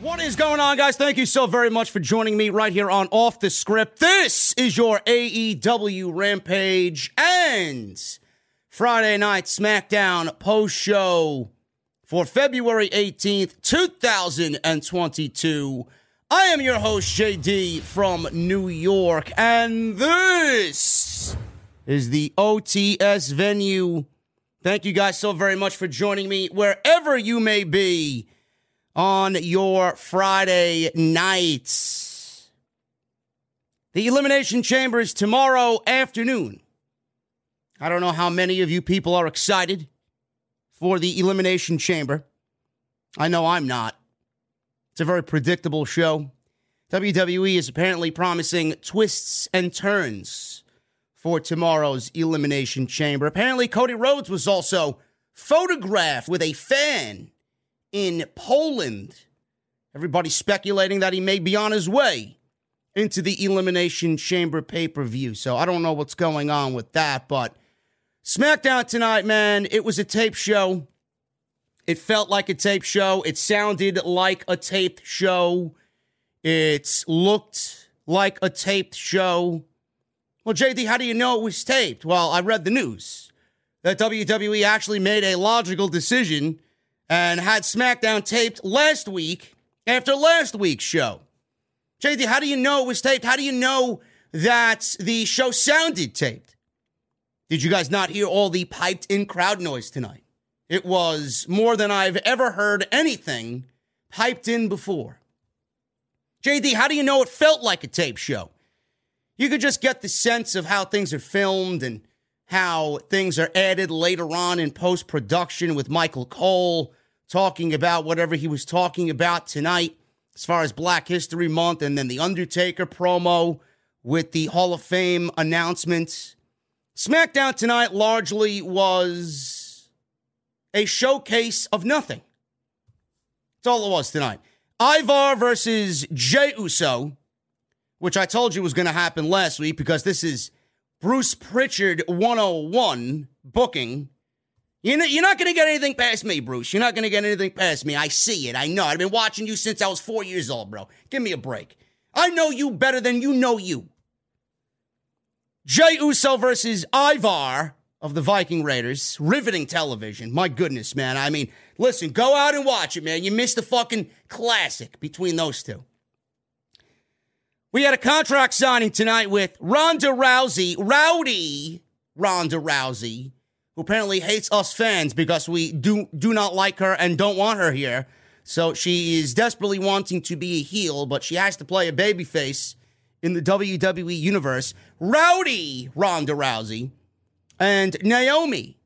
What is going on, guys? Thank you so very much for joining me right here on Off the Script. This is your AEW Rampage and Friday Night SmackDown post show for February 18th, 2022. I am your host, JD from New York, and this is the OTS venue. Thank you guys so very much for joining me wherever you may be on your Friday nights. The Elimination Chamber is tomorrow afternoon. I don't know how many of you people are excited for the Elimination Chamber. I know I'm not. It's a very predictable show. WWE is apparently promising twists and turns for tomorrow's Elimination Chamber. Apparently, Cody Rhodes was also photographed with a fan in Poland. Everybody speculating that he may be on his way into the Elimination Chamber pay per view. So I don't know what's going on with that, but SmackDown tonight, man, it was a tape show. It felt like a tape show. It sounded like a taped show. It looked like a taped show. Well, JD, how do you know it was taped? Well, I read the news that WWE actually made a logical decision and had SmackDown taped last week after last week's show. JD, how do you know it was taped? How do you know that the show sounded taped? Did you guys not hear all the piped in crowd noise tonight? It was more than I've ever heard anything piped in before. JD, how do you know it felt like a tape show? You could just get the sense of how things are filmed and how things are added later on in post production with Michael Cole talking about whatever he was talking about tonight as far as Black History Month and then the Undertaker promo with the Hall of Fame announcements. SmackDown tonight largely was a showcase of nothing. That's all it was tonight. Ivar versus Jey Uso, which I told you was going to happen last week because this is Bruce Pritchard 101 booking. You're not, going to get anything past me, Bruce. You're not going to get anything past me. I see it. I know. I've been watching you since I was four years old, bro. Give me a break. I know you better than you know you. Jey Uso versus Ivar of the Viking Raiders. Riveting television. My goodness, man. I mean, listen, go out and watch it, man. You missed the fucking classic between those two. We had a contract signing tonight with Ronda Rousey, Rowdy Ronda Rousey, who apparently hates us fans because we do do not like her and don't want her here. So she is desperately wanting to be a heel, but she has to play a babyface in the WWE universe. Rowdy Ronda Rousey and Naomi.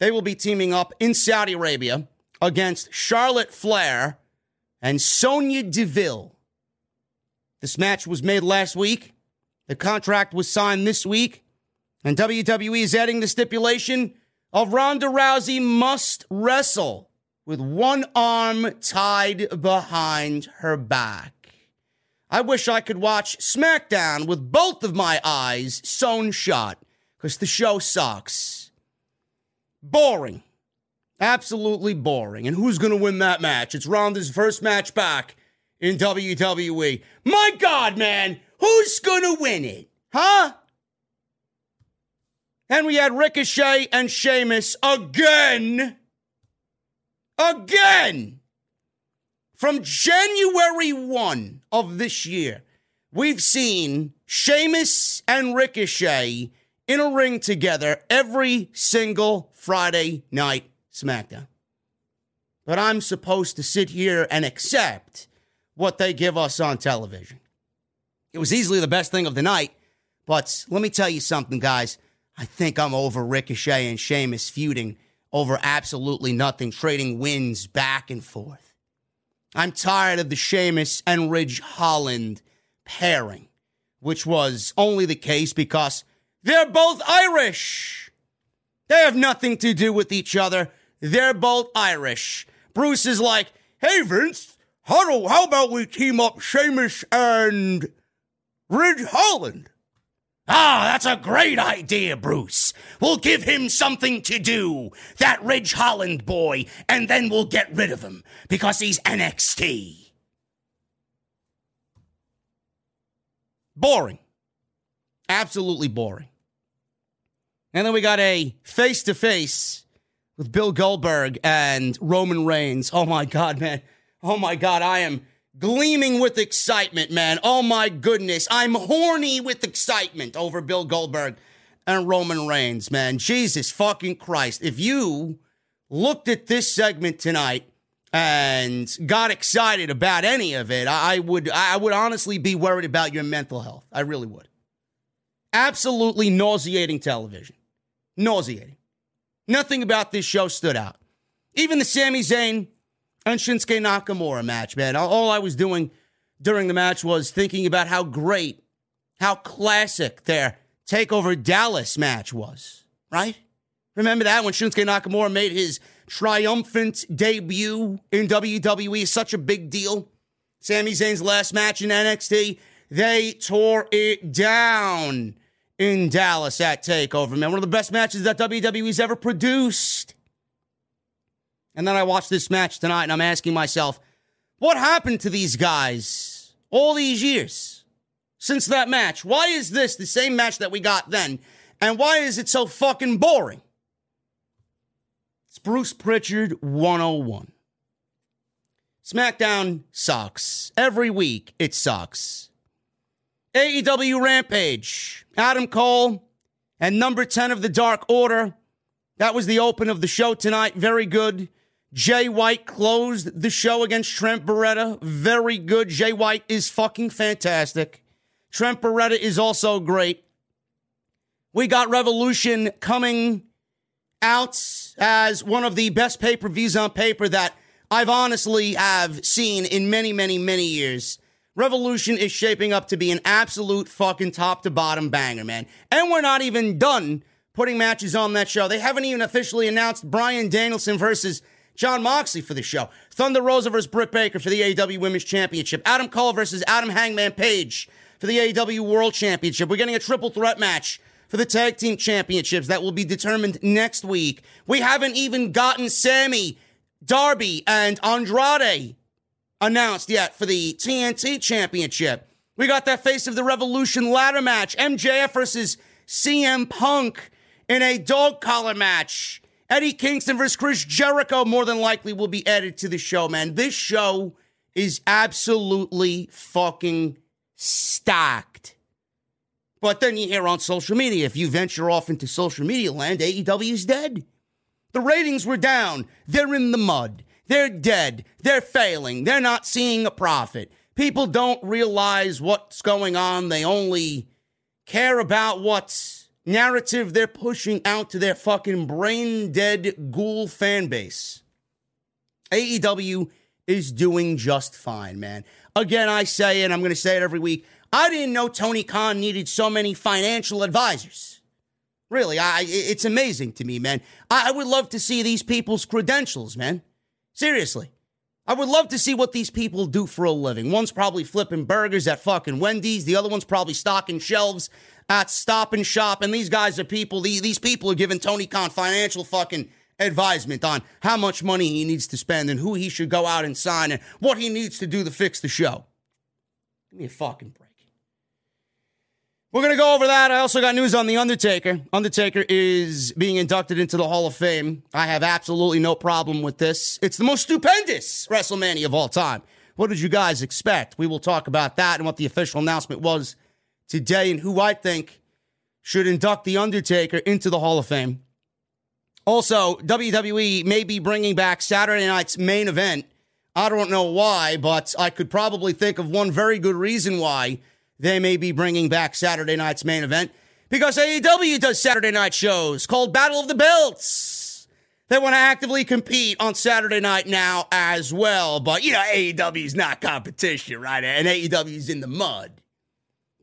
They will be teaming up in Saudi Arabia against Charlotte Flair and Sonya Deville. This match was made last week. The contract was signed this week. And WWE is adding the stipulation of Ronda Rousey must wrestle with one arm tied behind her back. I wish I could watch SmackDown with both of my eyes sewn shut because the show sucks. Boring. Absolutely boring. And who's going to win that match? It's Ronda's first match back in WWE. My God, man, who's going to win it? Huh? And we had Ricochet and Sheamus again. Again. From January 1 of this year, we've seen Sheamus and Ricochet in a ring together every single Friday night SmackDown. But I'm supposed to sit here and accept what they give us on television. It was easily the best thing of the night, but let me tell you something, guys. I think I'm over Ricochet and Sheamus feuding over absolutely nothing, trading wins back and forth. I'm tired of the Sheamus and Ridge Holland pairing, which was only the case because they're both Irish. They have nothing to do with each other. They're both Irish. Bruce is like, hey, Vince, how, do, how about we team up Sheamus and Ridge Holland? Ah, that's a great idea, Bruce. We'll give him something to do, that Ridge Holland boy, and then we'll get rid of him because he's NXT. Boring. Absolutely boring. And then we got a face to face with Bill Goldberg and Roman Reigns. Oh my God, man. Oh my God, I am gleaming with excitement, man. Oh my goodness. I'm horny with excitement over Bill Goldberg and Roman Reigns, man. Jesus fucking Christ. If you looked at this segment tonight and got excited about any of it, I would I would honestly be worried about your mental health. I really would. Absolutely nauseating television. Nauseating. Nothing about this show stood out. Even the Sami Zayn and Shinsuke Nakamura match, man. All I was doing during the match was thinking about how great, how classic their TakeOver Dallas match was, right? Remember that when Shinsuke Nakamura made his triumphant debut in WWE? Such a big deal. Sami Zayn's last match in NXT, they tore it down in Dallas at TakeOver, man. One of the best matches that WWE's ever produced. And then I watched this match tonight and I'm asking myself, what happened to these guys all these years since that match? Why is this the same match that we got then? And why is it so fucking boring? It's Bruce Pritchard 101. SmackDown sucks. Every week it sucks. AEW Rampage, Adam Cole, and number 10 of the Dark Order. That was the open of the show tonight. Very good. Jay White closed the show against Trent Beretta. Very good. Jay White is fucking fantastic. Trent Beretta is also great. We got Revolution coming out as one of the best pay per views on paper that I've honestly have seen in many, many, many years. Revolution is shaping up to be an absolute fucking top to bottom banger, man. And we're not even done putting matches on that show. They haven't even officially announced Bryan Danielson versus Jon Moxley for the show. Thunder Rosa versus Britt Baker for the AEW Women's Championship. Adam Cole versus Adam Hangman Page for the AEW World Championship. We're getting a triple threat match for the Tag Team Championships that will be determined next week. We haven't even gotten Sammy, Darby, and Andrade announced yet for the TNT Championship. We got that Face of the Revolution ladder match. MJF versus CM Punk in a dog collar match. Eddie Kingston versus Chris Jericho more than likely will be added to the show, man. This show is absolutely fucking stacked. But then you hear on social media, if you venture off into social media land, AEW is dead. The ratings were down. They're in the mud. They're dead. They're failing. They're not seeing a profit. People don't realize what's going on. They only care about what narrative they're pushing out to their fucking brain dead ghoul fan base. AEW is doing just fine, man. Again, I say it, I'm going to say it every week. I didn't know Tony Khan needed so many financial advisors. Really, I it's amazing to me, man. I would love to see these people's credentials, man. Seriously. I would love to see what these people do for a living. One's probably flipping burgers at fucking Wendy's. The other one's probably stocking shelves at Stop and Shop. And these guys are people, these people are giving Tony Khan financial fucking advisement on how much money he needs to spend and who he should go out and sign and what he needs to do to fix the show. Give me a fucking break. We're going to go over that. I also got news on The Undertaker. Undertaker is being inducted into the Hall of Fame. I have absolutely no problem with this. It's the most stupendous WrestleMania of all time. What did you guys expect? We will talk about that and what the official announcement was today and who I think should induct The Undertaker into the Hall of Fame. Also, WWE may be bringing back Saturday night's main event. I don't know why, but I could probably think of one very good reason why they may be bringing back Saturday night's main event because AEW does Saturday night shows called Battle of the Belts. They want to actively compete on Saturday night now as well. But, you know, AEW is not competition, right? And AEW is in the mud.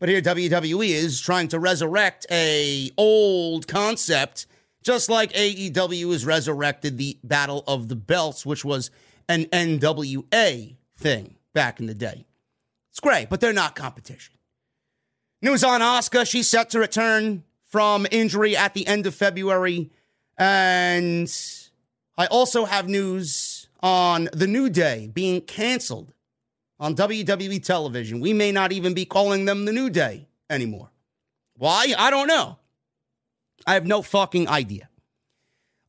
But here WWE is trying to resurrect a old concept, just like AEW has resurrected the Battle of the Belts, which was an NWA thing back in the day. It's great, but they're not competition. News on Asuka. She's set to return from injury at the end of February. And I also have news on The New Day being canceled on WWE television. We may not even be calling them The New Day anymore. Why? I don't know. I have no fucking idea.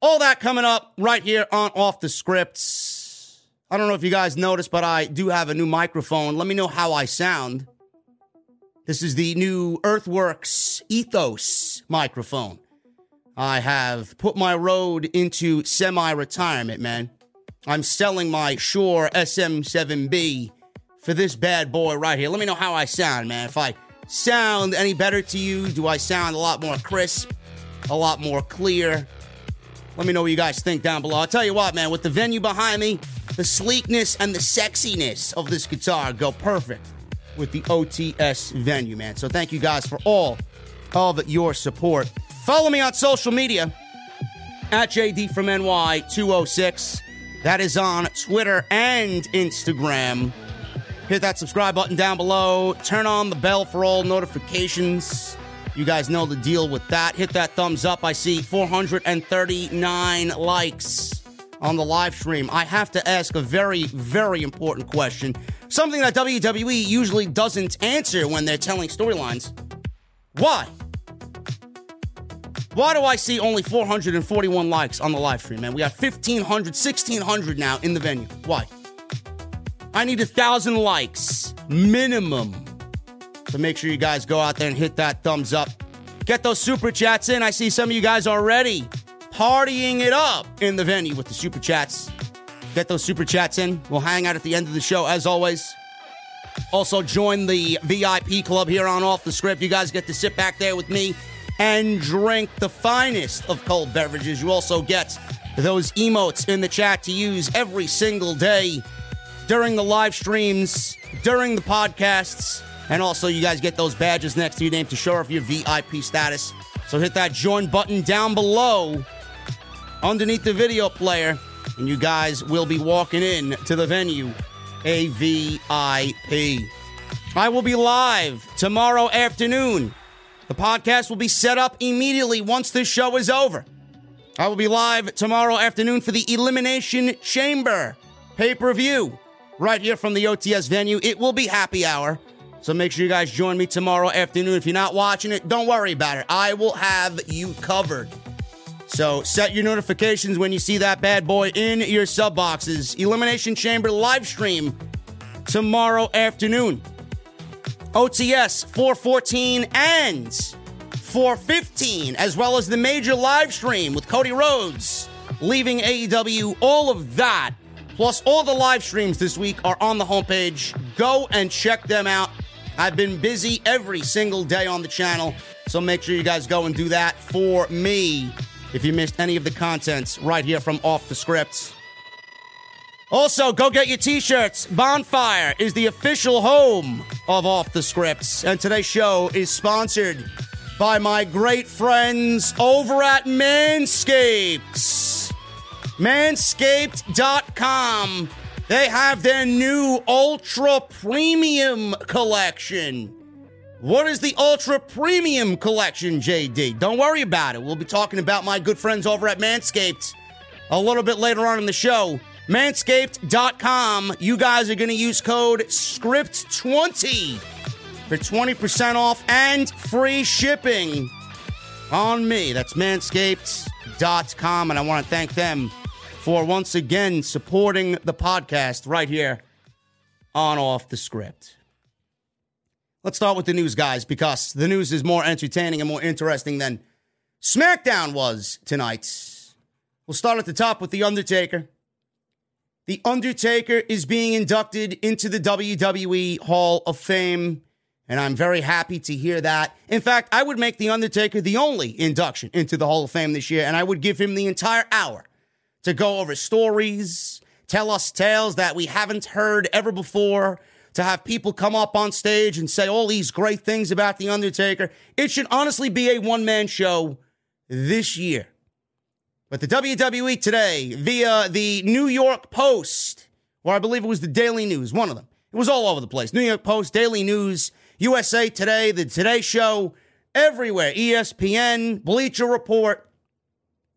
All that coming up right here on Off the Scripts. I don't know if you guys noticed, but I do have a new microphone. Let me know how I sound. This is the new Earthworks Ethos microphone. I have put my Rode into semi retirement, man. I'm selling my Shure SM7B for this bad boy right here. Let me know how I sound, man. If I sound any better to you, do I sound a lot more crisp, a lot more clear? Let me know what you guys think down below. I'll tell you what, man, with the venue behind me, the sleekness and the sexiness of this guitar go perfect with the OTS venue, man. So thank you guys for all of your support. Follow me on social media at JD from NY206. That is on Twitter and Instagram. Hit that subscribe button down below. Turn on the bell for all notifications. You guys know the deal with that. Hit that thumbs up. I see 439 likes on the live stream. I have to ask a very, very important question something that WWE usually doesn't answer when they're telling storylines. Why? Why do I see only 441 likes on the live stream, man? We got 1,500, 1,600 now in the venue. Why? I need a thousand likes minimum. So make sure you guys go out there and hit that thumbs up. Get those super chats in. I see some of you guys already partying it up in the venue with the super chats. Get those super chats in. We'll hang out at the end of the show as always. Also, join the VIP club here on Off the Script. You guys get to sit back there with me and drink the finest of cold beverages. You also get those emotes in the chat to use every single day during the live streams, during the podcasts, and also you guys get those badges next to your name to show off your VIP status. So hit that join button down below underneath the video player and you guys will be walking in to the venue a VIP. I will be live tomorrow afternoon. The podcast will be set up immediately once this show is over. I will be live tomorrow afternoon for the Elimination Chamber pay per view right here from the OTS venue. It will be happy hour. So make sure you guys join me tomorrow afternoon. If you're not watching it, don't worry about it. I will have you covered. So set your notifications when you see that bad boy in your sub boxes. Elimination Chamber live stream tomorrow afternoon. OTS 414 and 415, as well as the major live stream with Cody Rhodes leaving AEW. All of that, plus all the live streams this week are on the homepage. Go and check them out. I've been busy every single day on the channel, so make sure you guys go and do that for me if you missed any of the contents right here from Off the Script. Also, go get your t shirts. Bonfire is the official home of Off the Scripts, and today's show is sponsored by my great friends over at Manscaped. Manscaped.com. They have their new Ultra Premium collection. What is the Ultra Premium collection, JD? Don't worry about it. We'll be talking about my good friends over at Manscaped a little bit later on in the show. Manscaped.com. You guys are going to use code SCRIPT20 for 20% off and free shipping on me. That's manscaped.com. And I want to thank them for once again supporting the podcast right here on Off the Script. Let's start with the news, guys, because the news is more entertaining and more interesting than SmackDown was tonight. We'll start at the top with The Undertaker. The Undertaker is being inducted into the WWE Hall of Fame, and I'm very happy to hear that. In fact, I would make The Undertaker the only induction into the Hall of Fame this year, and I would give him the entire hour to go over stories, tell us tales that we haven't heard ever before, to have people come up on stage and say all these great things about The Undertaker. It should honestly be a one man show this year. But the WWE today, via the New York Post, or I believe it was the Daily News, one of them. It was all over the place. New York Post, Daily News, USA Today, the Today Show, everywhere. ESPN, Bleacher Report.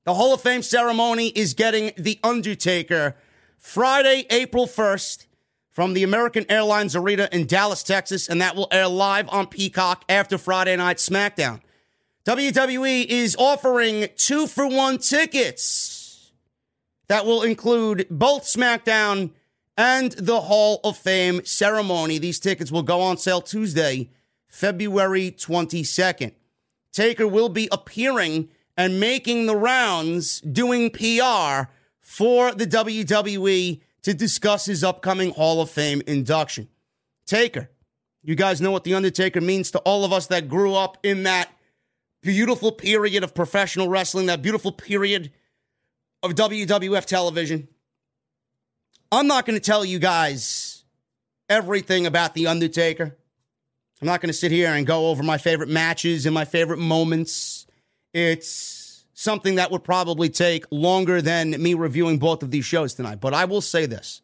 The Hall of Fame ceremony is getting The Undertaker Friday, April 1st from the American Airlines Arena in Dallas, Texas, and that will air live on Peacock after Friday Night SmackDown. WWE is offering two for one tickets that will include both SmackDown and the Hall of Fame ceremony. These tickets will go on sale Tuesday, February 22nd. Taker will be appearing and making the rounds doing PR for the WWE to discuss his upcoming Hall of Fame induction. Taker, you guys know what The Undertaker means to all of us that grew up in that beautiful period of professional wrestling, that beautiful period of WWF television. I'm not going to tell you guys everything about The Undertaker. I'm not going to sit here and go over my favorite matches and my favorite moments. It's something that would probably take longer than me reviewing both of these shows tonight. But I will say this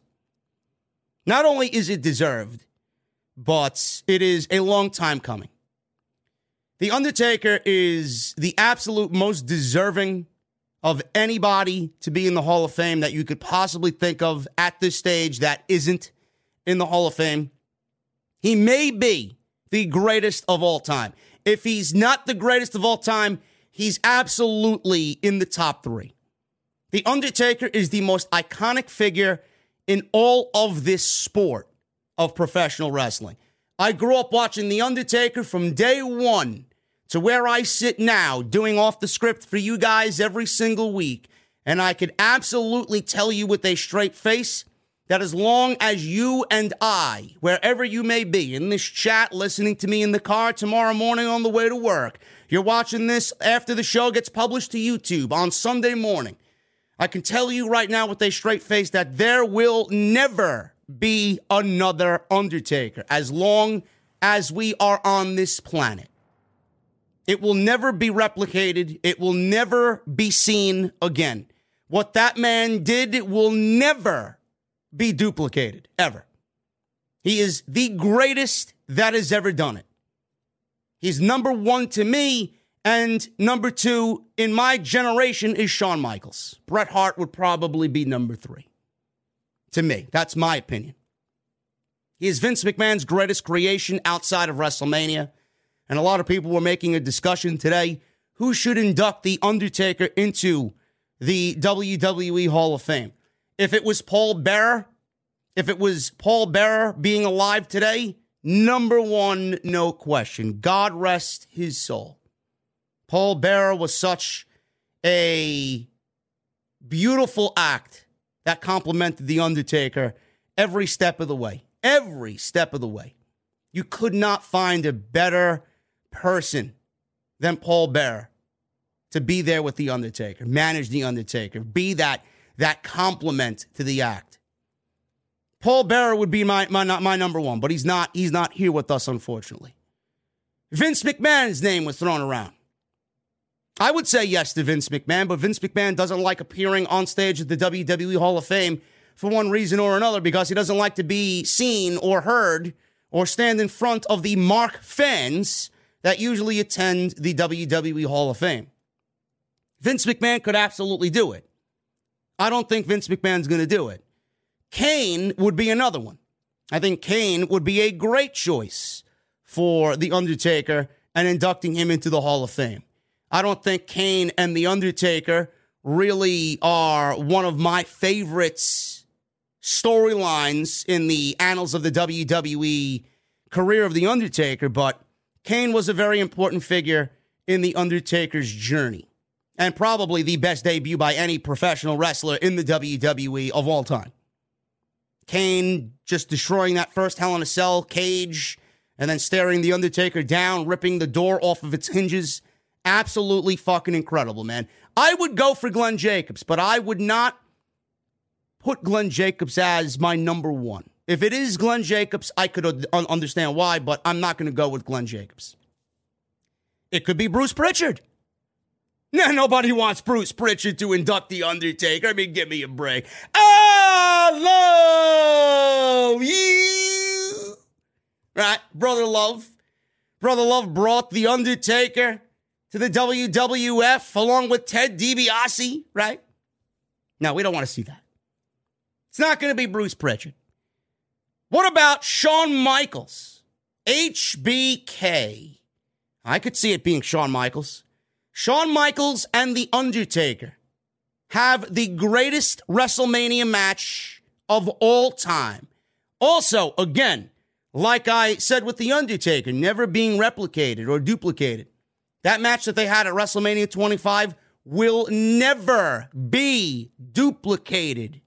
not only is it deserved, but it is a long time coming. The Undertaker is the absolute most deserving of anybody to be in the Hall of Fame that you could possibly think of at this stage that isn't in the Hall of Fame. He may be the greatest of all time. If he's not the greatest of all time, he's absolutely in the top three. The Undertaker is the most iconic figure in all of this sport of professional wrestling. I grew up watching The Undertaker from day one to where I sit now, doing off the script for you guys every single week. And I could absolutely tell you with a straight face that as long as you and I, wherever you may be, in this chat, listening to me in the car tomorrow morning on the way to work, you're watching this after the show gets published to YouTube on Sunday morning. I can tell you right now with a straight face that there will never be another Undertaker as long as we are on this planet. It will never be replicated. It will never be seen again. What that man did will never be duplicated, ever. He is the greatest that has ever done it. He's number one to me, and number two in my generation is Shawn Michaels. Bret Hart would probably be number three to me. That's my opinion. He is Vince McMahon's greatest creation outside of WrestleMania. And a lot of people were making a discussion today who should induct The Undertaker into the WWE Hall of Fame. If it was Paul Bearer, if it was Paul Bearer being alive today, number one, no question. God rest his soul. Paul Bearer was such a beautiful act that complimented The Undertaker every step of the way. Every step of the way. You could not find a better person than Paul Bearer to be there with The Undertaker, manage The Undertaker, be that, that compliment to the act. Paul Bearer would be my, my, my number one, but he's not, he's not here with us, unfortunately. Vince McMahon's name was thrown around. I would say yes to Vince McMahon, but Vince McMahon doesn't like appearing on stage at the WWE Hall of Fame for one reason or another because he doesn't like to be seen or heard or stand in front of the Mark fans that usually attend the WWE Hall of Fame. Vince McMahon could absolutely do it. I don't think Vince McMahon's going to do it. Kane would be another one. I think Kane would be a great choice for The Undertaker and inducting him into the Hall of Fame. I don't think Kane and The Undertaker really are one of my favorites storylines in the annals of the WWE career of The Undertaker, but Kane was a very important figure in The Undertaker's journey and probably the best debut by any professional wrestler in the WWE of all time. Kane just destroying that first Hell in a Cell cage and then staring The Undertaker down, ripping the door off of its hinges. Absolutely fucking incredible, man. I would go for Glenn Jacobs, but I would not put Glenn Jacobs as my number one. If it is Glenn Jacobs, I could understand why, but I'm not going to go with Glenn Jacobs. It could be Bruce Pritchard. No, nobody wants Bruce Pritchard to induct The Undertaker. I mean, give me a break. I love you. Right? Brother Love. Brother Love brought The Undertaker to the WWF along with Ted DiBiase, right? No, we don't want to see that. It's not going to be Bruce Pritchard. What about Shawn Michaels? HBK. I could see it being Shawn Michaels. Shawn Michaels and The Undertaker have the greatest WrestleMania match of all time. Also, again, like I said with The Undertaker, never being replicated or duplicated. That match that they had at WrestleMania 25 will never be duplicated.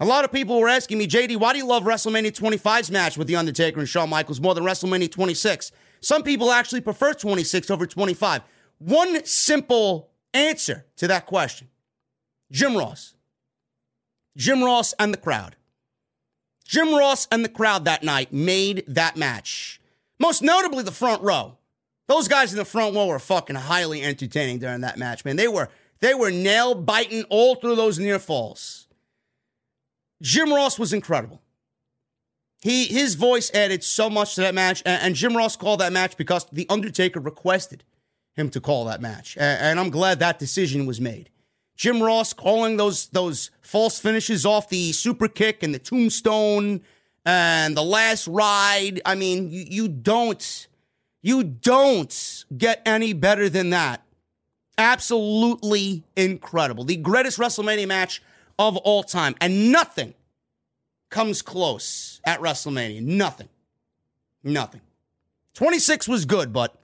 A lot of people were asking me, JD, why do you love WrestleMania 25's match with The Undertaker and Shawn Michaels more than WrestleMania 26? Some people actually prefer 26 over 25. One simple answer to that question Jim Ross. Jim Ross and the crowd. Jim Ross and the crowd that night made that match. Most notably, the front row. Those guys in the front row were fucking highly entertaining during that match, man. They were they were nail biting all through those near falls. Jim Ross was incredible. He his voice added so much to that match, and, and Jim Ross called that match because the Undertaker requested him to call that match. And, and I'm glad that decision was made. Jim Ross calling those those false finishes off the super kick and the tombstone and the last ride. I mean, you, you don't you don't get any better than that. Absolutely incredible. The greatest WrestleMania match of all time. And nothing comes close at WrestleMania. Nothing. Nothing. 26 was good, but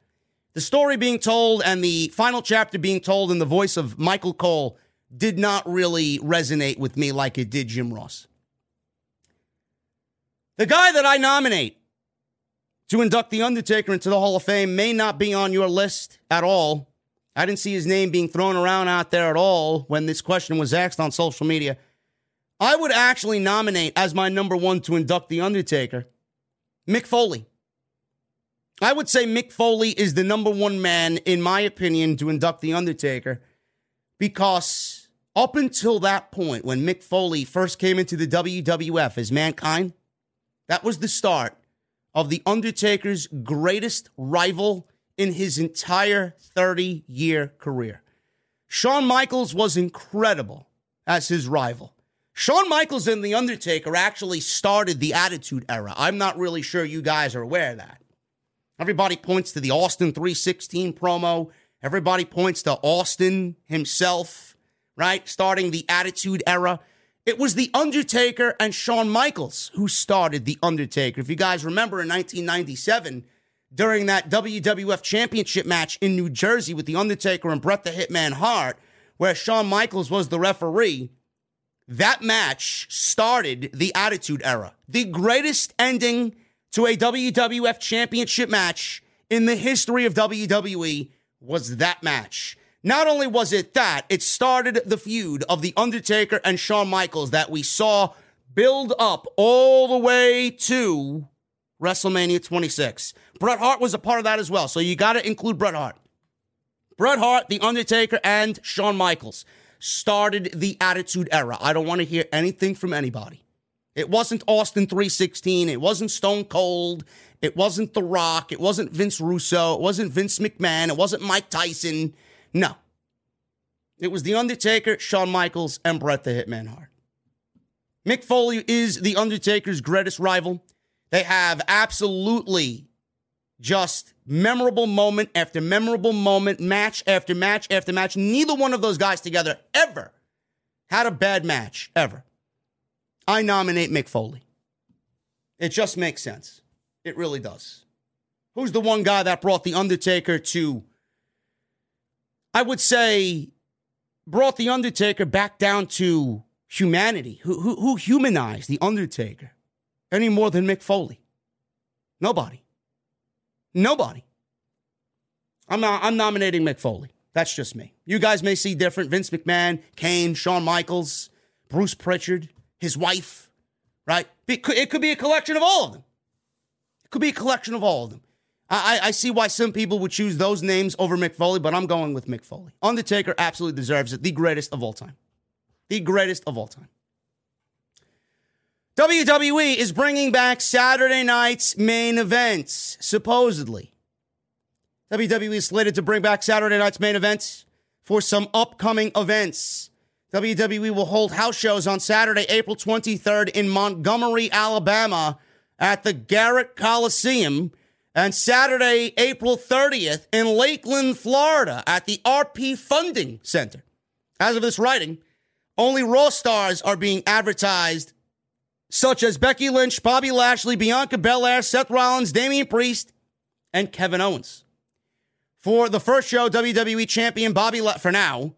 the story being told and the final chapter being told in the voice of Michael Cole did not really resonate with me like it did Jim Ross. The guy that I nominate to induct The Undertaker into the Hall of Fame may not be on your list at all. I didn't see his name being thrown around out there at all when this question was asked on social media. I would actually nominate as my number one to induct The Undertaker Mick Foley. I would say Mick Foley is the number one man, in my opinion, to induct The Undertaker because up until that point, when Mick Foley first came into the WWF as Mankind, that was the start of The Undertaker's greatest rival in his entire 30 year career. Shawn Michaels was incredible as his rival. Shawn Michaels and The Undertaker actually started the Attitude Era. I'm not really sure you guys are aware of that. Everybody points to the Austin 316 promo. Everybody points to Austin himself, right? Starting the Attitude Era. It was The Undertaker and Shawn Michaels who started The Undertaker. If you guys remember in 1997, during that WWF Championship match in New Jersey with The Undertaker and Bret the Hitman Hart, where Shawn Michaels was the referee, that match started the Attitude Era. The greatest ending to a WWF Championship match in the history of WWE was that match. Not only was it that, it started the feud of The Undertaker and Shawn Michaels that we saw build up all the way to WrestleMania 26. Bret Hart was a part of that as well, so you got to include Bret Hart. Bret Hart, The Undertaker, and Shawn Michaels started the Attitude Era. I don't want to hear anything from anybody. It wasn't Austin 316. It wasn't Stone Cold. It wasn't The Rock. It wasn't Vince Russo. It wasn't Vince McMahon. It wasn't Mike Tyson. No. It was The Undertaker, Shawn Michaels, and Bret the Hitman Hart. Mick Foley is The Undertaker's greatest rival. They have absolutely just memorable moment after memorable moment, match after match after match. Neither one of those guys together ever had a bad match, ever. I nominate Mick Foley. It just makes sense. It really does. Who's the one guy that brought The Undertaker to, I would say, brought The Undertaker back down to humanity? Who, who, who humanized The Undertaker any more than Mick Foley? Nobody. Nobody. I'm, not, I'm nominating Mick Foley. That's just me. You guys may see different. Vince McMahon, Kane, Shawn Michaels, Bruce Pritchard, his wife, right? It could, be a collection of all of them. It could be a collection of all of them. I, I see why some people would choose those names over Mick Foley, but I'm going with Mick Foley. Undertaker absolutely deserves it. The greatest of all time. The greatest of all time. WWE is bringing back Saturday night's main events, supposedly. WWE is slated to bring back Saturday night's main events for some upcoming events. WWE will hold house shows on Saturday, April 23rd in Montgomery, Alabama at the Garrett Coliseum, and Saturday, April 30th in Lakeland, Florida at the RP Funding Center. As of this writing, only Raw stars are being advertised, such as Becky Lynch, Bobby Lashley, Bianca Belair, Seth Rollins, Damian Priest, and Kevin Owens. For the first show, WWE Champion Bobby, La- for now,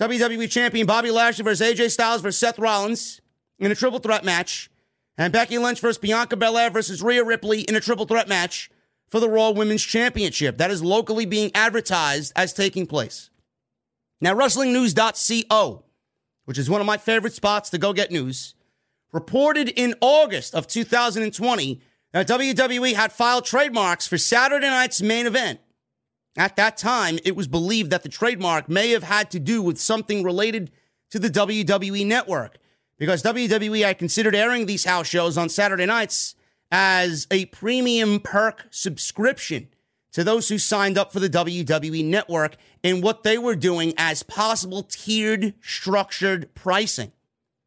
WWE Champion Bobby Lashley versus AJ Styles versus Seth Rollins in a triple threat match, and Becky Lynch versus Bianca Belair versus Rhea Ripley in a triple threat match for the Raw Women's Championship. That is locally being advertised as taking place. Now, WrestlingNews.co, which is one of my favorite spots to go get news, reported in August of 2020 that WWE had filed trademarks for Saturday night's main event. At that time, it was believed that the trademark may have had to do with something related to the WWE network because WWE had considered airing these house shows on Saturday nights as a premium perk subscription to those who signed up for the WWE network in what they were doing as possible tiered structured pricing.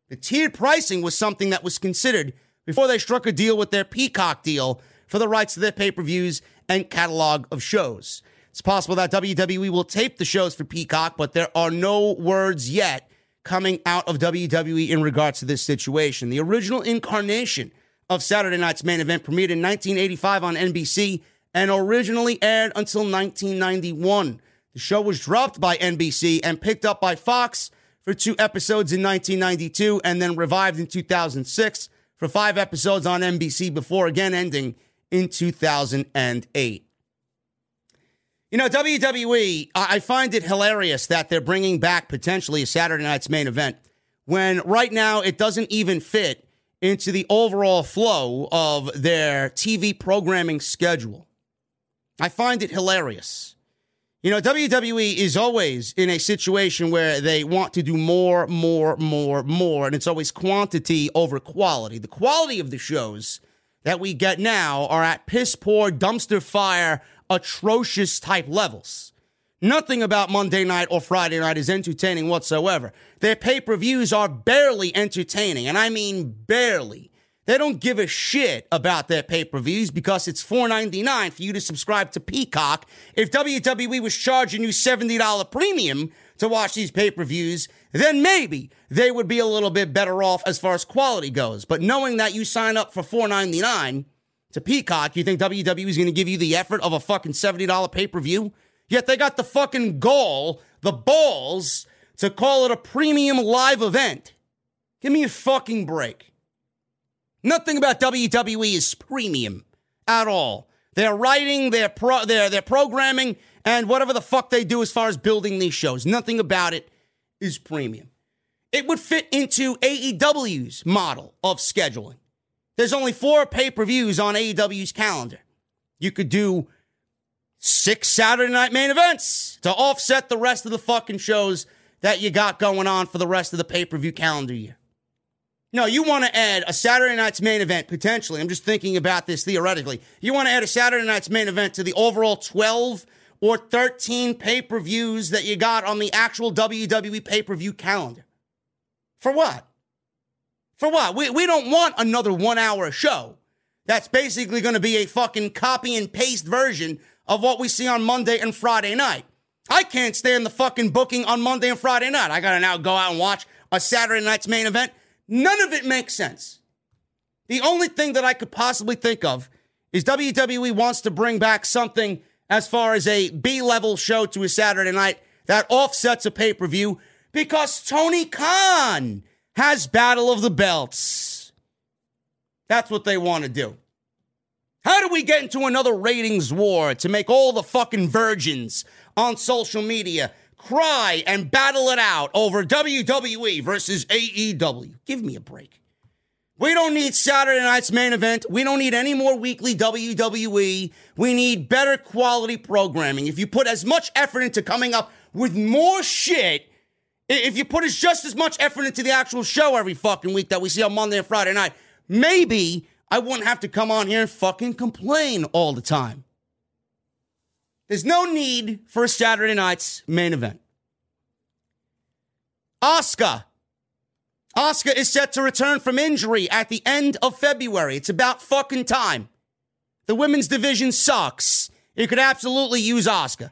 The tiered pricing was something that was considered before they struck a deal with their Peacock deal for the rights to their pay per views and catalog of shows. It's possible that WWE will tape the shows for Peacock, but there are no words yet coming out of WWE in regards to this situation. The original incarnation of Saturday night's main event premiered in 1985 on NBC and originally aired until 1991. The show was dropped by NBC and picked up by Fox for two episodes in 1992 and then revived in 2006 for five episodes on NBC before again ending in 2008. You know, WWE, I find it hilarious that they're bringing back potentially a Saturday night's main event when right now it doesn't even fit into the overall flow of their TV programming schedule. I find it hilarious. You know, WWE is always in a situation where they want to do more, more, more, more, and it's always quantity over quality. The quality of the shows that we get now are at piss poor, dumpster fire atrocious type levels. Nothing about Monday night or Friday night is entertaining whatsoever. Their pay per views are barely entertaining, and I mean barely. They don't give a shit about their pay per views because it's $4.99 for you to subscribe to Peacock. If WWE was charging you $70 premium to watch these pay per views, then maybe they would be a little bit better off as far as quality goes. But knowing that you sign up for $4.99 to Peacock, you think WWE is going to give you the effort of a fucking $70 pay per view? Yet they got the fucking gall, the balls, to call it a premium live event. Give me a fucking break. Nothing about WWE is premium at all. Their writing, their pro, their their programming, and whatever the fuck they do as far as building these shows. Nothing about it is premium. It would fit into AEW's model of scheduling. There's only four pay-per-views on AEW's calendar. You could do six Saturday night main events to offset the rest of the fucking shows that you got going on for the rest of the pay per view calendar year. No, you want to add a Saturday night's main event potentially. I'm just thinking about this theoretically. You want to add a Saturday night's main event to the overall 12 or 13 pay per views that you got on the actual WWE pay per view calendar. For what? For what? We, we don't want another one hour show that's basically going to be a fucking copy and paste version of what we see on Monday and Friday night. I can't stand the fucking booking on Monday and Friday night. I gotta now go out and watch a Saturday night's main event. None of it makes sense. The only thing that I could possibly think of is WWE wants to bring back something as far as a B level show to a Saturday night that offsets a pay per view because Tony Khan has Battle of the Belts. That's what they want to do. How do we get into another ratings war to make all the fucking virgins on social media cry and battle it out over WWE versus AEW? Give me a break. We don't need Saturday night's main event. We don't need any more weekly WWE. We need better quality programming. If you put as much effort into coming up with more shit, if you put as just as much effort into the actual show every fucking week that we see on Monday and Friday night, maybe I wouldn't have to come on here and fucking complain all the time. There's no need for a Saturday night's main event. Asuka. Asuka is set to return from injury at the end of February. It's about fucking time. The women's division sucks. You could absolutely use Asuka.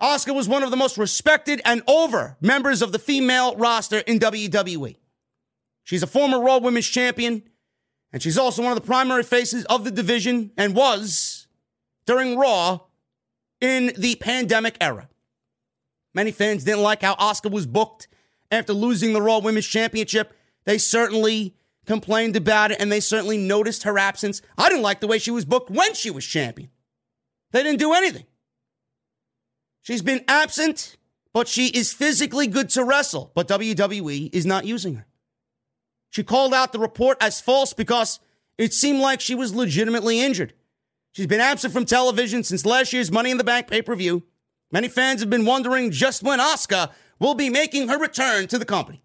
Asuka was one of the most respected and over members of the female roster in WWE. She's a former Raw Women's Champion, and she's also one of the primary faces of the division and was during Raw in the pandemic era. Many fans didn't like how Asuka was booked after losing the Raw Women's Championship. They certainly complained about it and they certainly noticed her absence. I didn't like the way she was booked when she was champion. They didn't do anything. She's been absent, but she is physically good to wrestle, but WWE is not using her. She called out the report as false because it seemed like she was legitimately injured. She's been absent from television since last year's Money in the Bank pay per view. Many fans have been wondering just when Asuka will be making her return to the company.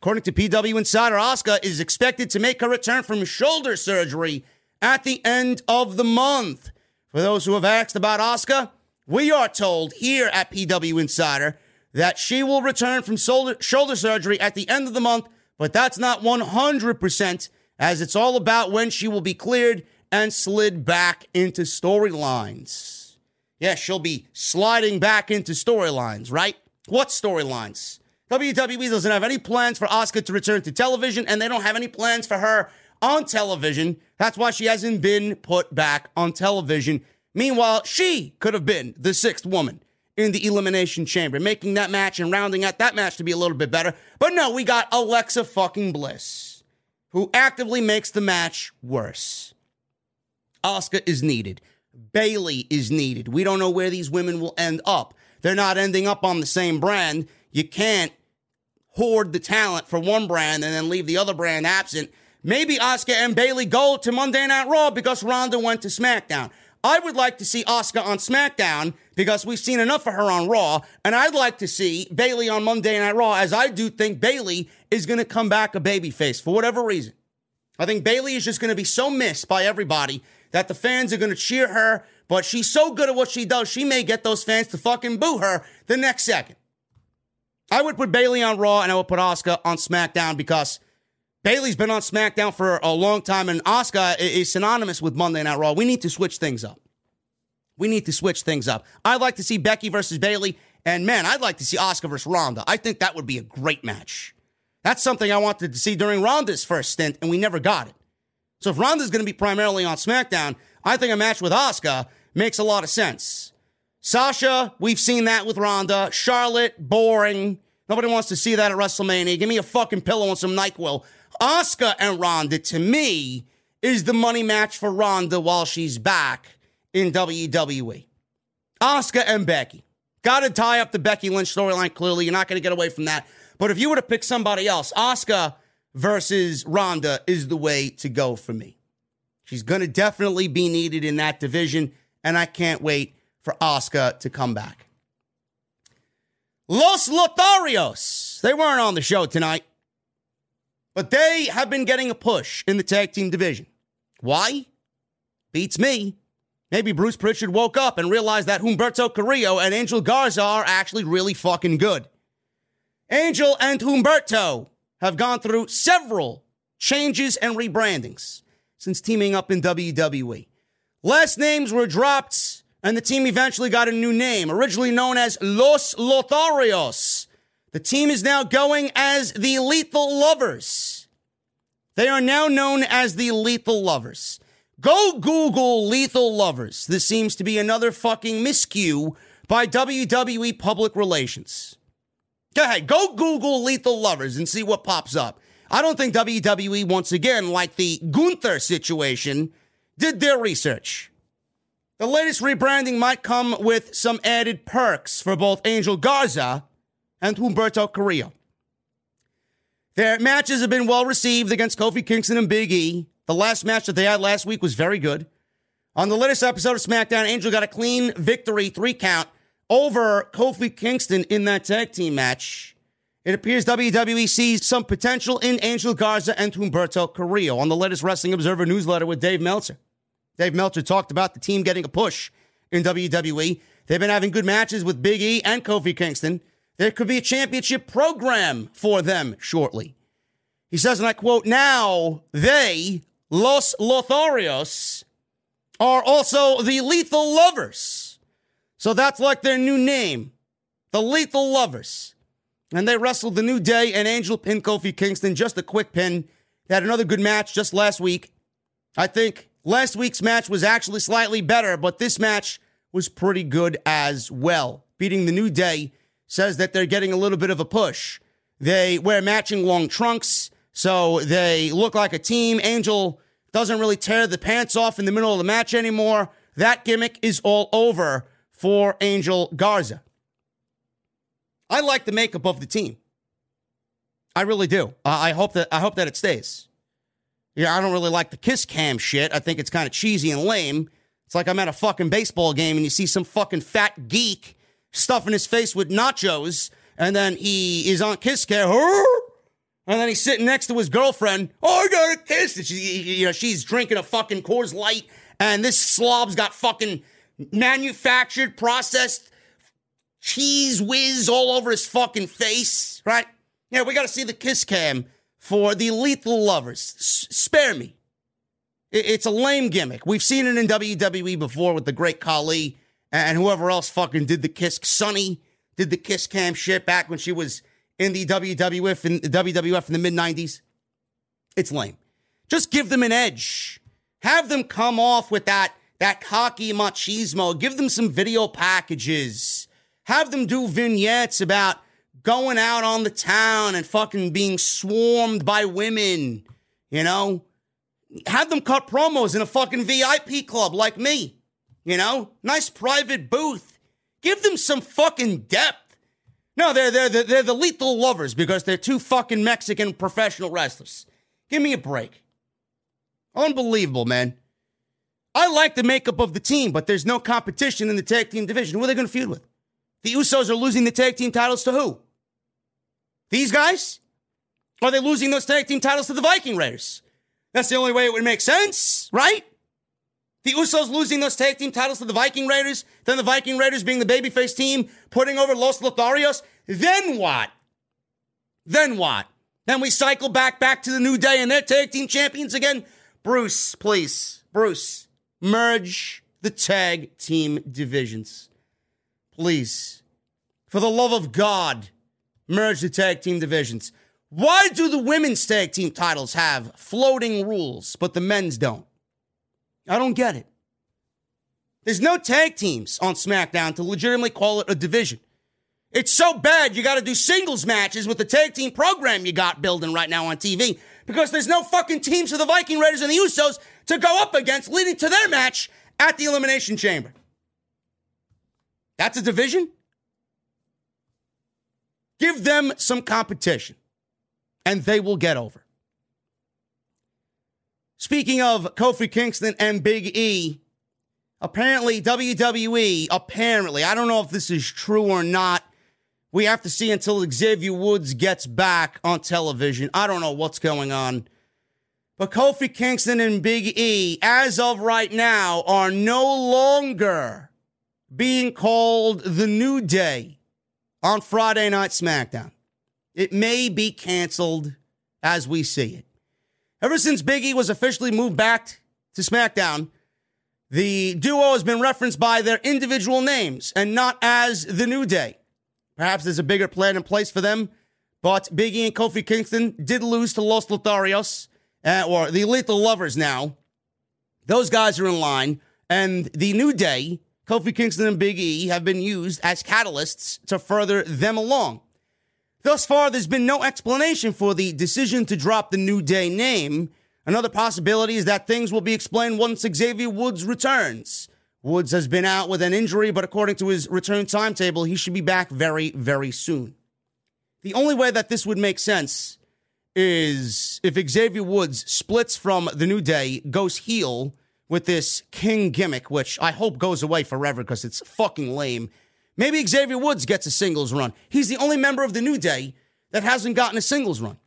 According to PW Insider, Asuka is expected to make her return from shoulder surgery at the end of the month. For those who have asked about Asuka, we are told here at PW Insider that she will return from shoulder, surgery at the end of the month, but that's not 100% as it's all about when she will be cleared and slid back into storylines. Yeah, she'll be sliding back into storylines, right? What storylines? WWE doesn't have any plans for Asuka to return to television, and they don't have any plans for her on television. That's why she hasn't been put back on television. Meanwhile, she could have been the sixth woman in the Elimination Chamber, making that match and rounding out that match to be a little bit better. But no, we got Alexa fucking Bliss, who actively makes the match worse. Asuka is needed. Bayley is needed. We don't know where these women will end up. They're not ending up on the same brand. You can't hoard the talent for one brand and then leave the other brand absent. Maybe Asuka and Bayley go to Monday Night Raw because Ronda went to SmackDown. I would like to see Asuka on SmackDown because we've seen enough of her on Raw, and I'd like to see Bayley on Monday Night Raw, as I do think Bayley is going to come back a babyface for whatever reason. I think Bayley is just going to be so missed by everybody that the fans are going to cheer her, but she's so good at what she does, she may get those fans to fucking boo her the next second. I would put Bayley on Raw and I would put Asuka on SmackDown because Bayley's been on SmackDown for a long time, and Asuka is synonymous with Monday Night Raw. We need to switch things up. We need to switch things up. I'd like to see Becky versus Bayley, and man, I'd like to see Asuka versus Ronda. I think that would be a great match. That's something I wanted to see during Ronda's first stint, and we never got it. So if Ronda's going to be primarily on SmackDown, I think a match with Asuka makes a lot of sense. Sasha, we've seen that with Ronda. Charlotte, boring. Nobody wants to see that at WrestleMania. Give me a fucking pillow and some NyQuil. Asuka and Ronda, to me, is the money match for Ronda while she's back in WWE. Asuka and Becky. Got to tie up the Becky Lynch storyline, clearly. You're not going to get away from that. But if you were to pick somebody else, Asuka versus Ronda is the way to go for me. She's going to definitely be needed in that division, and I can't wait for Asuka to come back. Los Lotharios. They weren't on the show tonight. But they have been getting a push in the tag team division. Why? Beats me. Maybe Bruce Pritchard woke up and realized that Humberto Carrillo and Angel Garza are actually really fucking good. Angel and Humberto have gone through several changes and rebrandings since teaming up in WWE. Last names were dropped, and the team eventually got a new name, originally known as Los Lotharios. The team is now going as the Lethal Lovers. They are now known as the Lethal Lovers. Go Google Lethal Lovers. This seems to be another fucking miscue by WWE public relations. Go ahead, go Google Lethal Lovers and see what pops up. I don't think WWE, once again, like the Gunther situation, did their research. The latest rebranding might come with some added perks for both Angel Garza and Humberto Carrillo. Their matches have been well received against Kofi Kingston and Big E. The last match that they had last week was very good. On the latest episode of SmackDown, Angel got a clean victory, three count, over Kofi Kingston in that tag team match. It appears WWE sees some potential in Angel Garza and Humberto Carrillo on the latest Wrestling Observer newsletter with Dave Meltzer. Dave Meltzer talked about the team getting a push in WWE. They've been having good matches with Big E and Kofi Kingston. There could be a championship program for them shortly. He says, and I quote, now they, Los Lotharios, are also the Lethal Lovers. So that's like their new name, the Lethal Lovers. And they wrestled the New Day and Angel pin Kofi Kingston, just a quick pin. They had another good match just last week. I think last week's match was actually slightly better, but this match was pretty good as well. Beating the New Day says that they're getting a little bit of a push. They wear matching long trunks, so they look like a team. Angel doesn't really tear the pants off in the middle of the match anymore. That gimmick is all over for Angel Garza. I like the makeup of the team. I really do. I hope that I hope that it stays. Yeah, I don't really like the kiss cam shit. I think it's kind of cheesy and lame. It's like I'm at a fucking baseball game and you see some fucking fat geek stuffing his face with nachos, and then he is on kiss cam, and then he's sitting next to his girlfriend. Oh, I got a kiss. And she, you know, she's drinking a fucking Coors Light, and this slob's got fucking manufactured, processed cheese whiz all over his fucking face, right? Yeah, we got to see the kiss cam for the lethal lovers. S- spare me. It's a lame gimmick. We've seen it in WWE before with the great Khali and whoever else fucking did the kiss. Sunny did the kiss cam shit back when she was in the WWF in the WWF in the mid 90s. It's lame. Just give them an edge. Have them come off with that that cocky machismo. Give them some video packages. Have them do vignettes about going out on the town and fucking being swarmed by women. You know, have them cut promos in a fucking VIP club like me. You know, nice private booth. Give them some fucking depth. No, they're, they're, they're, they're the lethal lovers because they're two fucking Mexican professional wrestlers. Give me a break. Unbelievable, man. I like the makeup of the team, but there's no competition in the tag team division. Who are they going to feud with? The Usos are losing the tag team titles to who? These guys? Are they losing those tag team titles to the Viking Raiders? That's the only way it would make sense, right? The Usos losing those tag team titles to the Viking Raiders, then the Viking Raiders being the babyface team, putting over Los Lotharios. Then what? Then what? Then we cycle back back to the New Day and they're tag team champions again. Bruce, please, Bruce, merge the tag team divisions. Please. For the love of God, merge the tag team divisions. Why do the women's tag team titles have floating rules, but the men's don't? I don't get it. There's no tag teams on SmackDown to legitimately call it a division. It's so bad you got to do singles matches with the tag team program you got building right now on TV because there's no fucking teams for the Viking Raiders and the Usos to go up against, leading to their match at the Elimination Chamber. That's a division? Give them some competition and they will get over. Speaking of Kofi Kingston and Big E, apparently WWE, apparently, I don't know if this is true or not. We have to see until Xavier Woods gets back on television. I don't know what's going on. But Kofi Kingston and Big E, as of right now, are no longer being called the New Day on Friday Night SmackDown. It may be canceled as we see it. Ever since Biggie was officially moved back to SmackDown, the duo has been referenced by their individual names and not as the New Day. Perhaps there's a bigger plan in place for them, but Biggie and Kofi Kingston did lose to Los Lotharios, uh, or the Lethal Lovers now. Those guys are in line, and the New Day, Kofi Kingston and Big E, have been used as catalysts to further them along. Thus far, there's been no explanation for the decision to drop the New Day name. Another possibility is that things will be explained once Xavier Woods returns. Woods has been out with an injury, but according to his return timetable, he should be back very, very soon. The only way that this would make sense is if Xavier Woods splits from the New Day, goes heel with this King gimmick, which I hope goes away forever because it's fucking lame Maybe Xavier Woods gets a singles run. He's the only member of the New Day that hasn't gotten a singles run.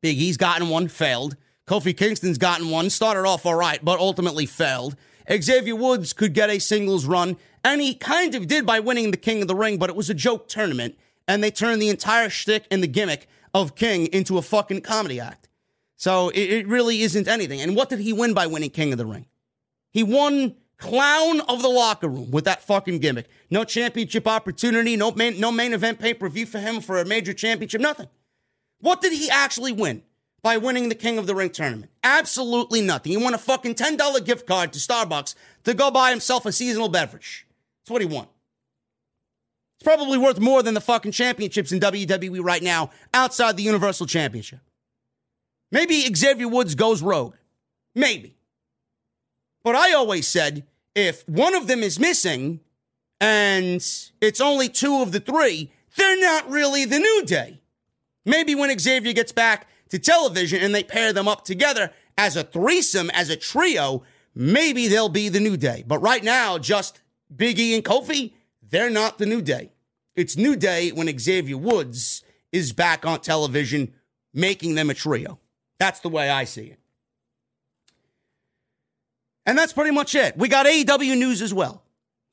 Big E's gotten one, failed. Kofi Kingston's gotten one, started off all right, but ultimately failed. Xavier Woods could get a singles run, and he kind of did by winning the King of the Ring, but it was a joke tournament, and they turned the entire shtick and the gimmick of King into a fucking comedy act. So it, it really isn't anything. And what did he win by winning King of the Ring? He won clown of the locker room with that fucking gimmick. No championship opportunity, no main, no main event pay per view for him for a major championship, nothing. What did he actually win by winning the King of the Ring tournament? Absolutely nothing. He won a fucking $10 gift card to Starbucks to go buy himself a seasonal beverage. That's what he won. It's probably worth more than the fucking championships in WWE right now outside the Universal Championship. Maybe Xavier Woods goes rogue. Maybe. But I always said if one of them is missing and it's only two of the three, they're not really the new day. Maybe when Xavier gets back to television and they pair them up together as a threesome, as a trio, maybe they'll be the new day. But right now, just Biggie and Kofi, they're not the new day. It's new day when Xavier Woods is back on television, making them a trio. That's the way I see it. And that's pretty much it. We got AEW news as well.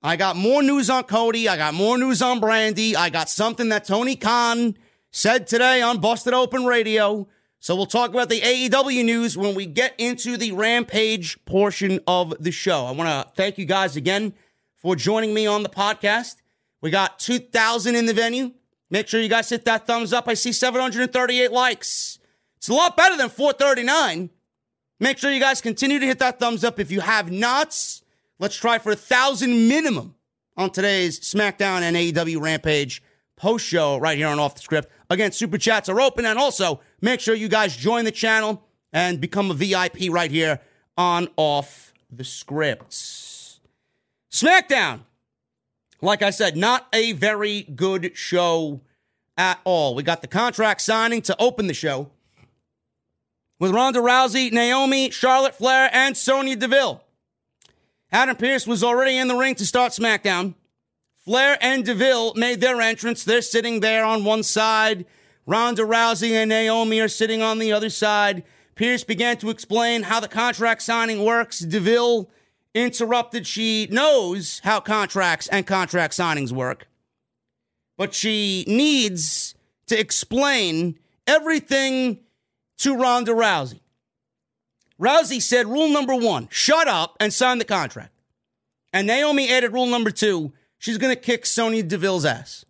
I got more news on Cody. I got more news on Brandy. I got something that Tony Khan said today on Busted Open Radio. So we'll talk about the AEW news when we get into the Rampage portion of the show. I want to thank you guys again for joining me on the podcast. We got 2,000 in the venue. Make sure you guys hit that thumbs up. I see 738 likes. It's a lot better than 439. Make sure you guys continue to hit that thumbs up. If you have not, let's try for a thousand minimum on today's SmackDown and AEW Rampage post show right here on Off the Script. Again, super chats are open, and also make sure you guys join the channel and become a VIP right here on Off the Scripts. SmackDown, like I said, not a very good show at all. We got the contract signing to open the show with Ronda Rousey, Naomi, Charlotte Flair, and Sonya Deville. Adam Pearce was already in the ring to start SmackDown. Flair and Deville made their entrance. They're sitting there on one side. Ronda Rousey and Naomi are sitting on the other side. Pearce began to explain how the contract signing works. Deville interrupted. She knows how contracts and contract signings work, but she needs to explain everything to Ronda Rousey. Rousey said rule number one shut up and sign the contract. And Naomi added rule number two She's going to kick Sonya Deville's ass.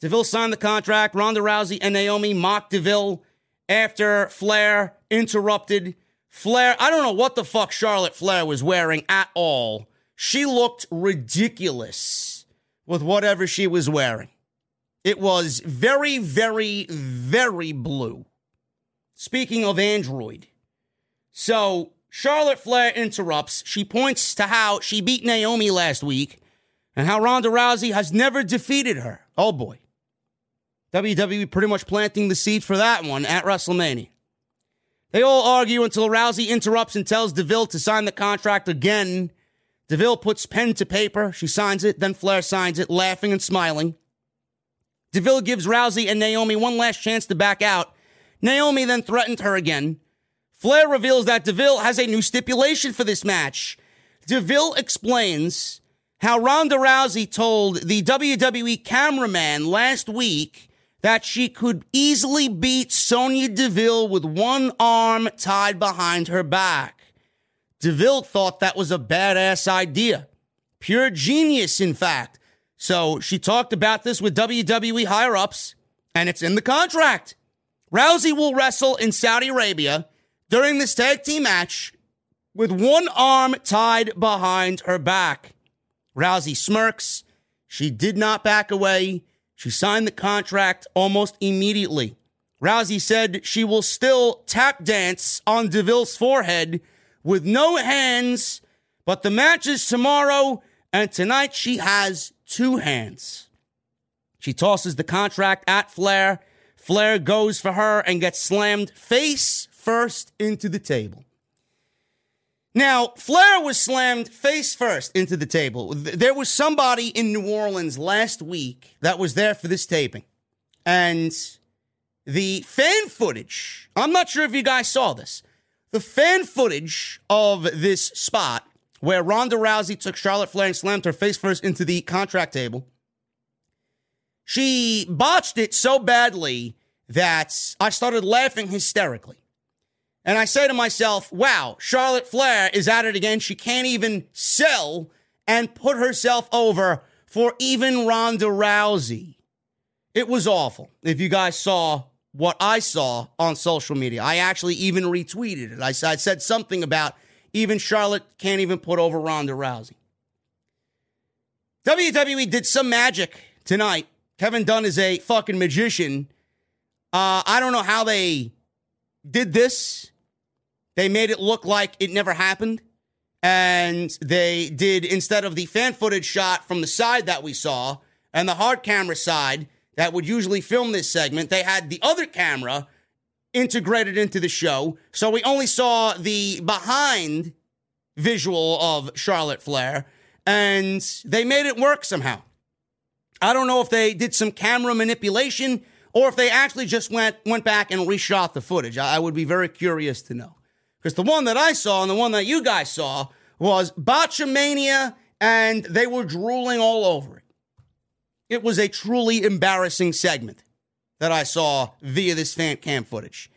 Deville signed the contract. Ronda Rousey and Naomi mocked Deville after Flair interrupted. Flair, I don't know what the fuck Charlotte Flair was wearing at all. She looked ridiculous with whatever she was wearing. It was very, very, very blue. Speaking of Android. So Charlotte Flair interrupts. She points to how she beat Naomi last week and how Ronda Rousey has never defeated her. Oh boy. WWE pretty much planting the seed for that one at WrestleMania. They all argue until Rousey interrupts and tells DeVille to sign the contract again. DeVille puts pen to paper. She signs it. Then Flair signs it, laughing and smiling. DeVille gives Rousey and Naomi one last chance to back out. Naomi then threatened her again. Flair reveals that DeVille has a new stipulation for this match. DeVille explains how Ronda Rousey told the WWE cameraman last week that she could easily beat Sonya Deville with one arm tied behind her back. Deville thought that was a badass idea. Pure genius, in fact. So she talked about this with WWE higher ups, and it's in the contract. Rousey will wrestle in Saudi Arabia during this tag team match with one arm tied behind her back. Rousey smirks. She did not back away. She signed the contract almost immediately. Rousey said she will still tap dance on DeVille's forehead with no hands, but the match is tomorrow, and tonight she has two hands. She tosses the contract at Flair. Flair goes for her and gets slammed face first into the table. Now, Flair was slammed face first into the table. There was somebody in New Orleans last week that was there for this taping. And the fan footage, I'm not sure if you guys saw this. The fan footage of this spot where Ronda Rousey took Charlotte Flair and slammed her face first into the contract table, she botched it so badly that I started laughing hysterically. And I say to myself, wow, Charlotte Flair is at it again. She can't even sell and put herself over for even Ronda Rousey. It was awful. If you guys saw what I saw on social media, I actually even retweeted it. I, I said something about even Charlotte can't even put over Ronda Rousey. WWE did some magic tonight. Kevin Dunn is a fucking magician. Uh, I don't know how they did this. They made it look like it never happened. And they did, instead of the fan footage shot from the side that we saw and the hard camera side that would usually film this segment, they had the other camera integrated into the show. So we only saw the behind visual of Charlotte Flair, and they made it work somehow. I don't know if they did some camera manipulation or if they actually just went went back and reshot the footage. I, I would be very curious to know. Because the one that I saw and the one that you guys saw was Botchamania, and they were drooling all over it. It was a truly embarrassing segment that I saw via this fan cam footage.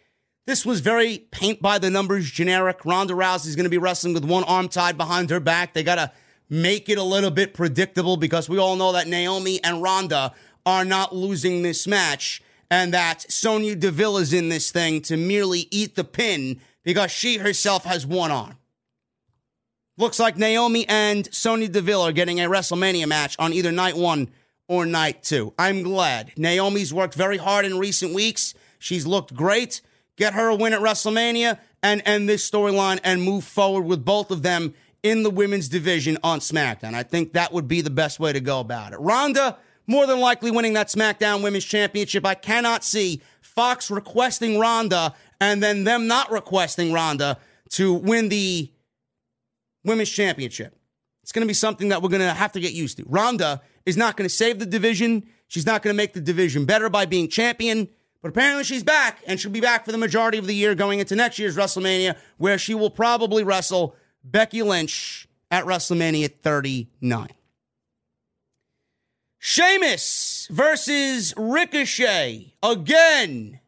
This was very paint by the numbers generic. Ronda Rousey's going to be wrestling with one arm tied behind her back. They got to make it a little bit predictable because we all know that Naomi and Ronda are not losing this match and that Sonya Deville is in this thing to merely eat the pin because she herself has one arm. Looks like Naomi and Sonya Deville are getting a WrestleMania match on either night one or night two. I'm glad. Naomi's worked very hard in recent weeks. She's looked great. Get her a win at WrestleMania and end this storyline and move forward with both of them in the women's division on SmackDown. I think that would be the best way to go about it. Ronda, more than likely winning that SmackDown Women's Championship. I cannot see Fox requesting Ronda and then them not requesting Ronda to win the Women's Championship. It's going to be something that we're going to have to get used to. Ronda is not going to save the division. She's not going to make the division better by being champion. But apparently she's back, and she'll be back for the majority of the year going into next year's WrestleMania, where she will probably wrestle Becky Lynch at WrestleMania 39. Sheamus versus Ricochet again.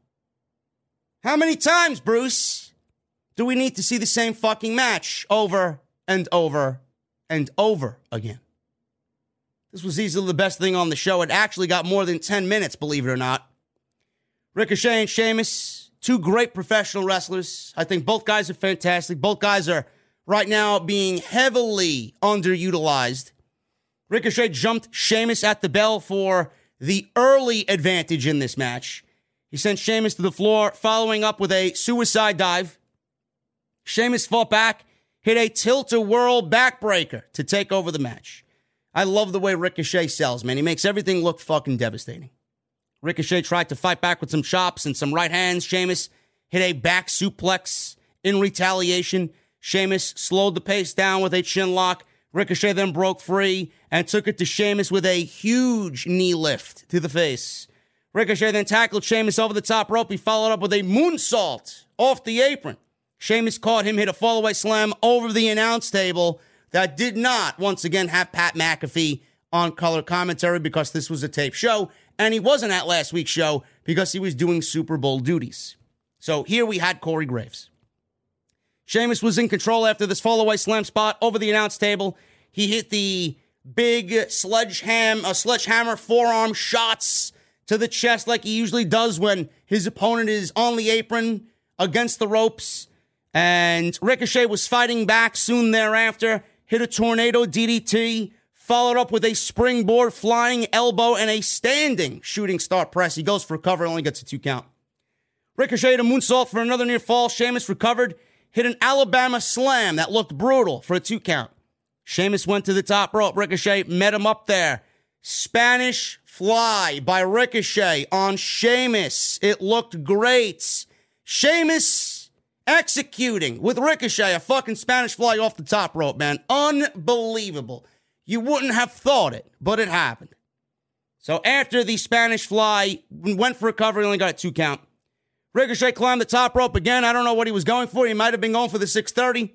How many times, Bruce, do we need to see the same fucking match over and over and over again? This was easily the best thing on the show. It actually got more than 10 minutes, believe it or not. Ricochet and Sheamus, two great professional wrestlers. I think both guys are fantastic. Both guys are right now being heavily underutilized. Ricochet jumped Sheamus at the bell for the early advantage in this match. He sent Sheamus to the floor, following up with a suicide dive. Sheamus fought back, hit a tilt-a-whirl backbreaker to take over the match. I love the way Ricochet sells, man. He makes everything look fucking devastating. Ricochet tried to fight back with some chops and some right hands. Sheamus hit a back suplex in retaliation. Sheamus slowed the pace down with a chin lock. Ricochet then broke free and took it to Sheamus with a huge knee lift to the face. Ricochet then tackled Sheamus over the top rope. He followed up with a moonsault off the apron. Sheamus caught him, hit a fallaway slam over the announce table that did not, once again, have Pat McAfee on color commentary because this was a tape show. And he wasn't at last week's show because he was doing Super Bowl duties. So here we had Corey Graves. Sheamus was in control after this fallaway slam spot over the announce table. He hit the big sledgehammer, uh, sledgehammer forearm shots to the chest like he usually does when his opponent is on the apron against the ropes. And Ricochet was fighting back soon thereafter, hit a tornado DDT, followed up with a springboard flying elbow and a standing shooting star press. He goes for a cover, only gets a two count. Ricochet a moonsault for another near fall. Sheamus recovered hit an Alabama slam that looked brutal for a two count. Sheamus went to the top rope. Ricochet met him up there. Spanish fly by Ricochet on Sheamus. It looked great. Sheamus executing with Ricochet, a fucking Spanish fly off the top rope, man. Unbelievable. You wouldn't have thought it, but it happened. So after the Spanish fly went for a cover, he only got a two count. Ricochet climbed the top rope again. I don't know what he was going for. He might have been going for the 630.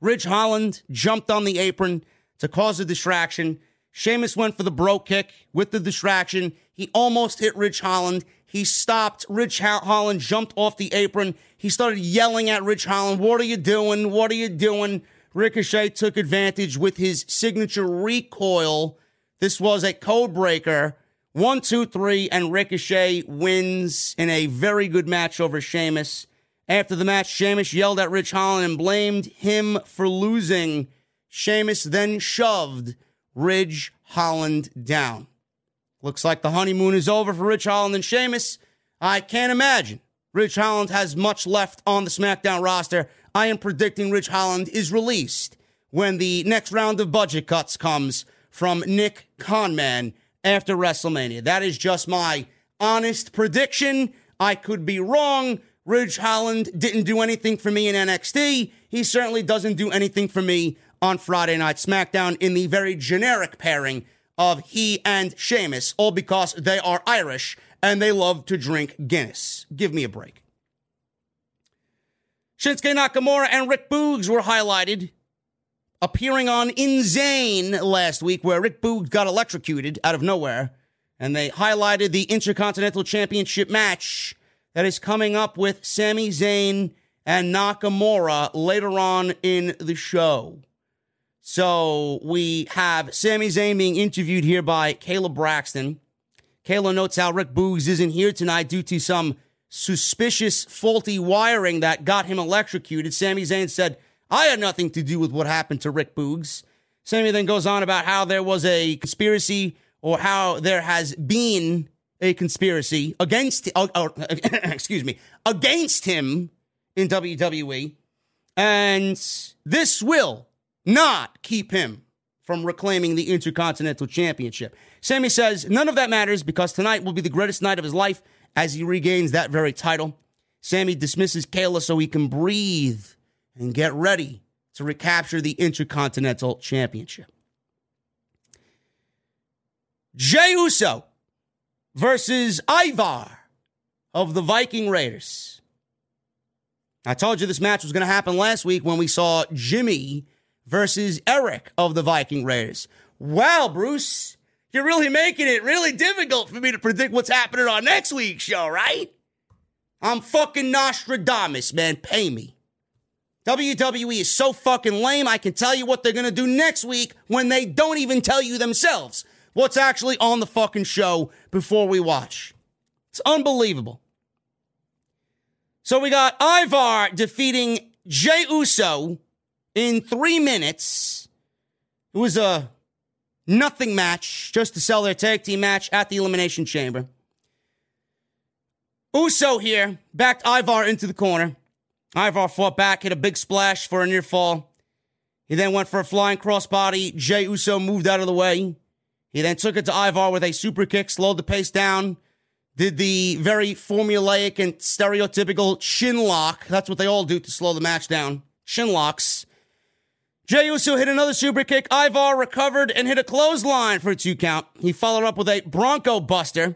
Ridge Holland jumped on the apron to cause a distraction. Sheamus went for the Brogue Kick with the distraction. He almost hit Ridge Holland. He stopped. Ridge Holland jumped off the apron. He started yelling at Ridge Holland, What are you doing? What are you doing? Ricochet took advantage with his signature recoil. This was a code breaker one, two, three, and Ricochet wins in a very good match over Sheamus. After the match, Sheamus yelled at Ridge Holland and blamed him for losing. Sheamus then shoved Ridge Holland down. Looks like the honeymoon is over for Ridge Holland and Sheamus. I can't imagine Ridge Holland has much left on the SmackDown roster. I am predicting Ridge Holland is released when the next round of budget cuts comes from Nick Khanman after WrestleMania. That is just my honest prediction. I could be wrong. Ridge Holland didn't do anything for me in NXT. He certainly doesn't do anything for me on Friday Night SmackDown in the very generic pairing of he and Sheamus, all because they are Irish and they love to drink Guinness. Give me a break. Shinsuke Nakamura and Rick Boogs were highlighted appearing on Insane last week, where Rick Boogs got electrocuted out of nowhere, and they highlighted the Intercontinental Championship match that is coming up with Sami Zayn and Nakamura later on in the show. So we have Sami Zayn being interviewed here by Kayla Braxton. Kayla notes how Rick Boogs isn't here tonight due to some suspicious faulty wiring that got him electrocuted. Sami Zayn said, I had nothing to do with what happened to Rick Boogs. Sami then goes on about how there was a conspiracy or how there has been a conspiracy against, uh, excuse me, against him in WWE. And this will not keep him from reclaiming the Intercontinental Championship. Sami says none of that matters because tonight will be the greatest night of his life as he regains that very title. Sami dismisses Kayla so he can breathe and get ready to recapture the Intercontinental Championship. Jey Uso versus Ivar of the Viking Raiders. I told you this match was going to happen last week when we saw Jimmy versus Erik of the Viking Raiders. Wow, Bruce, you're really making it really difficult for me to predict what's happening on next week's show, right? I'm fucking Nostradamus, man. Pay me. WWE is so fucking lame, I can tell you what they're gonna do next week when they don't even tell you themselves what's actually on the fucking show before we watch. It's unbelievable. So we got Ivar defeating Jey Uso in three minutes. It was a nothing match just to sell their tag team match at the Elimination Chamber. Uso here backed Ivar into the corner. Ivar fought back, hit a big splash for a near fall. He then went for a flying crossbody. Jey Uso moved out of the way. He then took it to Ivar with a super kick, slowed the pace down, did the very formulaic and stereotypical chin lock. That's what they all do to slow the match down. Chin locks. Jey Uso hit another super kick. Ivar recovered and hit a clothesline for a two count. He followed up with a Bronco Buster.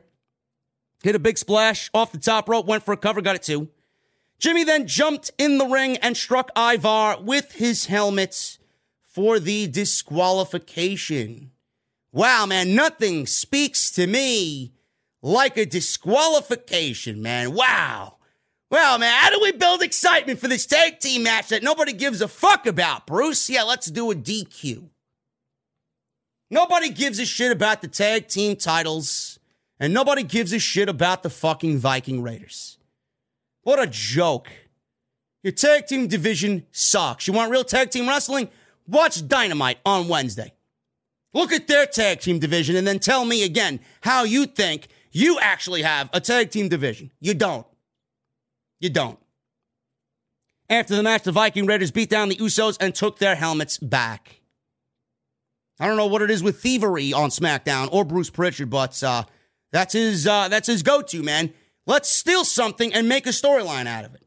Hit a big splash off the top rope, went for a cover, got it too. Jimmy then jumped in the ring and struck Ivar with his helmet for the disqualification. Wow, man, nothing speaks to me like a disqualification, man. Wow. Well, man, how do we build excitement for this tag team match that nobody gives a fuck about, Bruce? Yeah, let's do a DQ. Nobody gives a shit about the tag team titles, and nobody gives a shit about the fucking Viking Raiders. What a joke. Your tag team division sucks. You want real tag team wrestling? Watch Dynamite on Wednesday. Look at their tag team division and then tell me again how you think you actually have a tag team division. You don't. You don't. After the match, the Viking Raiders beat down the Usos and took their helmets back. I don't know what it is with thievery on SmackDown or Bruce Pritchard, but uh, that's his uh, that's his go-to man. Let's steal something and make a storyline out of it.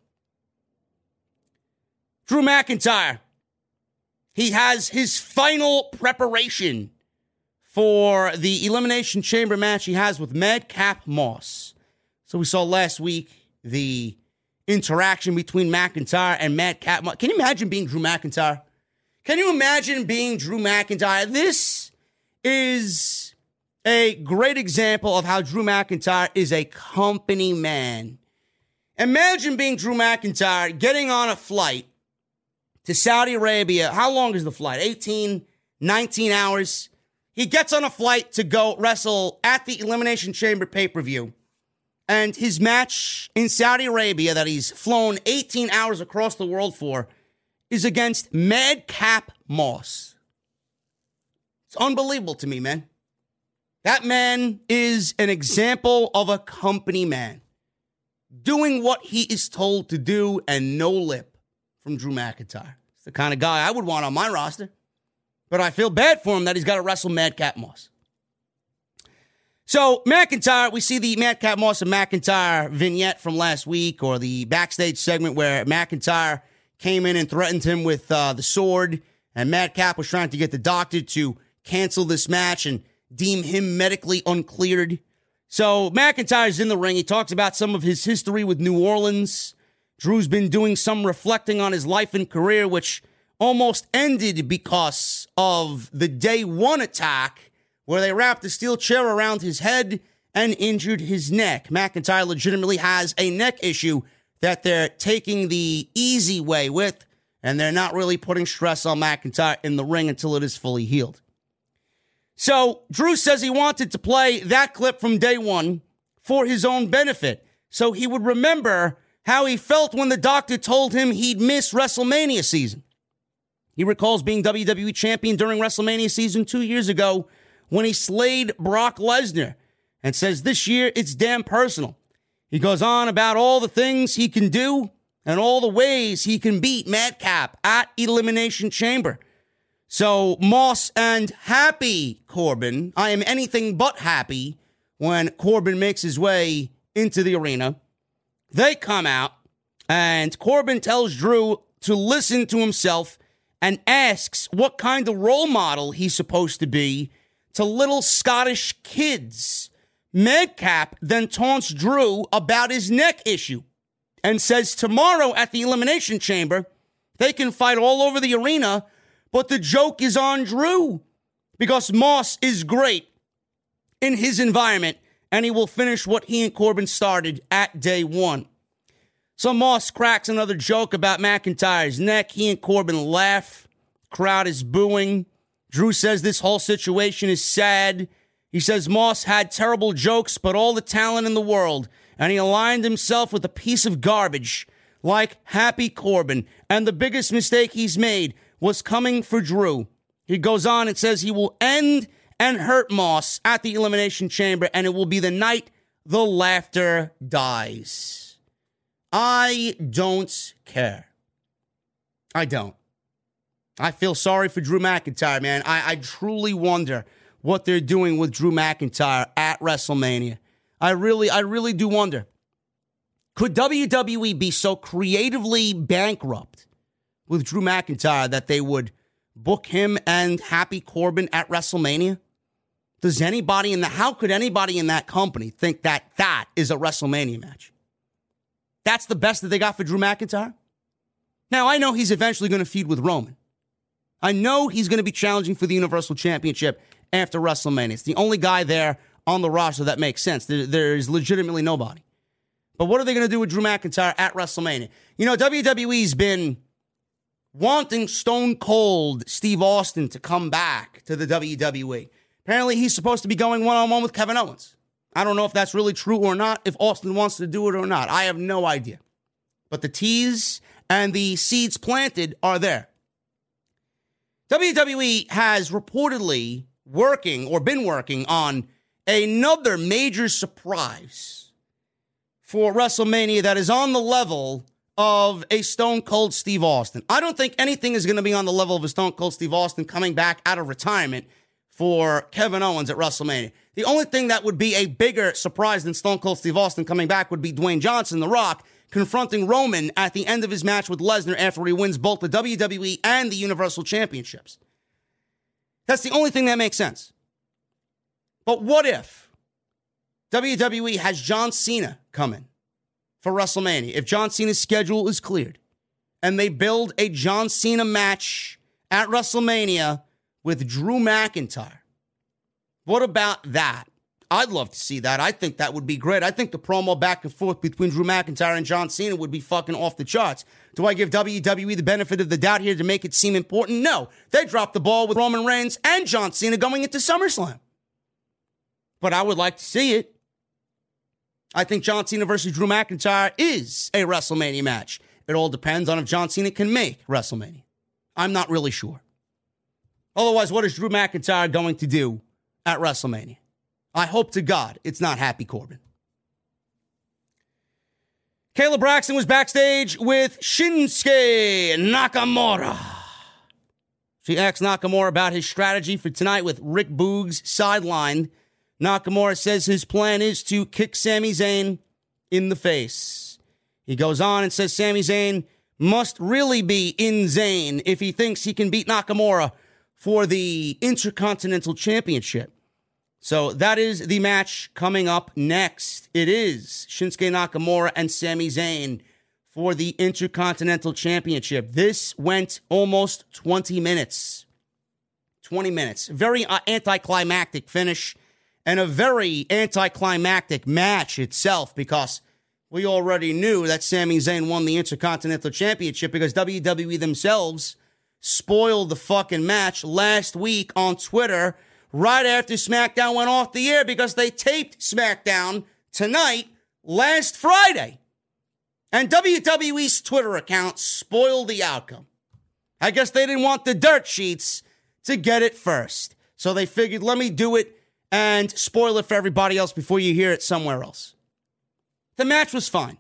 Drew McIntyre, he has his final preparation for the Elimination Chamber match he has with Madcap Moss. So we saw last week the interaction between McIntyre and Madcap Moss. Can you imagine being Drew McIntyre? Can you imagine being Drew McIntyre? This is a great example of how Drew McIntyre is a company man. Imagine being Drew McIntyre getting on a flight to Saudi Arabia. How long is the flight? 18, 19 hours. He gets on a flight to go wrestle at the Elimination Chamber pay per view. And his match in Saudi Arabia that he's flown 18 hours across the world for is against Madcap Moss. It's unbelievable to me, man. That man is an example of a company man doing what he is told to do and no lip from Drew McIntyre. It's the kind of guy I would want on my roster. But I feel bad for him that he's got to wrestle Madcap Moss. So McIntyre, we see the Madcap Moss and McIntyre vignette from last week, or the backstage segment where McIntyre came in and threatened him with uh, the sword, and Madcap was trying to get the doctor to cancel this match and deem him medically uncleared. So McIntyre's in the ring. He talks about some of his history with New Orleans. Drew's been doing some reflecting on his life and career, which almost ended because of the day one attack where they wrapped a steel chair around his head and injured his neck. McIntyre legitimately has a neck issue that they're taking the easy way with, and they're not really putting stress on McIntyre in the ring until it is fully healed. So Drew says he wanted to play that clip from day one for his own benefit, so he would remember how he felt when the doctor told him he'd miss WrestleMania season. He recalls being WWE champion during WrestleMania season two years ago when he slayed Brock Lesnar and says this year it's damn personal. He goes on about all the things he can do and all the ways he can beat Madcap at Elimination Chamber. So, Moss and happy Corbin, I am anything but happy when Corbin makes his way into the arena. They come out, and Corbin tells Drew to listen to himself and asks what kind of role model he's supposed to be to little Scottish kids. Madcap then taunts Drew about his neck issue and says tomorrow at the Elimination Chamber, they can fight all over the arena, but the joke is on Drew because Moss is great in his environment and he will finish what he and Corbin started at day one. So Moss cracks another joke about McIntyre's neck. He and Corbin laugh. Crowd is booing. Drew says this whole situation is sad. He says Moss had terrible jokes, but all the talent in the world, and he aligned himself with a piece of garbage like Happy Corbin. And the biggest mistake he's made was coming for Drew. He goes on and says he will end and hurt Moss at the Elimination Chamber, and it will be the night the laughter dies. I don't care. I don't. I feel sorry for Drew McIntyre, man. I, I truly wonder what they're doing with Drew McIntyre at WrestleMania. I really, I really do wonder. Could WWE be so creatively bankrupt with Drew McIntyre that they would book him and Happy Corbin at WrestleMania? Does anybody in the how could anybody in that company think that that is a WrestleMania match? That's the best that they got for Drew McIntyre? Now, I know he's eventually going to feud with Roman. I know he's going to be challenging for the Universal Championship after WrestleMania. It's the only guy there on the roster that makes sense. There, there is legitimately nobody. But what are they going to do with Drew McIntyre at WrestleMania? You know, WWE's been wanting Stone Cold Steve Austin to come back to the WWE. Apparently, he's supposed to be going one on one with Kevin Owens. I don't know if that's really true or not, if Austin wants to do it or not. I have no idea. But the tease and the seeds planted are there. WWE has reportedly working or been working on another major surprise for WrestleMania that is on the level of a Stone Cold Steve Austin. I don't think anything is going to be on the level of a Stone Cold Steve Austin coming back out of retirement for Kevin Owens at WrestleMania. The only thing that would be a bigger surprise than Stone Cold Steve Austin coming back would be Dwayne Johnson, The Rock, confronting Roman at the end of his match with Lesnar after he wins both the WWE and the Universal Championships. That's the only thing that makes sense. But what if WWE has John Cena coming for WrestleMania? If John Cena's schedule is cleared and they build a John Cena match at WrestleMania with Drew McIntyre, what about that? I'd love to see that. I think that would be great. I think the promo back and forth between Drew McIntyre and John Cena would be fucking off the charts. Do I give WWE the benefit of the doubt here to make it seem important? No. They dropped the ball with Roman Reigns and John Cena going into SummerSlam. But I would like to see it. I think John Cena versus Drew McIntyre is a WrestleMania match. It all depends on if John Cena can make WrestleMania. I'm not really sure. Otherwise, what is Drew McIntyre going to do at WrestleMania? I hope to God it's not Happy Corbin. Kayla Braxton was backstage with Shinsuke Nakamura. She asked Nakamura about his strategy for tonight with Rick Boogs sidelined. Nakamura says his plan is to kick Sami Zayn in the face. He goes on and says Sami Zayn must really be in Zayn if he thinks he can beat Nakamura for the Intercontinental Championship. So that is the match coming up next. It is Shinsuke Nakamura and Sami Zayn for the Intercontinental Championship. This went almost 20 minutes. 20 minutes. Very uh, anticlimactic finish. And a very anticlimactic match itself because we already knew that Sami Zayn won the Intercontinental Championship because WWE themselves spoiled the fucking match last week on Twitter right after SmackDown went off the air because they taped SmackDown tonight last Friday. And WWE's Twitter account spoiled the outcome. I guess they didn't want the dirt sheets to get it first. So they figured, let me do it and spoil it for everybody else before you hear it somewhere else. The match was fine.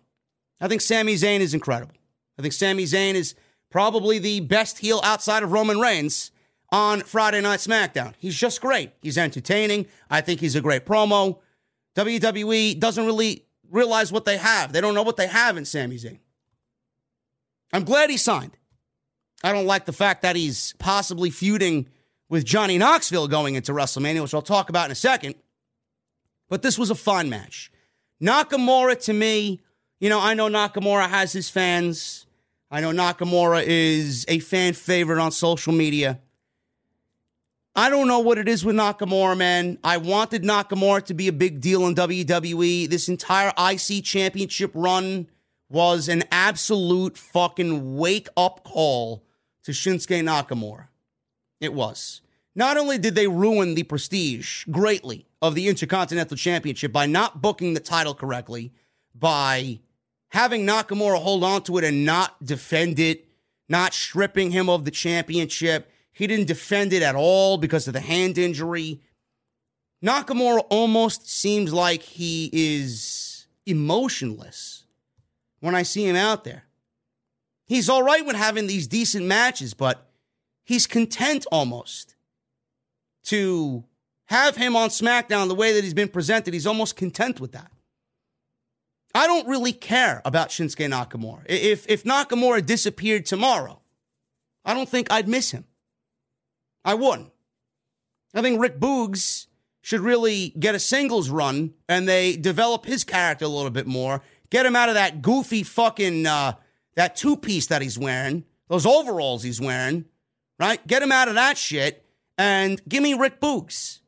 I think Sami Zayn is incredible. I think Sami Zayn is probably the best heel outside of Roman Reigns on Friday Night SmackDown. He's just great. He's entertaining. I think he's a great promo. WWE doesn't really realize what they have. They don't know what they have in Sami Zayn. I'm glad he signed. I don't like the fact that he's possibly feuding with Johnny Knoxville going into WrestleMania, which I'll talk about in a second. But this was a fun match. Nakamura, to me, you know, I know Nakamura has his fans. I know Nakamura is a fan favorite on social media. I don't know what it is with Nakamura, man. I wanted Nakamura to be a big deal in WWE. This entire IC championship run was an absolute fucking wake up call to Shinsuke Nakamura. It was. Not only did they ruin the prestige greatly of the Intercontinental Championship by not booking the title correctly, by having Nakamura hold on to it and not defend it, not stripping him of the championship. He didn't defend it at all because of the hand injury. Nakamura almost seems like he is emotionless when I see him out there. He's all right when having these decent matches, but he's content almost to have him on SmackDown the way that he's been presented. He's almost content with that. I don't really care about Shinsuke Nakamura. If if Nakamura disappeared tomorrow, I don't think I'd miss him. I wouldn't. I think Rick Boogs should really get a singles run and they develop his character a little bit more. Get him out of that goofy fucking uh, that two piece that he's wearing, those overalls he's wearing, right? Get him out of that shit and give me Rick Boogs.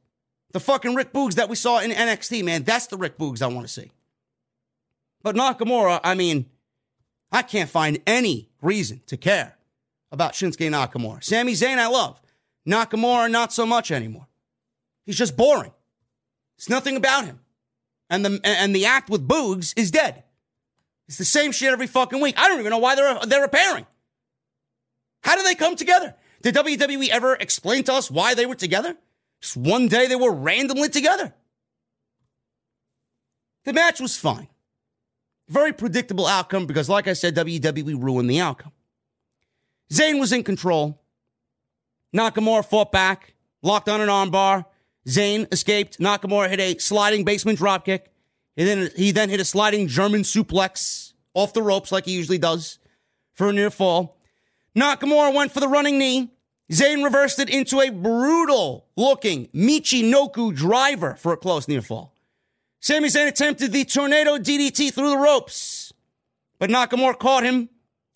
The fucking Rick Boogs that we saw in NXT, man. That's the Rick Boogs I want to see. But Nakamura, I mean, I can't find any reason to care about Shinsuke Nakamura. Sami Zayn, I love. Nakamura, not so much anymore. He's just boring. It's nothing about him. And the and the act with Boogs is dead. It's the same shit every fucking week. I don't even know why they're they're a pairing. How do they come together? Did WWE ever explain to us why they were together? Just one day they were randomly together. The match was fine. Very predictable outcome because, like I said, WWE ruined the outcome. Zayn was in control. Nakamura fought back, locked on an armbar. Zayn escaped. Nakamura hit a sliding basement dropkick. And then he then hit a sliding German suplex off the ropes like he usually does for a near fall. Nakamura went for the running knee. Zayn reversed it into a brutal looking Michinoku driver for a close near fall. Sami Zayn attempted the tornado DDT through the ropes, but Nakamura caught him,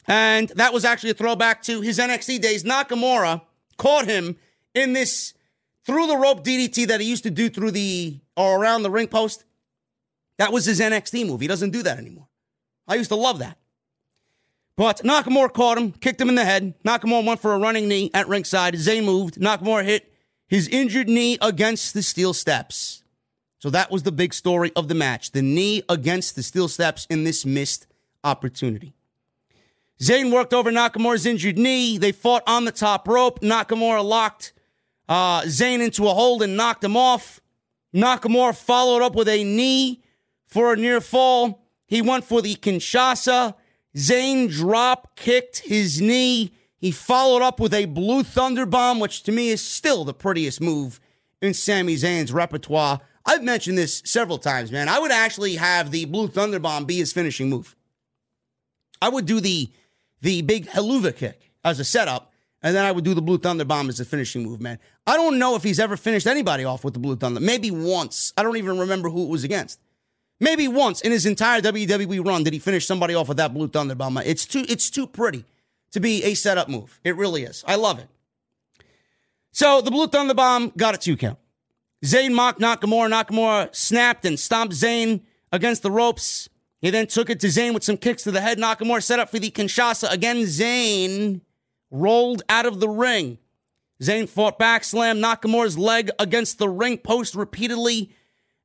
and that was actually a throwback to his NXT days. Nakamura caught him in this through the rope DDT that he used to do through the or around the ring post. That was his NXT move. He doesn't do that anymore. I used to love that. But Nakamura caught him, kicked him in the head. Nakamura went for a running knee at ringside. Zayn moved. Nakamura hit his injured knee against the steel steps. So that was the big story of the match the knee against the steel steps in this missed opportunity. Zayn worked over Nakamura's injured knee. They fought on the top rope. Nakamura locked uh, Zayn into a hold and knocked him off. Nakamura followed up with a knee for a near fall. He went for the Kinshasa. Zayn drop kicked his knee. He followed up with a blue thunder bomb, which to me is still the prettiest move in Sami Zayn's repertoire. I've mentioned this several times, man. I would actually have the blue thunder bomb be his finishing move. I would do the the big Helluva kick as a setup, and then I would do the blue thunder bomb as a finishing move, man. I don't know if he's ever finished anybody off with the blue thunder. Maybe once. I don't even remember who it was against. Maybe once in his entire WWE run did he finish somebody off with that blue thunder bomb. It's too it's too pretty to be a setup move. It really is. I love it. So the blue thunder bomb got a two count. Zayn mocked Nakamura. Nakamura snapped and stomped Zayn against the ropes. He then took it to Zayn with some kicks to the head. Nakamura set up for the Kinshasa. Again, Zayn rolled out of the ring. Zayn fought back, slammed Nakamura's leg against the ring post repeatedly,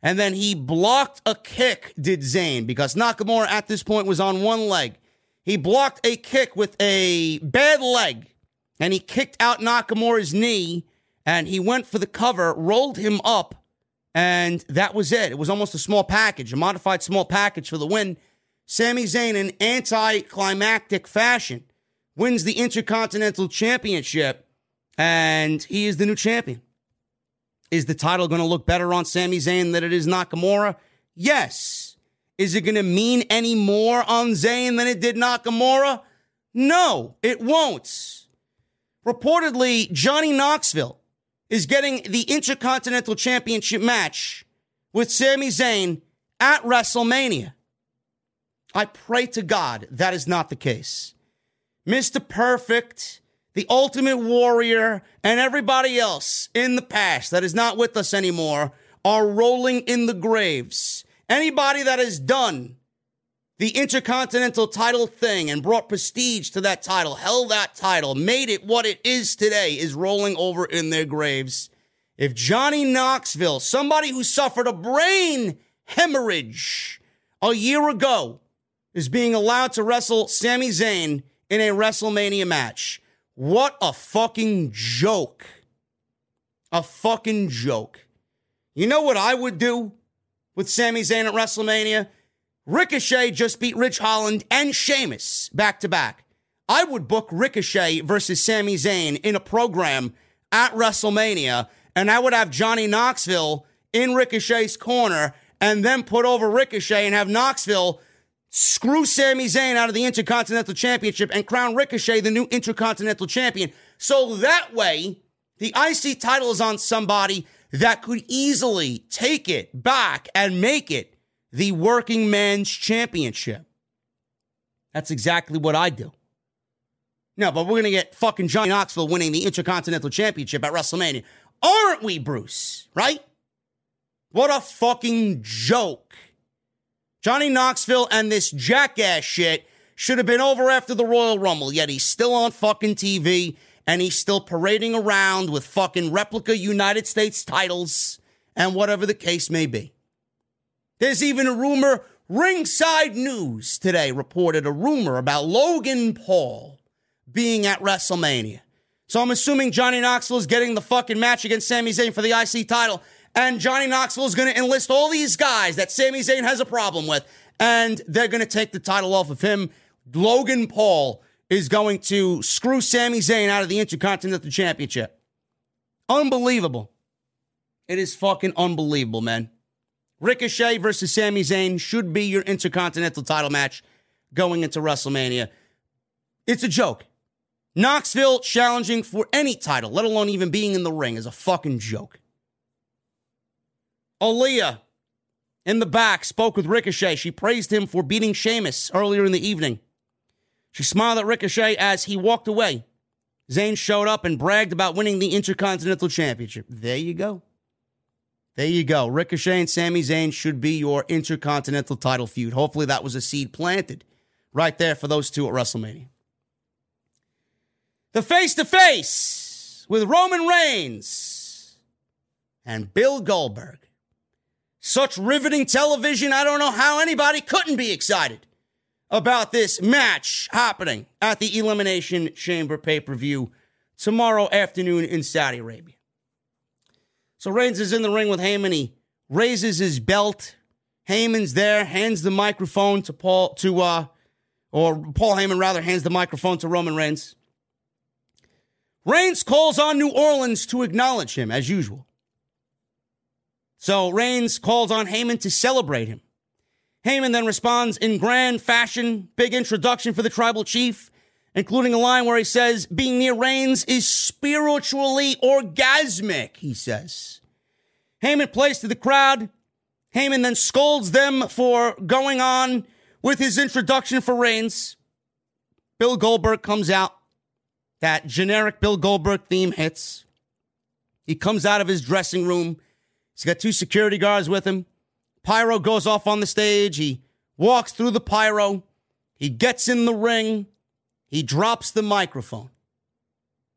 and then he blocked a kick, did Zayn, because Nakamura at this point was on one leg. He blocked a kick with a bad leg, and he kicked out Nakamura's knee, and he went for the cover, rolled him up, and that was it. It was almost a small package, a modified small package for the win. Sami Zayn, in anticlimactic fashion, wins the Intercontinental Championship, and he is the new champion. Is the title going to look better on Sami Zayn than it is Nakamura? Yes. Is it going to mean any more on Zayn than it did Nakamura? No, it won't. Reportedly, Johnny Knoxville is getting the Intercontinental Championship match with Sami Zayn at WrestleMania. I pray to God that is not the case. Mr. Perfect, the Ultimate Warrior, and everybody else in the past that is not with us anymore are rolling in the graves. Anybody that has done the Intercontinental title thing and brought prestige to that title, held that title, made it what it is today, is rolling over in their graves. If Johnny Knoxville, somebody who suffered a brain hemorrhage a year ago, is being allowed to wrestle Sami Zayn in a WrestleMania match, what a fucking joke. A fucking joke. You know what I would do with Sami Zayn at WrestleMania? Ricochet just beat Ridge Holland and Sheamus back to back. I would book Ricochet versus Sami Zayn in a program at WrestleMania, and I would have Johnny Knoxville in Ricochet's corner and then put over Ricochet and have Knoxville screw Sami Zayn out of the Intercontinental Championship and crown Ricochet the new Intercontinental Champion. So that way, the IC title is on somebody that could easily take it back and make it the working man's championship. That's exactly what I do. No, but we're going to get fucking Johnny Knoxville winning the Intercontinental Championship at WrestleMania. Aren't we, Bruce? Right? What a fucking joke. Johnny Knoxville and this jackass shit should have been over after the Royal Rumble, yet he's still on fucking TV and he's still parading around with fucking replica United States titles and whatever the case may be. There's even a rumor, Ringside News today reported a rumor about Logan Paul being at WrestleMania. So I'm assuming Johnny Knoxville is getting the fucking match against Sami Zayn for the IC title. And Johnny Knoxville is going to enlist all these guys that Sami Zayn has a problem with. And they're going to take the title off of him. Logan Paul is going to screw Sami Zayn out of the Intercontinental Championship. Unbelievable. It is fucking unbelievable, man. Ricochet versus Sami Zayn should be your Intercontinental title match going into WrestleMania. It's a joke. Knoxville challenging for any title, let alone even being in the ring, is a fucking joke. Aliyah in the back spoke with Ricochet. She praised him for beating Sheamus earlier in the evening. She smiled at Ricochet as he walked away. Zayn showed up and bragged about winning the Intercontinental Championship. There you go. There you go. Ricochet and Sami Zayn should be your Intercontinental title feud. Hopefully, that was a seed planted right there for those two at WrestleMania. The face to face with Roman Reigns and Bill Goldberg. Such riveting television, I don't know how anybody couldn't be excited about this match happening at the Elimination Chamber pay per view tomorrow afternoon in Saudi Arabia. So Reigns is in the ring with Heyman. He raises his belt. Heyman's there, hands the microphone to Paul to uh or Paul Heyman rather hands the microphone to Roman Reigns. Reigns calls on New Orleans to acknowledge him as usual. So Reigns calls on Heyman to celebrate him. Heyman then responds in grand fashion, big introduction for the tribal chief, including a line where he says, Being near Reigns is spiritually orgasmic, he says. Heyman plays to the crowd. Heyman then scolds them for going on with his introduction for Reigns. Bill Goldberg comes out. That generic Bill Goldberg theme hits. He comes out of his dressing room He's got two security guards with him. Pyro goes off on the stage. He walks through the pyro. He gets in the ring. He drops the microphone.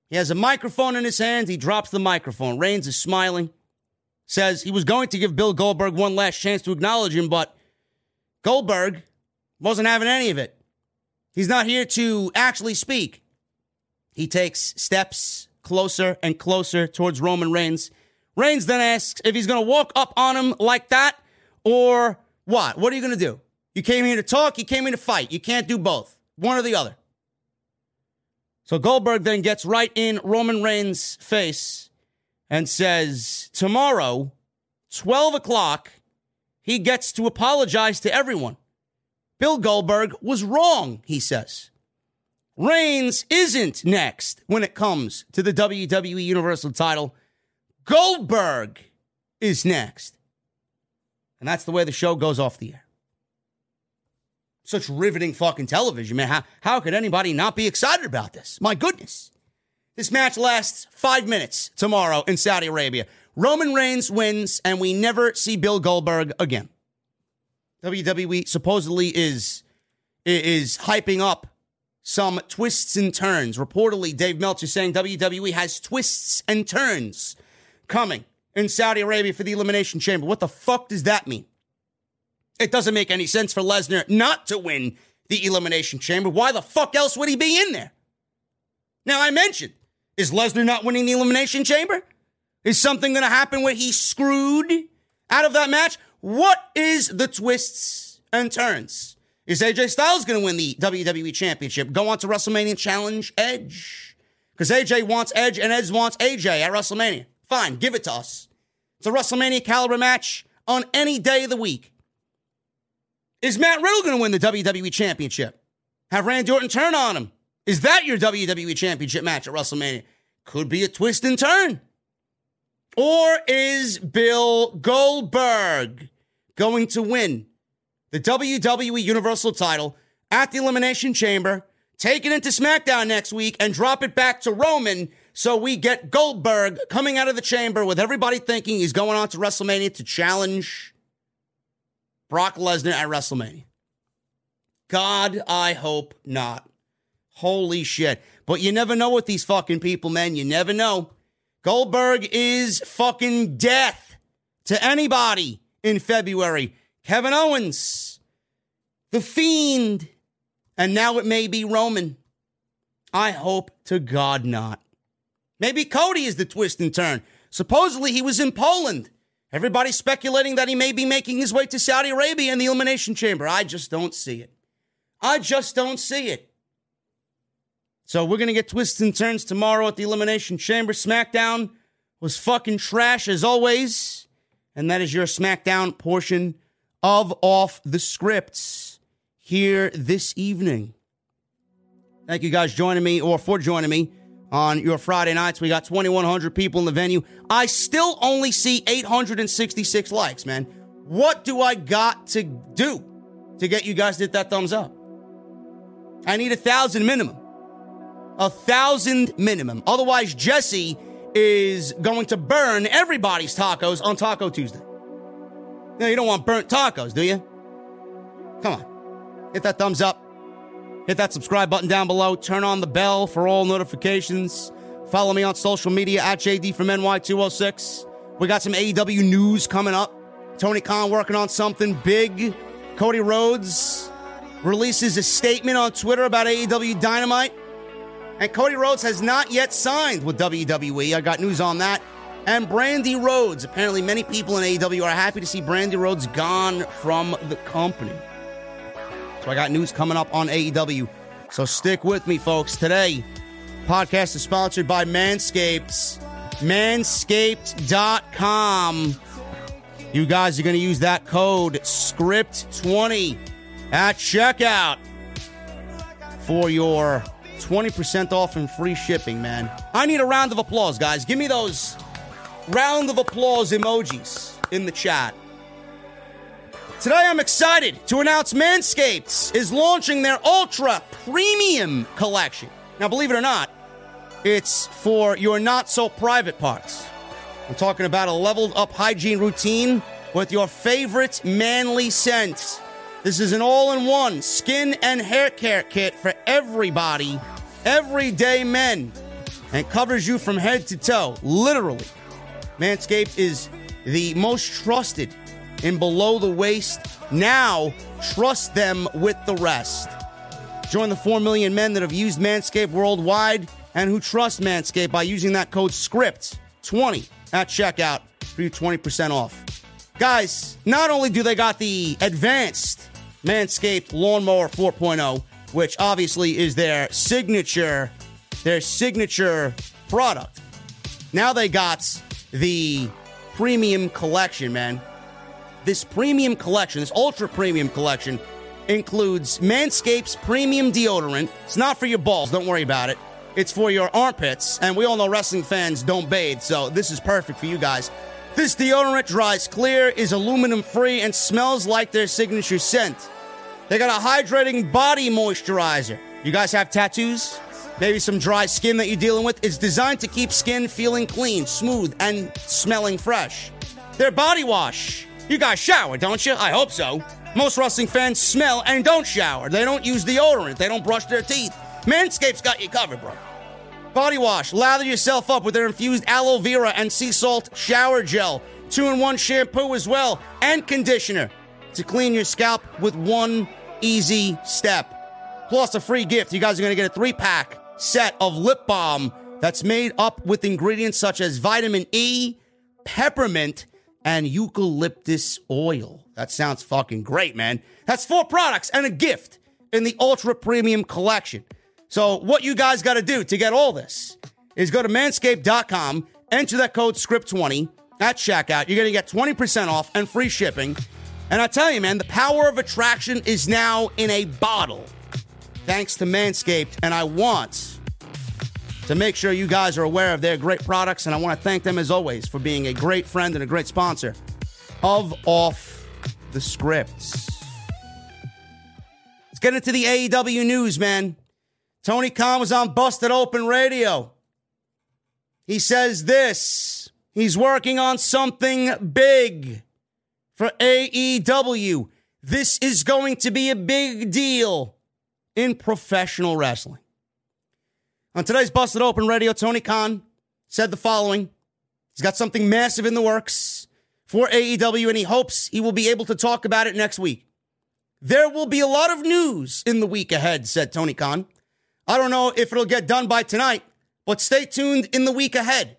He has a microphone in his hands. He drops the microphone. Reigns is smiling. Says he was going to give Bill Goldberg one last chance to acknowledge him, but Goldberg wasn't having any of it. He's not here to actually speak. He takes steps closer and closer towards Roman Reigns. Reigns then asks if he's going to walk up on him like that or what? What are you going to do? You came here to talk, you came here to fight. You can't do both, one or the other. So Goldberg then gets right in Roman Reigns' face and says, Tomorrow, 12 o'clock, he gets to apologize to everyone. Bill Goldberg was wrong, he says. Reigns isn't next when it comes to the WWE Universal title. Goldberg is next. And that's the way the show goes off the air. Such riveting fucking television, man. How, how could anybody not be excited about this? My goodness. This match lasts five minutes tomorrow in Saudi Arabia. Roman Reigns wins, and we never see Bill Goldberg again. WWE supposedly is is hyping up some twists and turns. Reportedly, Dave Meltzer saying WWE has twists and turns coming in Saudi Arabia for the Elimination Chamber. What the fuck does that mean? It doesn't make any sense for Lesnar not to win the Elimination Chamber. Why the fuck else would he be in there? Now, I mentioned, is Lesnar not winning the Elimination Chamber? Is something going to happen where he's screwed out of that match? What is the twists and turns? Is AJ Styles going to win the WWE Championship? Go on to WrestleMania Challenge Edge? Because AJ wants Edge and Edge wants AJ at WrestleMania. Fine, give it to us. It's a WrestleMania caliber match on any day of the week. Is Matt Riddle going to win the WWE Championship? Have Randy Orton turn on him? Is that your WWE Championship match at WrestleMania? Could be a twist and turn. Or is Bill Goldberg going to win the WWE Universal title at the Elimination Chamber, take it into SmackDown next week, and drop it back to Roman so we get Goldberg coming out of the chamber with everybody thinking he's going on to WrestleMania to challenge Brock Lesnar at WrestleMania? God, I hope not. Holy shit. But you never know with these fucking people, man. You never know. Goldberg is fucking death to anybody in February. Kevin Owens, The Fiend, and now it may be Roman. I hope to God not. Maybe Cody is the twist and turn. Supposedly he was in Poland. Everybody's speculating that he may be making his way to Saudi Arabia in the Elimination Chamber. I just don't see it. I just don't see it. So we're going to get twists and turns tomorrow at the Elimination Chamber. SmackDown was fucking trash as always. And that is your SmackDown portion of Off the Scripts here this evening. Thank you guys joining me or for joining me on your Friday nights. We got 2,100 people in the venue. I still only see 866 likes, man. What do I got to do to get you guys to hit that thumbs up? I need a thousand minimum. A thousand minimum. Otherwise, Jesse is going to burn everybody's tacos on Taco Tuesday. No, you don't want burnt tacos, do you? Come on. Hit that thumbs up. Hit that subscribe button down below. Turn on the bell for all notifications. Follow me on social media at JD from NY206. We got some AEW news coming up. Tony Khan working on something big. Cody Rhodes releases a statement on Twitter about AEW Dynamite. And Cody Rhodes has not yet signed with WWE. I got news on that. And Brandi Rhodes. Apparently, many people in AEW are happy to see Brandi Rhodes gone from the company. So I got news coming up on AEW. So stick with me, folks. Today, podcast is sponsored by Manscaped. Manscaped.com. You guys are going to use that code SCRIPT20 at checkout for your 20% off and free shipping, man. I need a round of applause, guys. Give me those round of applause emojis in the chat. Today, I'm excited to announce Manscapes is launching their Ultra Premium Collection. Now, believe it or not, it's for your not so private parts. I'm talking about a leveled up hygiene routine with your favorite manly scents. This is an all in one skin and hair care kit for everybody, everyday men, and covers you from head to toe, literally. Manscaped is the most trusted in below the waist. Now, trust them with the rest. Join the 4 million men that have used Manscaped worldwide and who trust Manscaped by using that code SCRIPT20 at checkout for you 20% off. Guys, not only do they got the advanced Manscaped Lawnmower 4.0, which obviously is their signature, their signature product. Now they got the premium collection, man. This premium collection, this ultra premium collection, includes Manscaped's premium deodorant. It's not for your balls, don't worry about it. It's for your armpits, and we all know wrestling fans don't bathe, so this is perfect for you guys. This deodorant dries clear, is aluminum free, and smells like their signature scent. They got a hydrating body moisturizer. You guys have tattoos? Maybe some dry skin that you're dealing with? It's designed to keep skin feeling clean, smooth, and smelling fresh. Their body wash. You guys shower, don't you? I hope so. Most wrestling fans smell and don't shower. They don't use deodorant. They don't brush their teeth. Manscaped's got you covered, bro. Body wash. Lather yourself up with their infused aloe vera and sea salt shower gel. Two in one shampoo as well, and conditioner to clean your scalp with one easy step. Plus, a free gift. You guys are going to get a three pack set of lip balm that's made up with ingredients such as vitamin E, peppermint, and eucalyptus oil. That sounds fucking great, man. That's four products and a gift in the ultra premium collection. So, what you guys got to do to get all this is go to manscaped.com, enter that code SCRIPT20 at checkout. You're going to get 20% off and free shipping. And I tell you, man, the power of attraction is now in a bottle thanks to Manscaped. And I want to make sure you guys are aware of their great products. And I want to thank them, as always, for being a great friend and a great sponsor of Off the Scripts. Let's get into the AEW news, man. Tony Khan was on Busted Open Radio. He says this he's working on something big for AEW. This is going to be a big deal in professional wrestling. On today's Busted Open Radio, Tony Khan said the following He's got something massive in the works for AEW, and he hopes he will be able to talk about it next week. There will be a lot of news in the week ahead, said Tony Khan. I don't know if it'll get done by tonight, but stay tuned in the week ahead.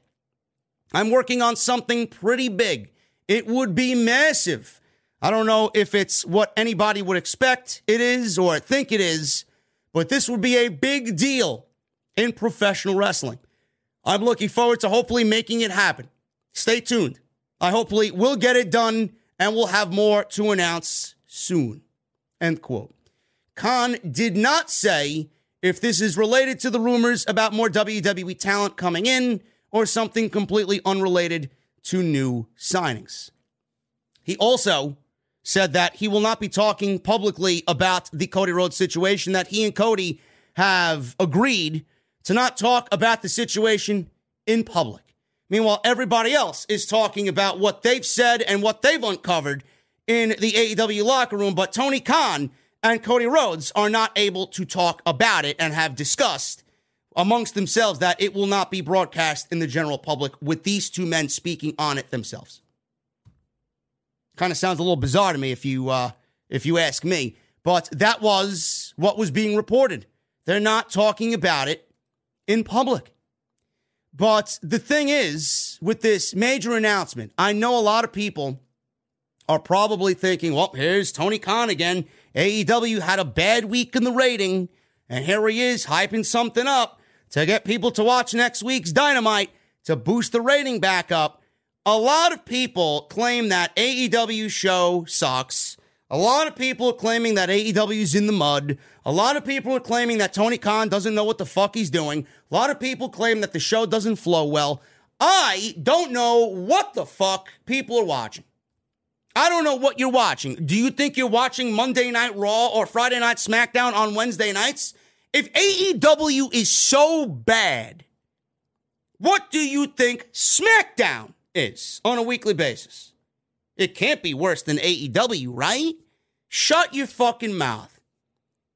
I'm working on something pretty big. It would be massive. I don't know if it's what anybody would expect it is or think it is, but this would be a big deal in professional wrestling. I'm looking forward to hopefully making it happen. Stay tuned. I hopefully will get it done and we'll have more to announce soon. End quote. Khan did not say if this is related to the rumors about more WWE talent coming in or something completely unrelated to new signings. He also said that he will not be talking publicly about the Cody Rhodes situation, that he and Cody have agreed to not talk about the situation in public. Meanwhile, everybody else is talking about what they've said and what they've uncovered in the AEW locker room, but Tony Khan and Cody Rhodes are not able to talk about it and have discussed amongst themselves that it will not be broadcast in the general public with these two men speaking on it themselves. Kind of sounds a little bizarre to me if you uh, if you ask me, but that was what was being reported. They're not talking about it in public. But the thing is, with this major announcement, I know a lot of people are probably thinking, well, here's Tony Khan again. AEW had a bad week in the rating, and here he is hyping something up to get people to watch next week's Dynamite to boost the rating back up. A lot of people claim that AEW show sucks. A lot of people are claiming that AEW is in the mud. A lot of people are claiming that Tony Khan doesn't know what the fuck he's doing. A lot of people claim that the show doesn't flow well. I don't know what the fuck people are watching. I don't know what you're watching. Do you think you're watching Monday Night Raw or Friday Night SmackDown on Wednesday nights? If AEW is so bad, what do you think SmackDown is on a weekly basis. It can't be worse than AEW, right? Shut your fucking mouth.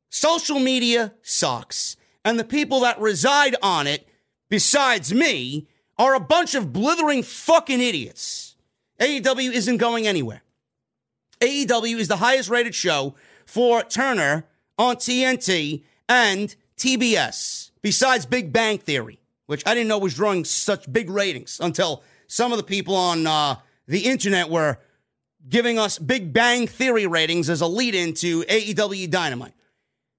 Social media sucks, and the people that reside on it, besides me, are a bunch of blithering fucking idiots. AEW isn't going anywhere. AEW is the highest rated show for Turner on TNT and TBS, besides Big Bang Theory, which I didn't know was drawing such big ratings until some of the people on uh, the internet were giving us Big Bang Theory ratings as a lead into AEW Dynamite.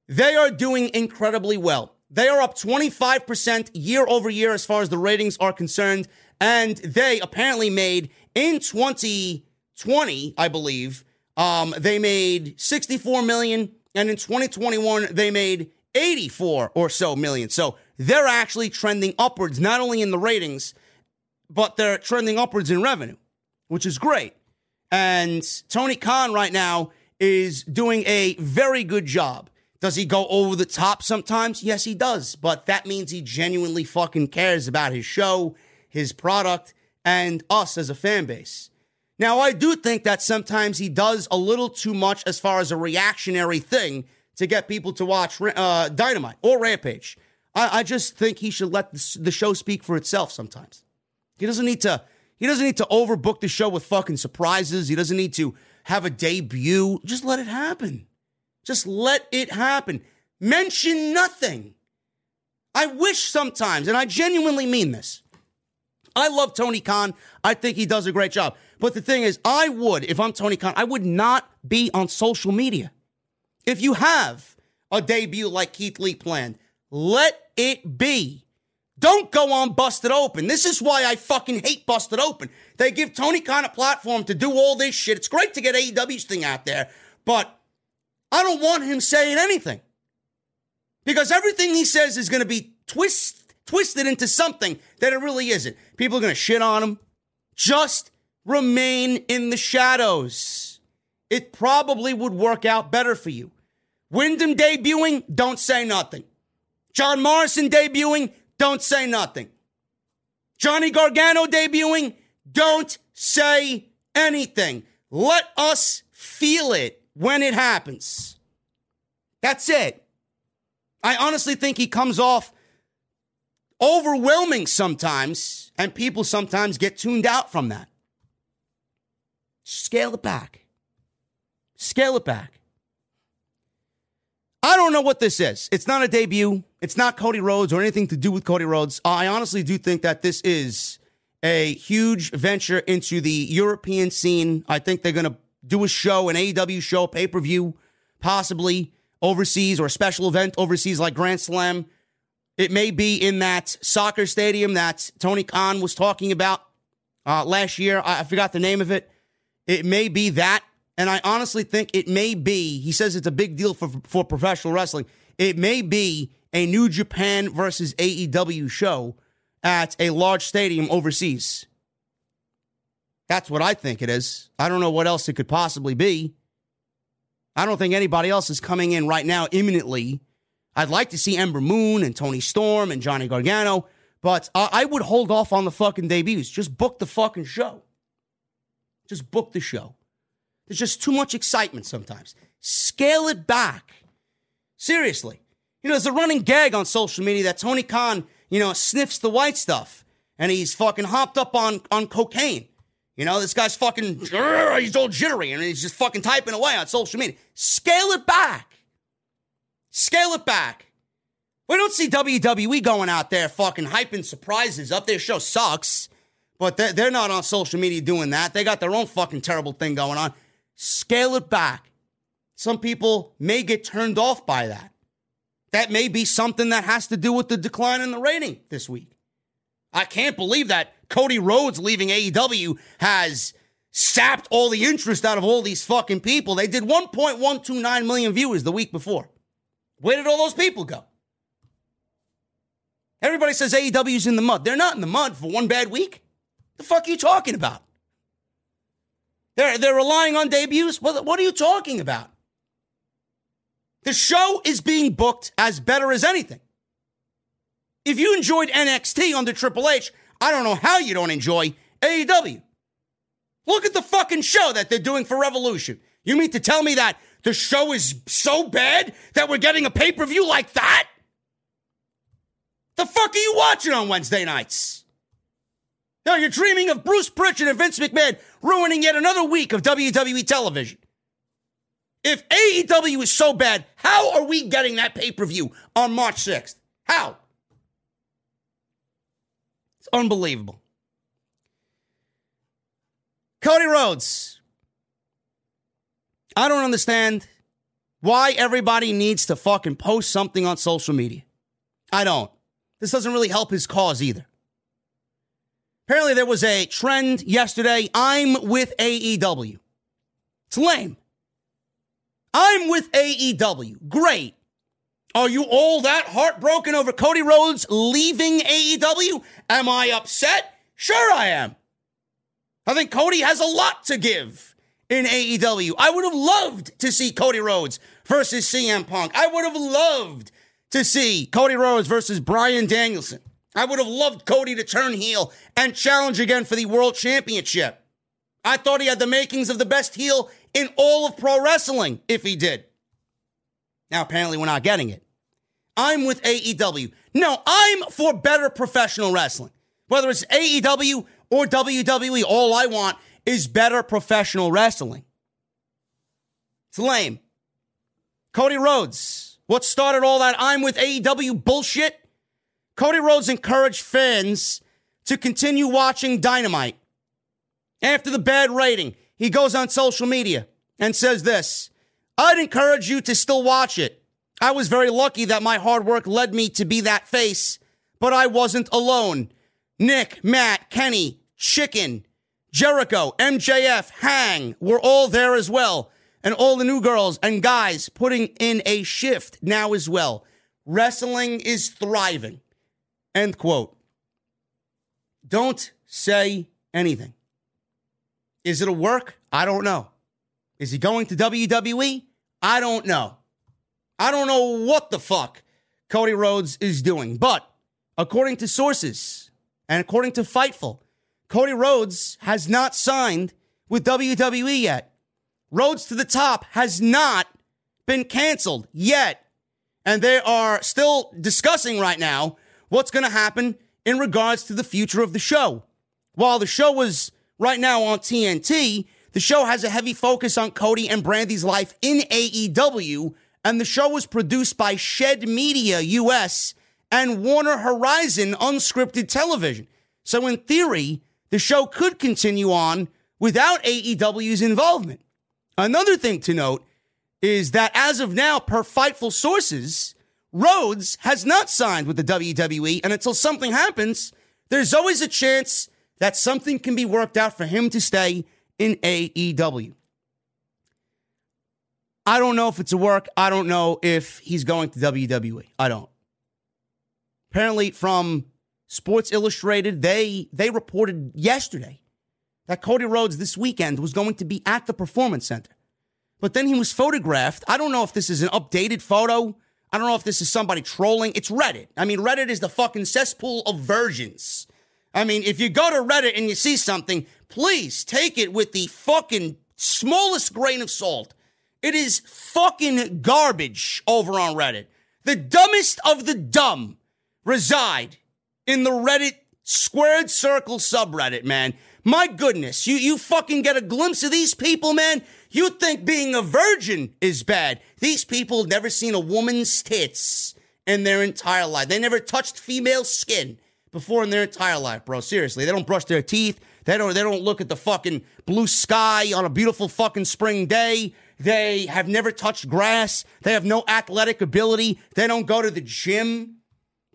They are doing incredibly well. They are up 25% year over year as far as the ratings are concerned. And they apparently made in 2020, I believe, um, they made 64 million. And in 2021, they made 84 or so million. So they're actually trending upwards, not only in the ratings, but they're trending upwards in revenue, which is great. And Tony Khan right now is doing a very good job. Does he go over the top sometimes? Yes, he does. But that means he genuinely fucking cares about his show, his product, and us as a fan base. Now, I do think that sometimes he does a little too much as far as a reactionary thing to get people to watch uh, Dynamite or Rampage. I, I, just think he should let the, the show speak for itself sometimes. He doesn't need to. He doesn't need to overbook the show with fucking surprises. He doesn't need to have a debut. Just let it happen. Just let it happen. Mention nothing. I wish sometimes, and I genuinely mean this. I love Tony Khan. I think he does a great job. But the thing is, I would, if I'm Tony Khan, I would not be on social media. If you have a debut like Keith Lee planned, let it be. Don't go on Busted Open. This is why I fucking hate Busted Open. They give Tony Khan a platform to do all this shit. It's great to get AEW's thing out there, but I don't want him saying anything. Because everything he says is going to be twist, twisted into something that it really isn't. People are going to shit on him. Just remain in the shadows. It probably would work out better for you. Windham debuting, don't say nothing. John Morrison debuting, don't say nothing. Johnny Gargano debuting, don't say anything. Let us feel it when it happens. That's it. I honestly think he comes off overwhelming sometimes, and people sometimes get tuned out from that. Scale it back. Scale it back. I don't know what this is. It's not a debut. It's not Cody Rhodes or anything to do with Cody Rhodes. I honestly do think that this is a huge venture into the European scene. I think they're going to do a show, an AEW show, pay per view, possibly overseas or a special event overseas like Grand Slam. It may be in that soccer stadium that Tony Khan was talking about uh, last year. I forgot the name of it. It may be that. And I honestly think it may be, he says it's a big deal for, for professional wrestling. It may be a New Japan versus AEW show at a large stadium overseas. That's what I think it is. I don't know what else it could possibly be. I don't think anybody else is coming in right now imminently. I'd like to see Ember Moon and Toni Storm and Johnny Gargano, but I would hold off on the fucking debuts. Just book the fucking show. Just book the show. There's just too much excitement sometimes. Scale it back. Seriously. You know, there's a running gag on social media that Tony Khan, you know, sniffs the white stuff and he's fucking hopped up on, on cocaine. You know, this guy's fucking, he's all jittery and he's just fucking typing away on social media. Scale it back. Scale it back. We don't see WWE going out there fucking hyping surprises up. Their show sucks. But they're, they're not on social media doing that. They got their own fucking terrible thing going on. Scale it back. Some people may get turned off by that. That may be something that has to do with the decline in the rating this week. I can't believe that Cody Rhodes leaving AEW has sapped all the interest out of all these fucking people. They did 1.129 million viewers the week before. Where did all those people go? Everybody says AEW's in the mud. They're not in the mud for one bad week. The fuck are you talking about? They're, they're relying on debuts? What, what are you talking about? The show is being booked as better as anything. If you enjoyed NXT under Triple H, I don't know how you don't enjoy AEW. Look at the fucking show that they're doing for Revolution. You mean to tell me that the show is so bad that we're getting a pay per view like that? The fuck are you watching on Wednesday nights? No, you're dreaming of Bruce Prichard and Vince McMahon ruining yet another week of WWE television. If AEW is so bad, how are we getting that pay per view on March 6th? How? It's unbelievable. Cody Rhodes. I don't understand why everybody needs to fucking post something on social media. I don't. This doesn't really help his cause either. Apparently, there was a trend yesterday. I'm with AEW. It's lame. I'm with AEW. Great. Are you all that heartbroken over Cody Rhodes leaving AEW? Am I upset? Sure, I am. I think Cody has a lot to give in AEW. I would have loved to see Cody Rhodes versus CM Punk. I would have loved to see Cody Rhodes versus Bryan Danielson. I would have loved Cody to turn heel and challenge again for the world championship. I thought he had the makings of the best heel in all of pro wrestling if he did. Now, apparently, we're not getting it. I'm with AEW. No, I'm for better professional wrestling. Whether it's AEW or WWE, all I want is better professional wrestling. It's lame. Cody Rhodes, what started all that I'm with AEW bullshit? Cody Rhodes encouraged fans to continue watching Dynamite. After the bad rating, he goes on social media and says this I'd encourage you to still watch it. I was very lucky that my hard work led me to be that face, but I wasn't alone. Nick, Matt, Kenny, Chicken, Jericho, MJF, Hang were all there as well. And all the new girls and guys putting in a shift now as well. Wrestling is thriving. End quote. Don't say anything. Is it a work? I don't know. Is he going to WWE? I don't know. I don't know what the fuck Cody Rhodes is doing. But according to sources and according to Fightful, Cody Rhodes has not signed with WWE yet. Rhodes to the Top has not been canceled yet. And they are still discussing right now what's going to happen in regards to the future of the show. While the show was right now on TNT, the show has a heavy focus on Cody and Brandi's life in AEW, and the show was produced by Shed Media US and Warner Horizon Unscripted Television. So, in theory, the show could continue on without AEW's involvement. Another thing to note is that as of now, per Fightful sources, Rhodes has not signed with the WWE, and until something happens, there's always a chance that something can be worked out for him to stay in AEW. I don't know if it's a work. I don't know if he's going to WWE. I don't. Apparently, from Sports Illustrated, they they reported yesterday that Cody Rhodes this weekend was going to be at the Performance Center. But then he was photographed. I don't know if this is an updated photo. I don't know if this is somebody trolling. It's Reddit. I mean, Reddit is the fucking cesspool of versions. I mean, if you go to Reddit and you see something, please take it with the fucking smallest grain of salt. It is fucking garbage over on Reddit. The dumbest of the dumb reside in the Reddit squared circle subreddit, man. My goodness, you, you fucking get a glimpse of these people, man. You think being a virgin is bad. These people never seen a woman's tits in their entire life. They never touched female skin before in their entire life, bro. Seriously, they don't brush their teeth. They don't. They don't look at the fucking blue sky on a beautiful fucking spring day. They have never touched grass. They have no athletic ability. They don't go to the gym.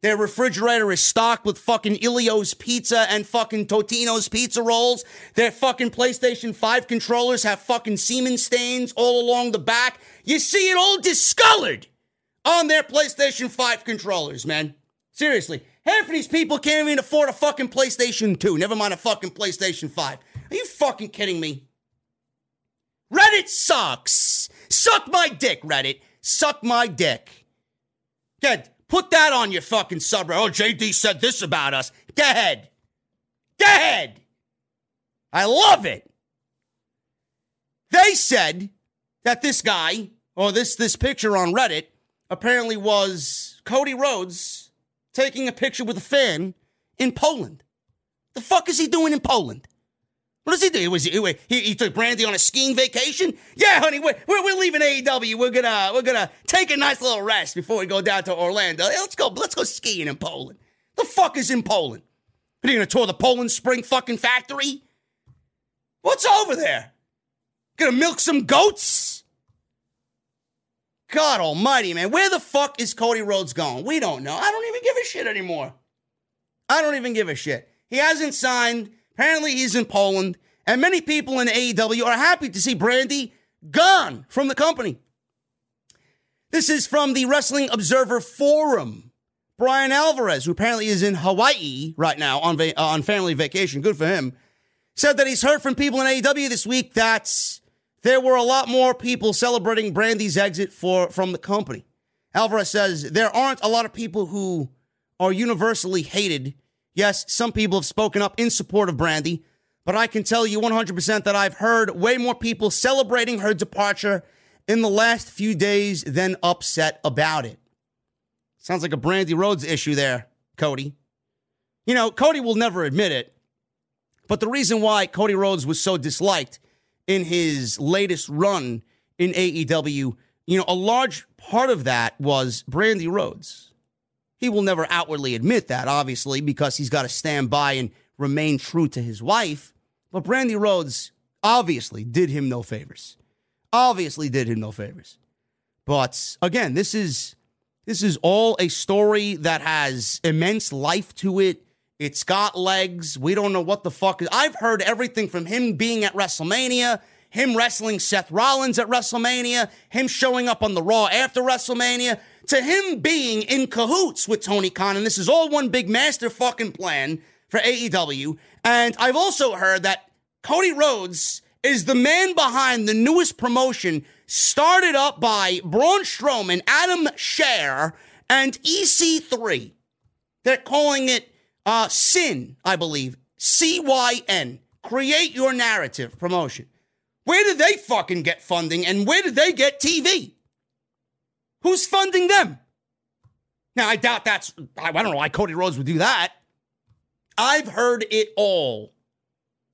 Their refrigerator is stocked with fucking Ellio's pizza and fucking Totino's pizza rolls. Their fucking PlayStation 5 controllers have fucking semen stains all along the back. You see it all discolored on their PlayStation 5 controllers, man. Seriously. Half of these people can't even afford a fucking PlayStation 2, never mind a fucking PlayStation 5. Are you fucking kidding me? Reddit sucks. Suck my dick, Reddit. Suck my dick. Good. Put that on your fucking subreddit. Oh, JD said this about us. Go ahead. Go ahead. I love it. They said that this guy or this this picture on Reddit apparently was Cody Rhodes taking a picture with a fan in Poland. The fuck is he doing in Poland? What does he do? Was he, he, he took Brandi on a skiing vacation? Yeah, honey, we're, we're, we're leaving AEW. We're gonna we're gonna take a nice little rest before we go down to Orlando. Let's go let's go skiing in Poland. The fuck is in Poland? Are you gonna tour the Poland Spring fucking factory? What's over there? Gonna milk some goats? God almighty, man. Where the fuck is Cody Rhodes going? We don't know. I don't even give a shit anymore. I don't even give a shit. He hasn't signed. Apparently, he's in Poland. And many people in AEW are happy to see Brandi gone from the company. This is from the Wrestling Observer Forum. Bryan Alvarez, who apparently is in Hawaii right now on, va- uh, on family vacation, good for him, said that he's heard from people in AEW this week that there were a lot more people celebrating Brandi's exit for from the company. Alvarez says there aren't a lot of people who are universally hated. Yes, some people have spoken up in support of Brandi, but I can tell you 100% that I've heard way more people celebrating her departure in the last few days than upset about it. Sounds like a Brandy Rhodes issue there, Cody. You know, Cody will never admit it, but the reason why Cody Rhodes was so disliked in his latest run in AEW, you know, a large part of that was Brandi Rhodes. He will never outwardly admit that, obviously, because he's got to stand by and remain true to his wife. But Brandi Rhodes obviously did him no favors. Obviously did him no favors. But again, this is this is all a story that has immense life to it. It's got legs. We don't know what the fuck. I've heard everything from him being at WrestleMania, him wrestling Seth Rollins at WrestleMania, him showing up on the Raw after WrestleMania, to him being in cahoots with Tony Khan. And this is all one big master fucking plan for AEW. And I've also heard that Cody Rhodes is the man behind the newest promotion started up by Braun Strowman, Adam Scherr, and EC3. They're calling it uh, Sin, I believe. C Y N. Create your narrative promotion. Where did they fucking get funding and where did they get TV? Who's funding them? Now, I doubt that's, I don't know why Cody Rhodes would do that. I've heard it all,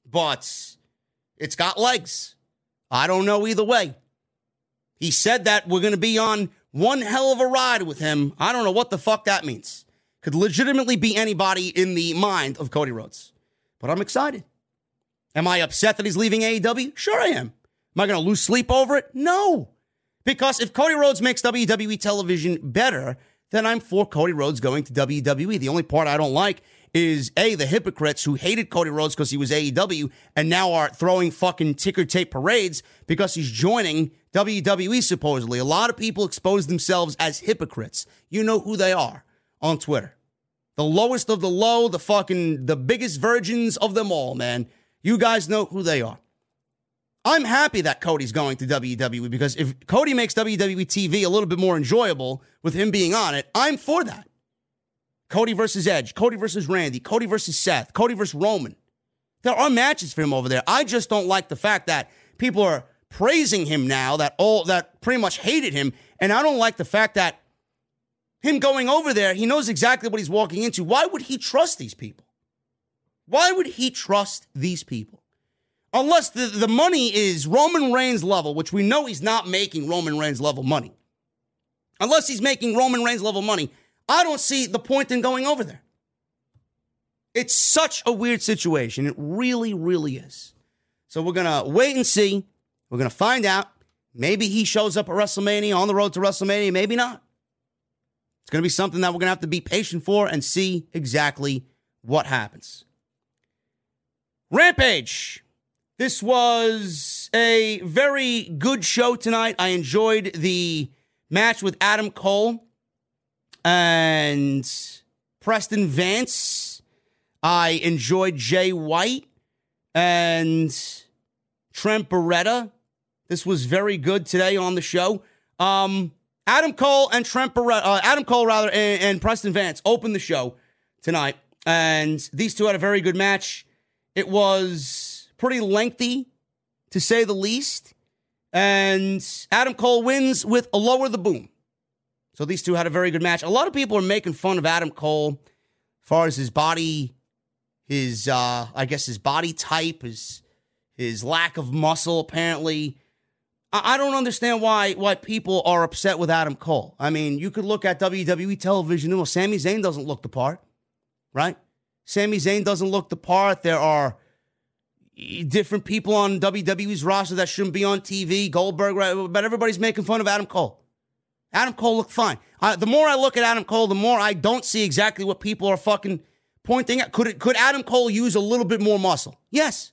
but it's got legs. I don't know either way. He said that we're going to be on one hell of a ride with him. I don't know what the fuck that means could legitimately be anybody in the mind of Cody Rhodes. But I'm excited. Am I upset that he's leaving AEW? Sure, I am. Am I going to lose sleep over it? No. Because if Cody Rhodes makes WWE television better, then I'm for Cody Rhodes going to WWE. The only part I don't like is A, the hypocrites who hated Cody Rhodes because he was AEW and now are throwing fucking ticker tape parades because he's joining WWE supposedly. A lot of people expose themselves as hypocrites. You know who they are on Twitter. The lowest of the low, the fucking the biggest virgins of them all, man. You guys know who they are. I'm happy that Cody's going to WWE because if Cody makes WWE TV a little bit more enjoyable with him being on it, I'm for that. Cody versus Edge, Cody versus Randy, Cody versus Seth, Cody versus Roman. There are matches for him over there. I just don't like the fact that people are praising him now that all that pretty much hated him, and I don't like the fact that him going over there, he knows exactly what he's walking into. Why would he trust these people? Why would he trust these people? Unless the, the money is Roman Reigns level, which we know he's not making Roman Reigns level money. Unless he's making Roman Reigns level money, I don't see the point in going over there. It's such a weird situation. It really, really is. So we're going to wait and see. We're going to find out. Maybe he shows up at WrestleMania on the road to WrestleMania, maybe not. It's going to be something that we're going to have to be patient for and see exactly what happens. Rampage. This was a very good show tonight. I enjoyed the match with Adam Cole and Preston Vance. I enjoyed Jay White and Trent Beretta. This was very good today on the show. Um, Adam Cole and Trent Beretta, uh, Adam Cole rather, and, and Preston Vance opened the show tonight, and these two had a very good match. It was pretty lengthy, to say the least. And Adam Cole wins with a lower the boom. So these two had a very good match. A lot of people are making fun of Adam Cole as far as his body, his uh, I guess his body type, his his lack of muscle, apparently. I, I don't understand why why people are upset with Adam Cole. I mean, you could look at WWE television. Well, Sami Zayn doesn't look the part, right? Sami Zayn doesn't look the part. There are different people on WWE's roster that shouldn't be on TV. Goldberg, right? but everybody's making fun of Adam Cole. Adam Cole looked fine. Uh, the more I look at Adam Cole, the more I don't see exactly what people are fucking pointing at. Could it, could Adam Cole use a little bit more muscle? Yes,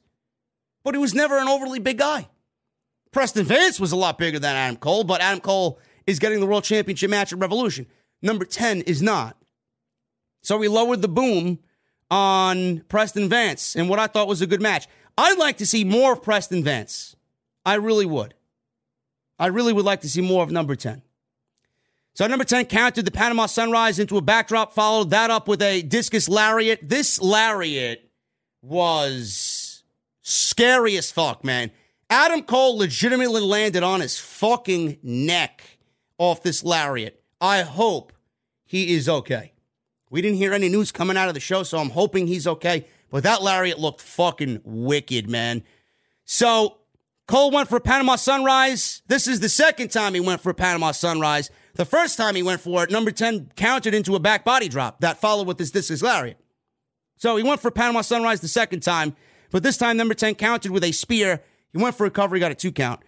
but he was never an overly big guy. Preston Vance was a lot bigger than Adam Cole, but Adam Cole is getting the world championship match at Revolution. Number ten is not. So we lowered the boom on Preston Vance in what I thought was a good match. I'd like to see more of Preston Vance. I really would. I really would like to see more of number 10. So number 10 countered the Panama Sunrise into a backdrop, followed that up with a discus lariat. This lariat was scary as fuck, man. Adam Cole legitimately landed on his fucking neck off this lariat. I hope he is okay. We didn't hear any news coming out of the show, so I'm hoping he's okay. But that lariat looked fucking wicked, man. So Cole went for Panama Sunrise. This is the second time he went for Panama Sunrise. The first time he went for it, number 10 countered into a back body drop that followed with this discus lariat. So he went for Panama Sunrise the second time, but this time number 10 countered with a spear. He went for a recovery, got a two count.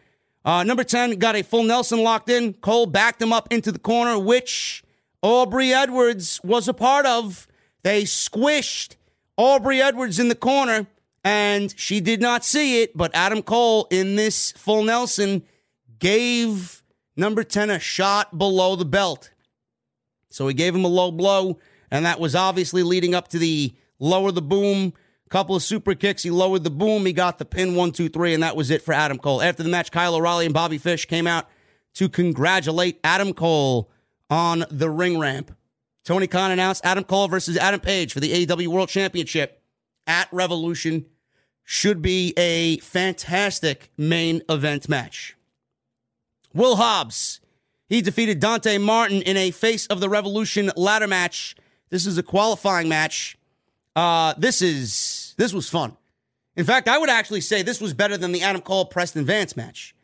Uh, number 10 got a full Nelson locked in. Cole backed him up into the corner, which Aubrey Edwards was a part of. They squished Aubrey Edwards in the corner, and she did not see it, but Adam Cole in this full Nelson gave number 10 a shot below the belt. So he gave him a low blow, and that was obviously leading up to the lower the boom. Couple of super kicks. He lowered the boom. He got the pin one, two, three, and that was it for Adam Cole. After the match, Kyle O'Reilly and Bobby Fish came out to congratulate Adam Cole on the ring ramp. Tony Khan announced Adam Cole versus Adam Page for the AEW World Championship at Revolution. Should be a fantastic main event match. Will Hobbs, he defeated Dante Martin in a Face of the Revolution ladder match. This is a qualifying match. Uh, this is this was fun. In fact, I would actually say this was better than the Adam Cole Preston Vance match.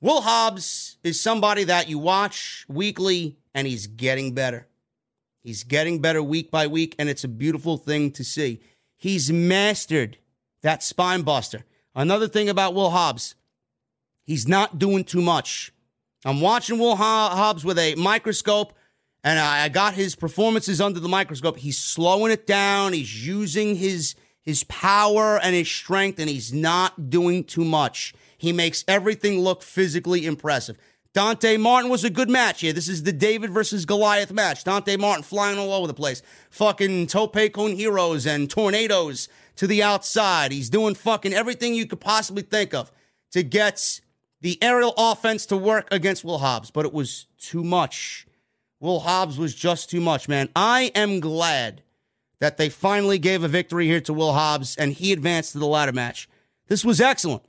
Will Hobbs is somebody that you watch weekly, and he's getting better. He's getting better week by week, and it's a beautiful thing to see. He's mastered that spine buster. Another thing about Will Hobbs, he's not doing too much. I'm watching Will Hobbs with a microscope, and I got his performances under the microscope. He's slowing it down. He's using his his power and his strength, and he's not doing too much. He makes everything look physically impressive. Dante Martin was a good match here. This is the David versus Goliath match. Dante Martin flying all over the place. Fucking tope con heroes and tornadoes to the outside. He's doing fucking everything you could possibly think of to get the aerial offense to work against Will Hobbs, but it was too much. Will Hobbs was just too much, man. I am glad that they finally gave a victory here to Will Hobbs and he advanced to the ladder match. This was excellent.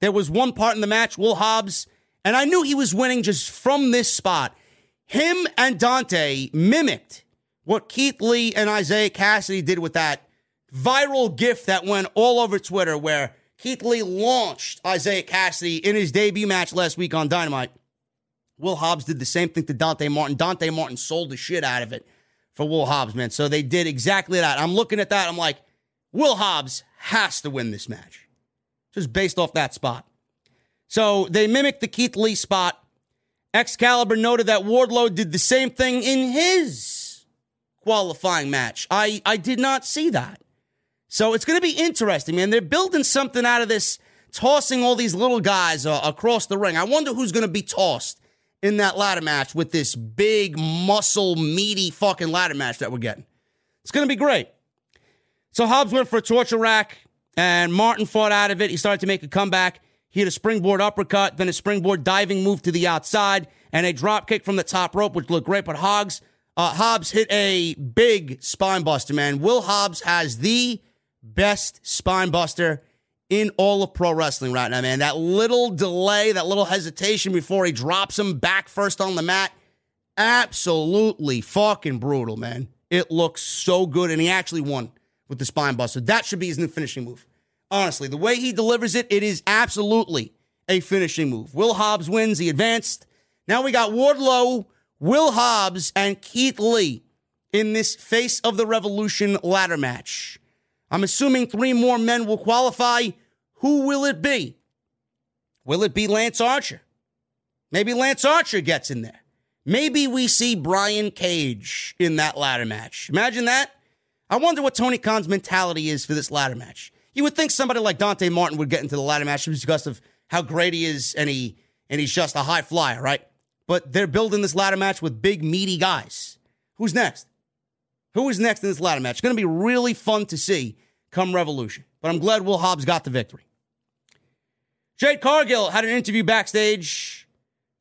There was one part in the match, Will Hobbs and I knew he was winning just from this spot. Him and Dante mimicked what Keith Lee and Isiah Kassidy did with that viral gift that went all over Twitter where Keith Lee launched Isiah Kassidy in his debut match last week on Dynamite. Will Hobbs did the same thing to Dante Martin. Dante Martin sold the shit out of it for Will Hobbs, man. So they did exactly that. I'm looking at that. I'm like, Will Hobbs has to win this match just based off that spot. So they mimicked the Keith Lee spot. Excalibur noted that Wardlow did the same thing in his qualifying match. I, I did not see that. So it's going to be interesting, man. They're building something out of this, tossing all these little guys uh, across the ring. I wonder who's going to be tossed in that ladder match with this big, muscle, meaty fucking ladder match that we're getting. It's going to be great. So Hobbs went for a torture rack, and Martin fought out of it. He started to make a comeback. He had a springboard uppercut, then a springboard diving move to the outside, and a drop kick from the top rope, which looked great. But Hobbs, uh, Hobbs hit a big spine buster, man. Will Hobbs has the best spine buster in all of pro wrestling right now, man. That little delay, that little hesitation before he drops him back first on the mat, absolutely fucking brutal, man. It looks so good, and he actually won with the spine buster. That should be his new finishing move. Honestly, the way he delivers it, it is absolutely a finishing move. Will Hobbs wins, he advanced. Now we got Wardlow, Will Hobbs, and Keith Lee in this Face of the Revolution ladder match. I'm assuming three more men will qualify. Who will it be? Will it be Lance Archer? Maybe Lance Archer gets in there. Maybe we see Brian Cage in that ladder match. Imagine that. I wonder what Tony Khan's mentality is for this ladder match. You would think somebody like Dante Martin would get into the ladder match because of how great he is and he and he's just a high flyer, right? But they're building this ladder match with big meaty guys. Who's next? Who is next in this ladder match? It's going to be really fun to see come Revolution. But I'm glad Will Hobbs got the victory. Jade Cargill had an interview backstage,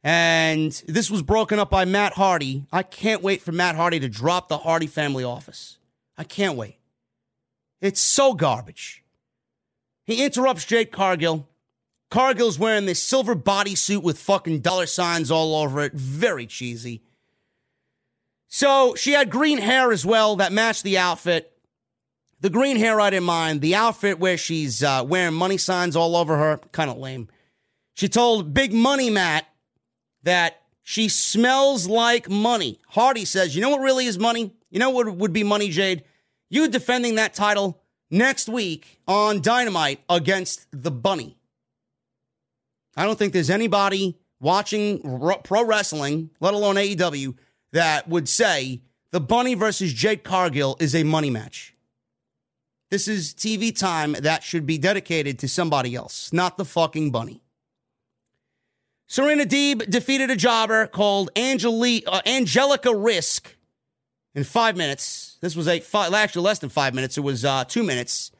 and this was broken up by Matt Hardy. I can't wait for Matt Hardy to drop the Hardy family office. I can't wait. It's so garbage. He interrupts Jade Cargill. Cargill's wearing this silver bodysuit with fucking dollar signs all over it. Very cheesy. So she had green hair as well that matched the outfit. The green hair I didn't mind. The outfit where she's uh, wearing money signs all over her, kind of lame. She told Big Money Matt that she smells like money. Hardy says, You know what really is money? You know what would be money, Jade? You defending that title next week on Dynamite against the Bunny. I don't think there's anybody watching pro wrestling, let alone AEW, that would say the Bunny versus Jade Cargill is a money match. This is TV time that should be dedicated to somebody else, not the fucking Bunny. Serena Deeb defeated a jobber called uh, Angelica Risk in five minutes. This was a five, actually less than five minutes. It was uh, two minutes.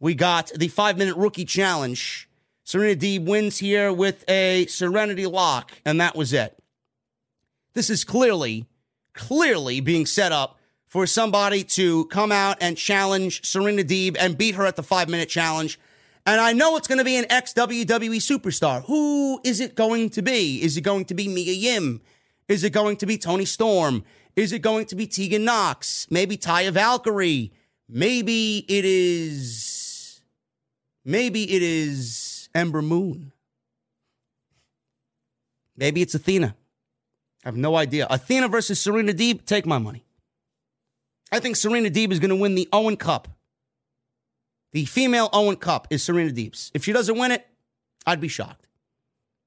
We got the five minute rookie challenge. Serena Deeb wins here with a Serenity lock, and that was it. This is clearly clearly being set up for somebody to come out and challenge Serena Deeb and beat her at the five minute challenge. And I know it's going to be an ex WWE superstar. Who is it going to be? Is it going to be Mia Yim? Is it going to be Toni Storm? Is it going to be Tegan Nox? Maybe Taya Valkyrie? Maybe it is. Maybe it is Ember Moon. Maybe it's Athena. I have no idea. Athena versus Serena Deeb, take my money. I think Serena Deeb is going to win the Owen Cup. The female Owen Cup is Serena Deeb's. If she doesn't win it, I'd be shocked.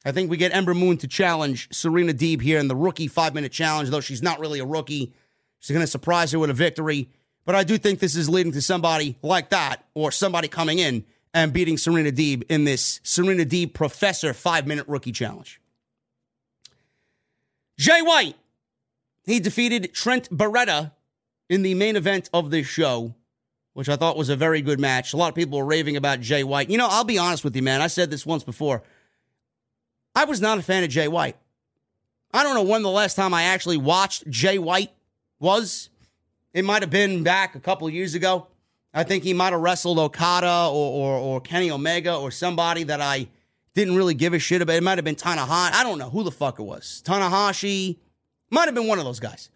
I think we get Ember Moon to challenge Serena Deeb here in the rookie five minute challenge, though she's not really a rookie. She's going to surprise her with a victory. But I do think this is leading to somebody like that or somebody coming in and beating Serena Deeb in this Serena Deeb Professor five minute rookie challenge. Jay White, he defeated Trent Beretta in the main event of this show, which I thought was a very good match. A lot of people were raving about Jay White. You know, I'll be honest with you, man. I said this once before. I was not a fan of Jay White. I don't know when the last time I actually watched Jay White was. It might have been back a couple years ago. I think he might have wrestled Okada or, or, or Kenny Omega or somebody that I didn't really give a shit about. It might have been Tanahashi. I don't know who the fuck it was. Tanahashi might have been one of those guys.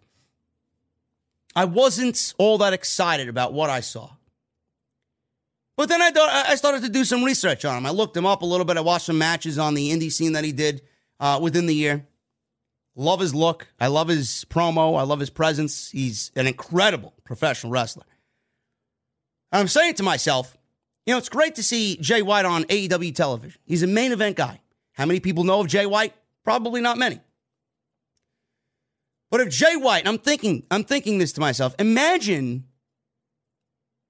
I wasn't all that excited about what I saw. But then I I started to do some research on him. I looked him up a little bit. I watched some matches on the indie scene that he did uh, within the year. Love his look. I love his promo. I love his presence. He's an incredible professional wrestler. I'm saying to myself, you know, it's great to see Jay White on AEW television. He's a main event guy. How many people know of Jay White? Probably not many. But if Jay White, I'm thinking, I'm thinking this to myself. Imagine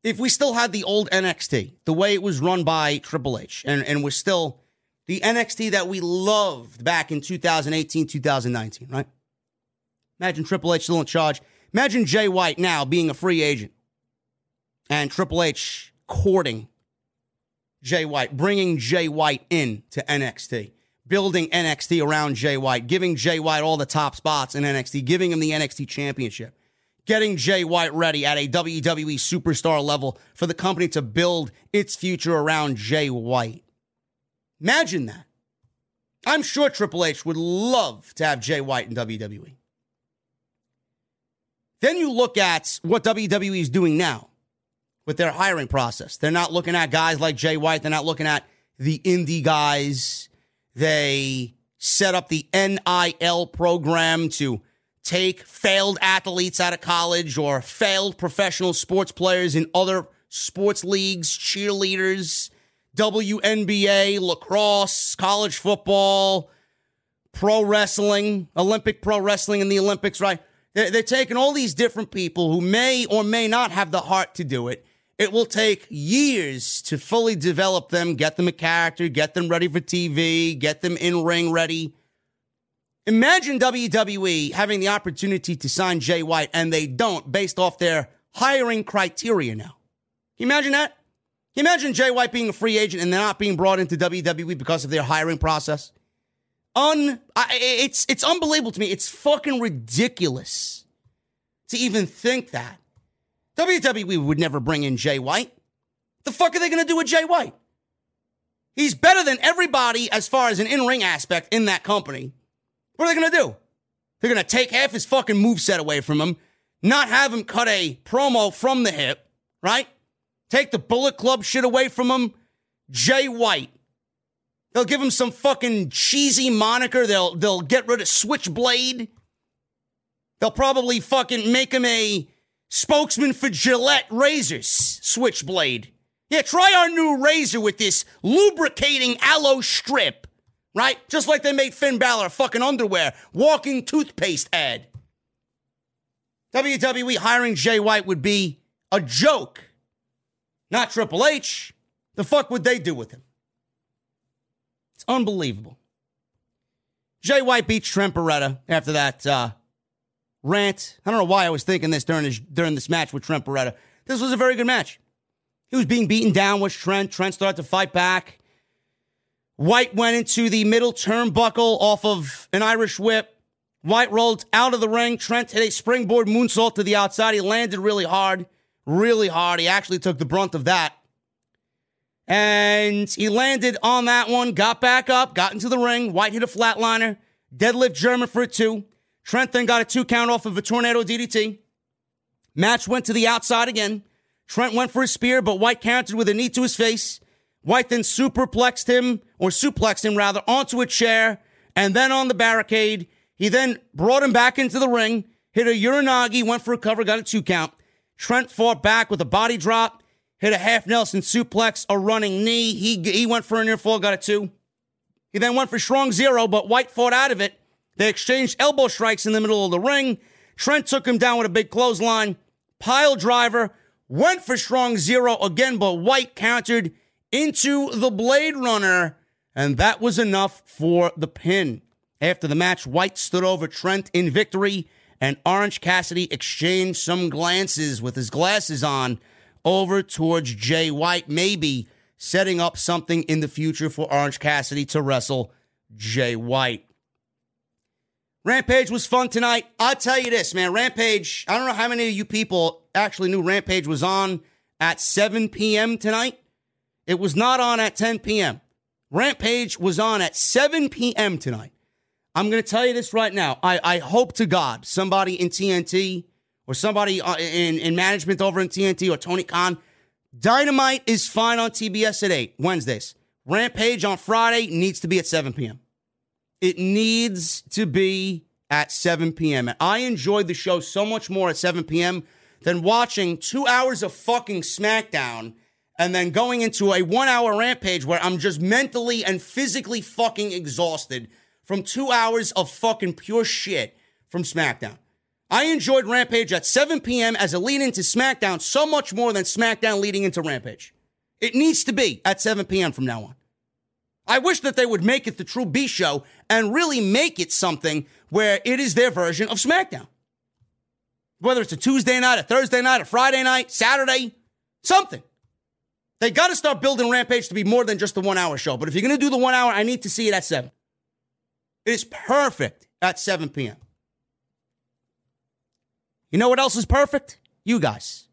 if we still had the old NXT, the way it was run by Triple H, and, and we're still the NXT that we loved back in 2018, 2019, right? Imagine Triple H still in charge. Imagine Jay White now being a free agent and Triple H courting Jay White, bringing Jay White in to NXT, building NXT around Jay White, giving Jay White all the top spots in NXT, giving him the NXT championship, getting Jay White ready at a WWE superstar level for the company to build its future around Jay White. Imagine that. I'm sure Triple H would love to have Jay White in WWE. Then you look at what WWE is doing now with their hiring process. They're not looking at guys like Jay White, they're not looking at the indie guys. They set up the NIL program to take failed athletes out of college or failed professional sports players in other sports leagues, cheerleaders, WNBA, lacrosse, college football, pro wrestling, Olympic pro wrestling in the Olympics, right? They're, they're taking all these different people who may or may not have the heart to do it. It will take years to fully develop them, get them a character, get them ready for TV, get them in ring ready. Imagine WWE having the opportunity to sign Jay White and they don't based off their hiring criteria now. Can you imagine that? Can you imagine Jay White being a free agent and they're not being brought into WWE because of their hiring process? Un, I, it's it's unbelievable to me. It's fucking ridiculous to even think that. WWE would never bring in Jay White. The fuck are they going to do with Jay White? He's better than everybody as far as an in-ring aspect in that company. What are they going to do? They're going to take half his fucking moveset away from him, not have him cut a promo from the hip, right? Take the Bullet Club shit away from him. Jay White. They'll give him some fucking cheesy moniker. They'll they'll get rid of Switchblade. They'll probably fucking make him a spokesman for Gillette razors. Switchblade. Yeah, try our new razor with this lubricating aloe strip, right? Just like they made Finn Balor fucking underwear, walking toothpaste ad. WWE hiring Jay White would be a joke. Not Triple H. The fuck would they do with him? It's unbelievable. Jay White beats Trent Beretta after that uh, rant. I don't know why I was thinking this during this, during this match with Trent Beretta. This was a very good match. He was being beaten down with Trent. Trent started to fight back. White went into the middle turnbuckle off of an Irish whip. White rolled out of the ring. Trent hit a springboard moonsault to the outside. He landed really hard, really hard. He actually took the brunt of that. And he landed on that one, got back up, got into the ring. White hit a flatliner, deadlift German for a two. Trent then got a two count off of a tornado DDT. Match went to the outside again. Trent went for a spear, but White countered with a knee to his face. White then superplexed him, or suplexed him rather, onto a chair and then on the barricade. He then brought him back into the ring, hit a Uranage, went for a cover, got a two count. Trent fought back with a body drop, hit a half Nelson suplex, a running knee. He, he went for a near fall, got a two. He then went for strong zero, but White fought out of it. They exchanged elbow strikes in the middle of the ring. Trent took him down with a big clothesline, pile driver, went for strong zero again, but White countered into the Blade Runner, and that was enough for the pin. After the match, White stood over Trent in victory, and Orange Cassidy exchanged some glances with his glasses on over towards Jay White, maybe setting up something in the future for Orange Cassidy to wrestle Jay White. Rampage was fun tonight. I'll tell you this, man. Rampage, I don't know how many of you people actually knew Rampage was on at 7 p.m. tonight. It was not on at 10 p.m. Rampage was on at 7 p.m. tonight. I'm going to tell you this right now. I, I hope to God somebody in TNT or somebody uh, in, in management over in TNT or Tony Khan, Dynamite is fine on TBS at 8 Wednesdays. Rampage on Friday needs to be at 7 p.m. It needs to be at 7 p.m. And I enjoyed the show so much more at 7 p.m. than watching two hours of fucking SmackDown and then going into a one hour rampage where I'm just mentally and physically fucking exhausted from two hours of fucking pure shit from SmackDown. I enjoyed Rampage at 7 p.m. as a lead into SmackDown so much more than SmackDown leading into Rampage. It needs to be at 7 p.m. from now on. I wish that they would make it the True B show and really make it something where it is their version of SmackDown. Whether it's a Tuesday night, a Thursday night, a Friday night, Saturday, something. They got to start building Rampage to be more than just the one hour show. But if you're going to do the one hour, I need to see it at 7. It is perfect at 7 p.m. You know what else is perfect? You guys.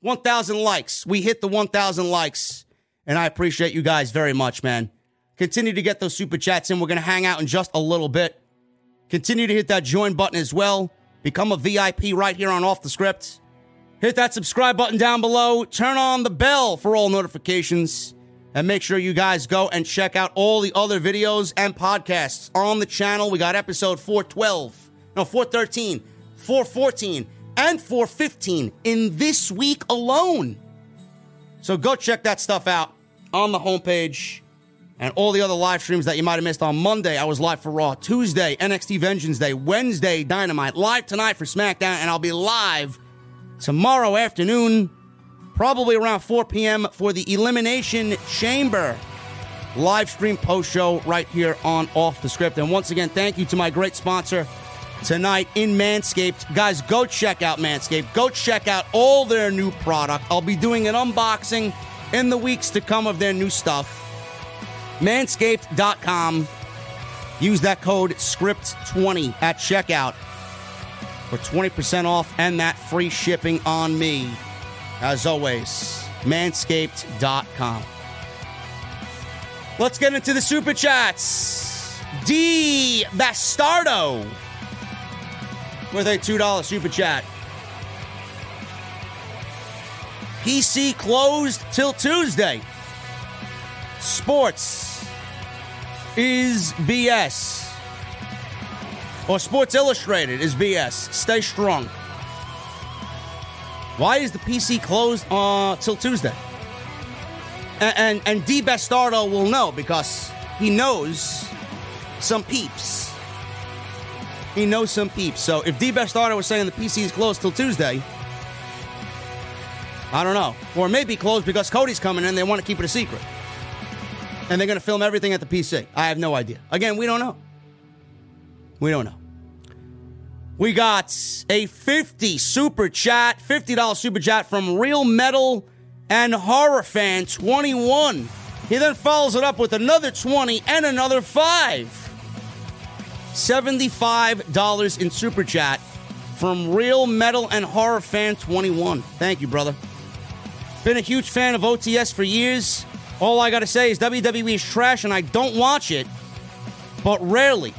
1,000 likes. We hit the 1,000 likes, and I appreciate you guys very much, man. Continue to get those super chats in. We're going to hang out in just a little bit. Continue to hit that join button as well. Become a VIP right here on Off the Script. Hit that subscribe button down below. Turn on the bell for all notifications. And make sure you guys go and check out all the other videos and podcasts on the channel. We got episode 412, no, 413, 414, and 415 in this week alone. So go check that stuff out on the homepage and all the other live streams that you might have missed on Monday. I was live for Raw. Tuesday, NXT Vengeance Day. Wednesday, Dynamite. Live tonight for SmackDown, and I'll be live tomorrow afternoon probably around 4 p.m. for the Elimination Chamber live stream post show right here on Off the Script. And once again, thank you to my great sponsor tonight in Manscaped. Guys, go check out Manscaped. Go check out all their new product. I'll be doing an unboxing in the weeks to come of their new stuff. Manscaped.com. Use that code SCRIPT20 at checkout for 20% off and that free shipping on me. As always, manscaped.com. Let's get into the super chats. D Bastardo with a $2 super chat. PC closed till Tuesday. Sports is BS. Or Sports Illustrated is BS. Stay strong. Why is the PC closed uh, till Tuesday? And, and, and D Bastardo will know because he knows some peeps. He knows some peeps. So if D Bastardo was saying the PC is closed till Tuesday, I don't know. Or maybe closed because Cody's coming in. They want to keep it a secret. And they're going to film everything at the PC. I have no idea. Again, we don't know. We don't know. We got a 50 super chat, $50 super chat from Real Metal and Horror Fan 21. He then follows it up with another 20 and another 5. $75 in super chat from Real Metal and Horror Fan 21. Thank you, brother. Been a huge fan of OTS for years. All I got to say is WWE is trash and I don't watch it, but rarely.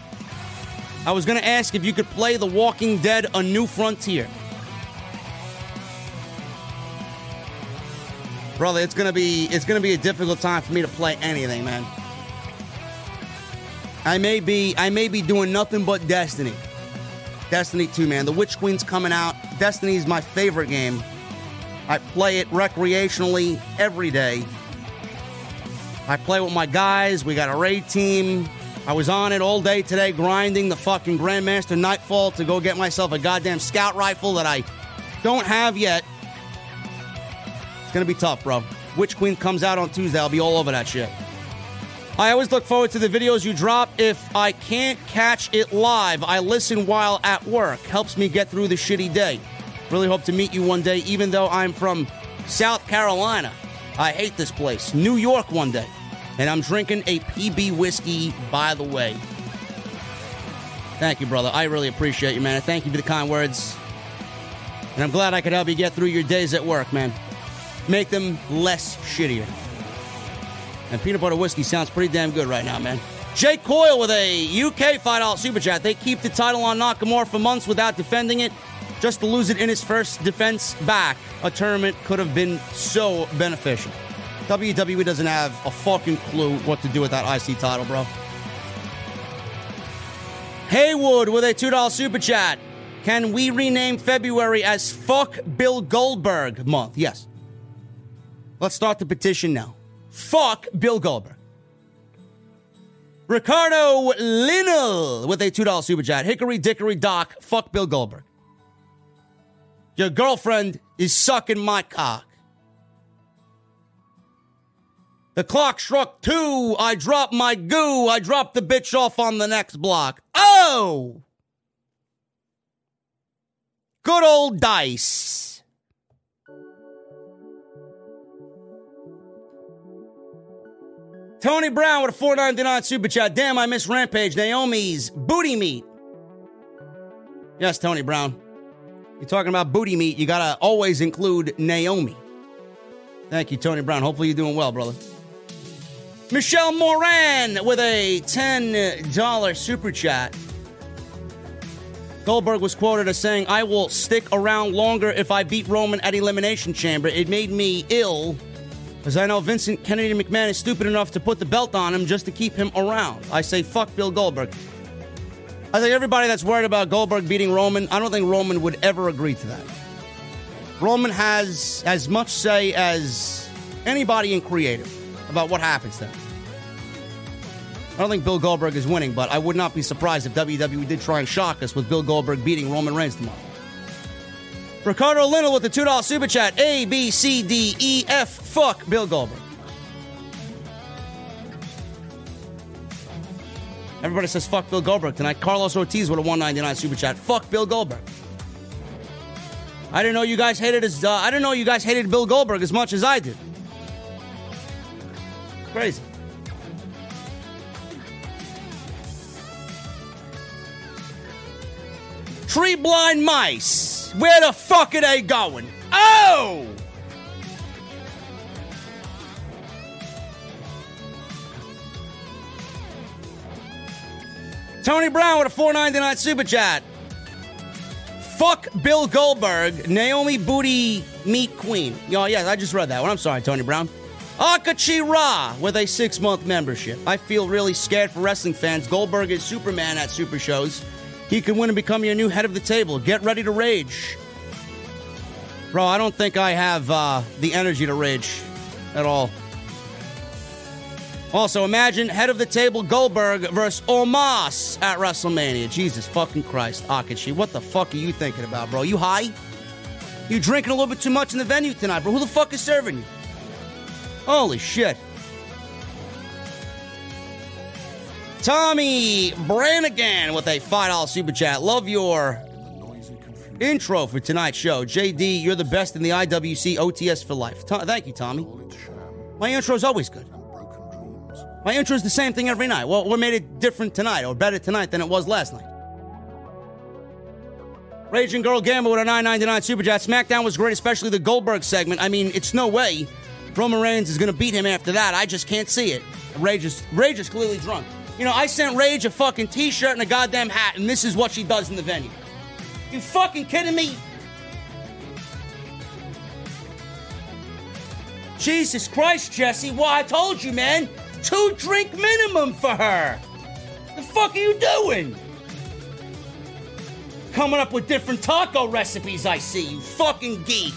I was going to ask if you could play The Walking Dead A New Frontier. Brother, it's going to be it's going to be a difficult time for me to play anything, man. I may be I may be doing nothing but Destiny. Destiny 2, man. The Witch Queen's coming out. Destiny is my favorite game. I play it recreationally every day. I play with my guys. We got a raid team. I was on it all day today, grinding the fucking Grandmaster Nightfall to go get myself a goddamn scout rifle that I don't have yet. It's gonna be tough, bro. Witch Queen comes out on Tuesday. I'll be all over that shit. I always look forward to the videos you drop. If I can't catch it live, I listen while at work. Helps me get through the shitty day. Really hope to meet you one day, even though I'm from South Carolina. I hate this place. New York one day. And I'm drinking a PB whiskey, by the way. Thank you, brother. I really appreciate you, man. Thank you for the kind words. And I'm glad I could help you get through your days at work, man. Make them less shittier. And peanut butter whiskey sounds pretty damn good right now, man. Jake Coyle with a UK $5 super chat. They keep the title on Nakamura for months without defending it. Just to lose it in his first defense back, a tournament could have been so beneficial. WWE doesn't have a fucking clue what to do with that IC title, bro. Haywood with a $2 super chat. Can we rename February as Fuck Bill Goldberg month? Yes. Let's start the petition now. Fuck Bill Goldberg. Ricardo Linnell with a $2 super chat. Hickory Dickory Doc, fuck Bill Goldberg. Your girlfriend is sucking my cock. The clock struck two. I dropped my goo. I dropped the bitch off on the next block. Oh! Good old dice. Tony Brown with a 499 super chat. Damn, I miss Rampage. Naomi's booty meat. Yes, Tony Brown. You're talking about booty meat, you gotta always include Naomi. Thank you, Tony Brown. Hopefully you're doing well, brother. Michelle Moran with a $10 super chat. Goldberg was quoted as saying, I will stick around longer if I beat Roman at Elimination Chamber. It made me ill, as I know Vincent Kennedy McMahon is stupid enough to put the belt on him just to keep him around. I say, fuck Bill Goldberg. I think everybody that's worried about Goldberg beating Roman, I don't think Roman would ever agree to that. Roman has as much say as anybody in creative about what happens there. I don't think Bill Goldberg is winning, but I would not be surprised if WWE did try and shock us with Bill Goldberg beating Roman Reigns tomorrow. Ricardo Linnell with the $2 super chat. A, B, C, D, E, F. Fuck Bill Goldberg. Everybody says fuck Bill Goldberg tonight. Carlos Ortiz with a 199 super chat. Fuck Bill Goldberg. I didn't know you guys hated his. Uh, I didn't know you guys hated Bill Goldberg as much as I did. Crazy. Tree blind mice. Where the fuck are they going? Oh! Tony Brown with a 499 super chat. Fuck Bill Goldberg, Naomi Booty Meat Queen. Oh, yeah, I just read that one. I'm sorry, Tony Brown. Akachi Ra with a six month membership. I feel really scared for wrestling fans. Goldberg is Superman at super shows. He can win and become your new head of the table. Get ready to rage. Bro, I don't think I have uh, the energy to rage at all. Also, imagine head of the table Goldberg versus Omos at WrestleMania. Jesus fucking Christ, Akachi. What the fuck are you thinking about, bro? You high? You drinking a little bit too much in the venue tonight, bro? Who the fuck is serving you? Holy shit. Tommy Brannigan with a $5 super chat. Love your intro for tonight's show. JD, you're the best in the IWC OTS for life. Thank you, Tommy. My intro is always good. My intro is the same thing every night. Well, what made it different tonight or better tonight than it was last night? Raging Girl Gamble with a 999 Super Chat. SmackDown was great, especially the Goldberg segment. I mean, it's no way Roman Reigns is going to beat him after that. I just can't see it. Rage is, Rage is clearly drunk. You know, I sent Rage a fucking t shirt and a goddamn hat, and this is what she does in the venue. You fucking kidding me? Jesus Christ, Jesse. Well, I told you, man. Two drink minimum for her. The fuck are you doing? Coming up with different taco recipes, I see, you fucking geek.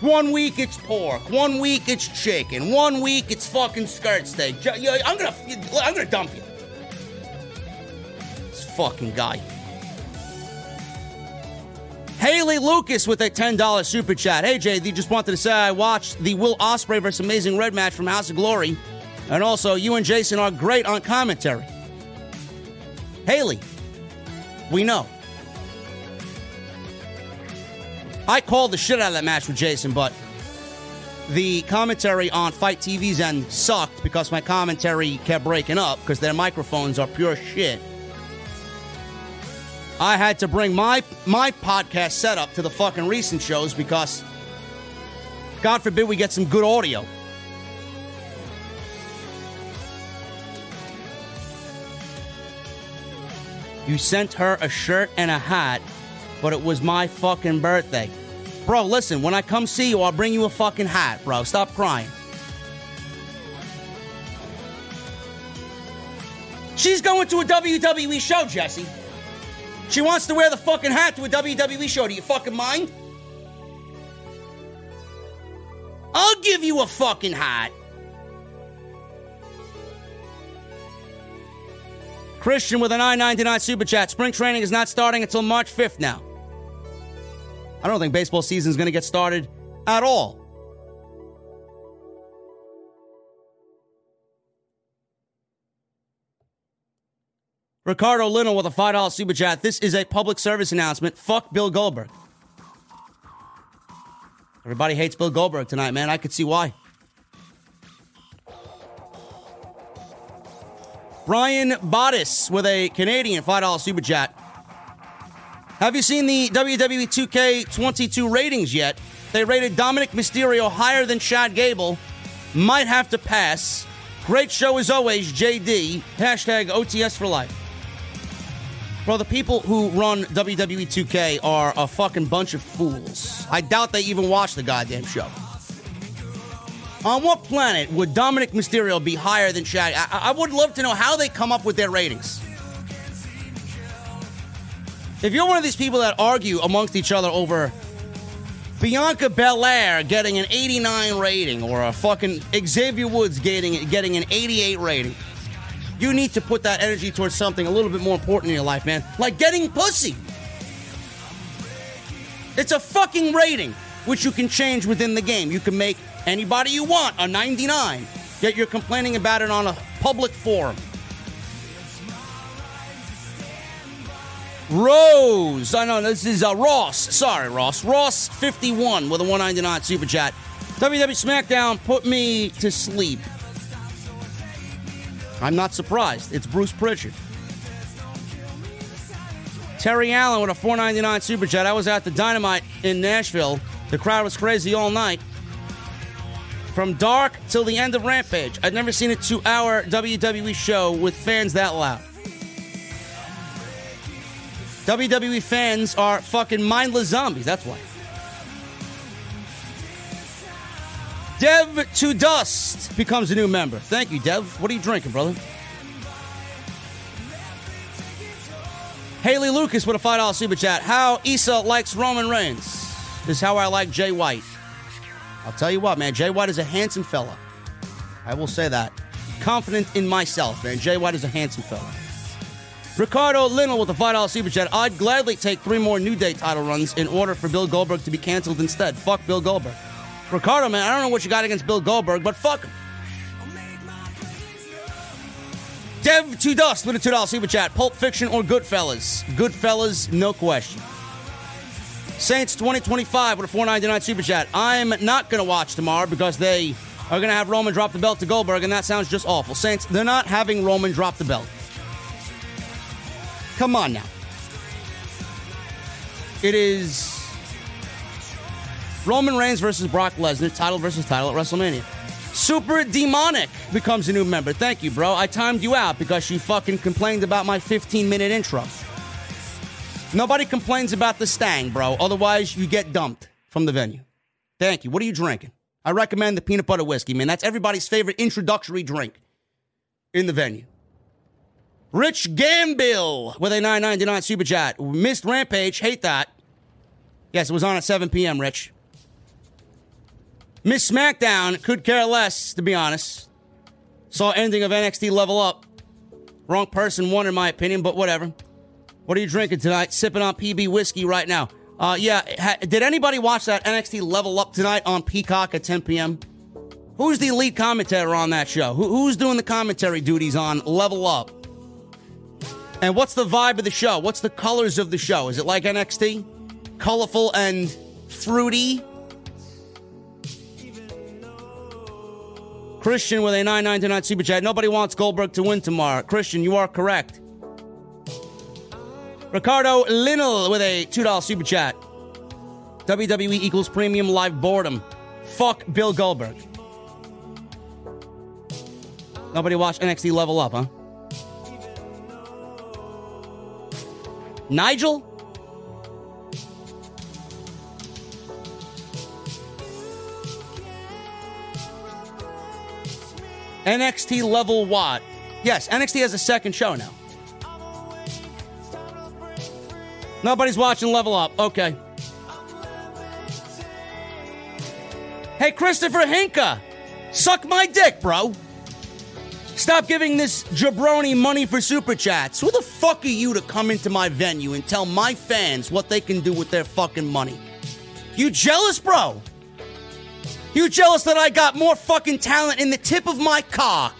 One week it's pork, one week it's chicken, one week it's fucking skirt steak. I'm gonna, I'm gonna dump you. This fucking guy. Haley Lucas with a $10 super chat. Hey, JD, just wanted to say I watched the Will Ospreay versus Amazing Red match from House of Glory. And also, you and Jason are great on commentary. Haley, we know. I called the shit out of that match with Jason, but the commentary on FITE TV's end sucked because my commentary kept breaking up because their microphones are pure shit. I had to bring my my podcast setup to the fucking recent shows because God forbid we get some good audio. You sent her a shirt and a hat, but it was my fucking birthday. Bro, listen, when I come see you, I'll bring you a fucking hat, bro. Stop crying. She's going to a WWE show, Jesse. She wants to wear the fucking hat to a WWE show. Do you fucking mind? I'll give you a fucking hat. Christian with a 999 super chat. Spring training is not starting until March 5th now. I don't think baseball season is going to get started at all. Ricardo Linnell with a $5 super chat. This is a public service announcement. Fuck Bill Goldberg. Everybody hates Bill Goldberg tonight, man. I could see why. Brian Bottis with a Canadian $5 super chat. Have you seen the WWE 2K22 ratings yet? They rated Dominik Mysterio higher than Chad Gable. Might have to pass. Great show as always, JD. Hashtag OTS for life. Bro, the people who run WWE 2K are a fucking bunch of fools. I doubt they even watch the goddamn show. On what planet would Dominik Mysterio be higher than Chad? I, I would love to know how they come up with their ratings. If you're one of these people that argue amongst each other over Bianca Belair getting an 89 rating or a fucking Xavier Woods getting getting an 88 rating, you need to put that energy towards something a little bit more important in your life, man. Like getting pussy. It's a fucking rating, which you can change within the game. You can make anybody you want a 99, yet you're complaining about it on a public forum. Rose. I know this is uh, Ross. Sorry, Ross. Ross 51 with a 199 super chat. WWE SmackDown put me to sleep. I'm not surprised. It's Bruce Prichard. Terry Allen with a 499 super chat. I was at the Dynamite in Nashville. The crowd was crazy all night. From dark till the end of Rampage. I'd never seen a two hour WWE show with fans that loud. WWE fans are fucking mindless zombies. That's why. Dev to Dust becomes a new member. Thank you, Dev. What are you drinking, brother? Haley Lucas with a $5 super chat. How Issa likes Roman Reigns is how I like Jay White. I'll tell you what, man. Jay White is a handsome fella. I will say that. Confident in myself, man. Jay White is a handsome fella. Ricardo Linnell with a $5 super chat. I'd gladly take three more New Day title runs in order for Bill Goldberg to be canceled instead. Fuck Bill Goldberg. Ricardo, man, I don't know what you got against Bill Goldberg, but fuck him. Dev to Dust with a $2 super chat. Pulp Fiction or Goodfellas? Goodfellas, no question. Saints 2025 with a 499 super chat. I'm not going to watch tomorrow because they are going to have Roman drop the belt to Goldberg, and that sounds just awful. Saints, they're not having Roman drop the belt. Come on now. It is Roman Reigns versus Brock Lesnar, title versus title at WrestleMania. Super Demonic becomes a new member. Thank you, bro. I timed you out because you fucking complained about my 15 minute intro. Nobody complains about the Stang, bro. Otherwise, you get dumped from the venue. Thank you. What are you drinking? I recommend the peanut butter whiskey, man. That's everybody's favorite introductory drink in the venue. Rich Gambill with a 999 super chat. Missed Rampage. Hate that. Yes, it was on at 7 p.m., Rich. Miss SmackDown. Could care less, to be honest. Saw ending of NXT Level Up. Wrong person won, in my opinion, but whatever. What are you drinking tonight? Sipping on PB whiskey right now. Uh, yeah, ha- did anybody watch that NXT Level Up tonight on Peacock at 10 p.m.? Who's the elite commentator on that show? Who- who's doing the commentary duties on Level Up? And what's the vibe of the show? What's the colors of the show? Is it like NXT? Colorful and fruity? Christian with a 999 super chat. Nobody wants Goldberg to win tomorrow. Christian, you are correct. Ricardo Linnell with a $2 super chat. WWE equals premium live boredom. Fuck Bill Goldberg. Nobody watched NXT Level Up, huh? Nigel? NXT level what? Yes, NXT has a second show now. Nobody's watching Level Up. Okay. Hey, Christopher Hinka, suck my dick, bro. Stop giving this jabroni money for super chats. Who the fuck are you to come into my venue and tell my fans what they can do with their fucking money? You jealous, bro? You jealous that I got more fucking talent in the tip of my cock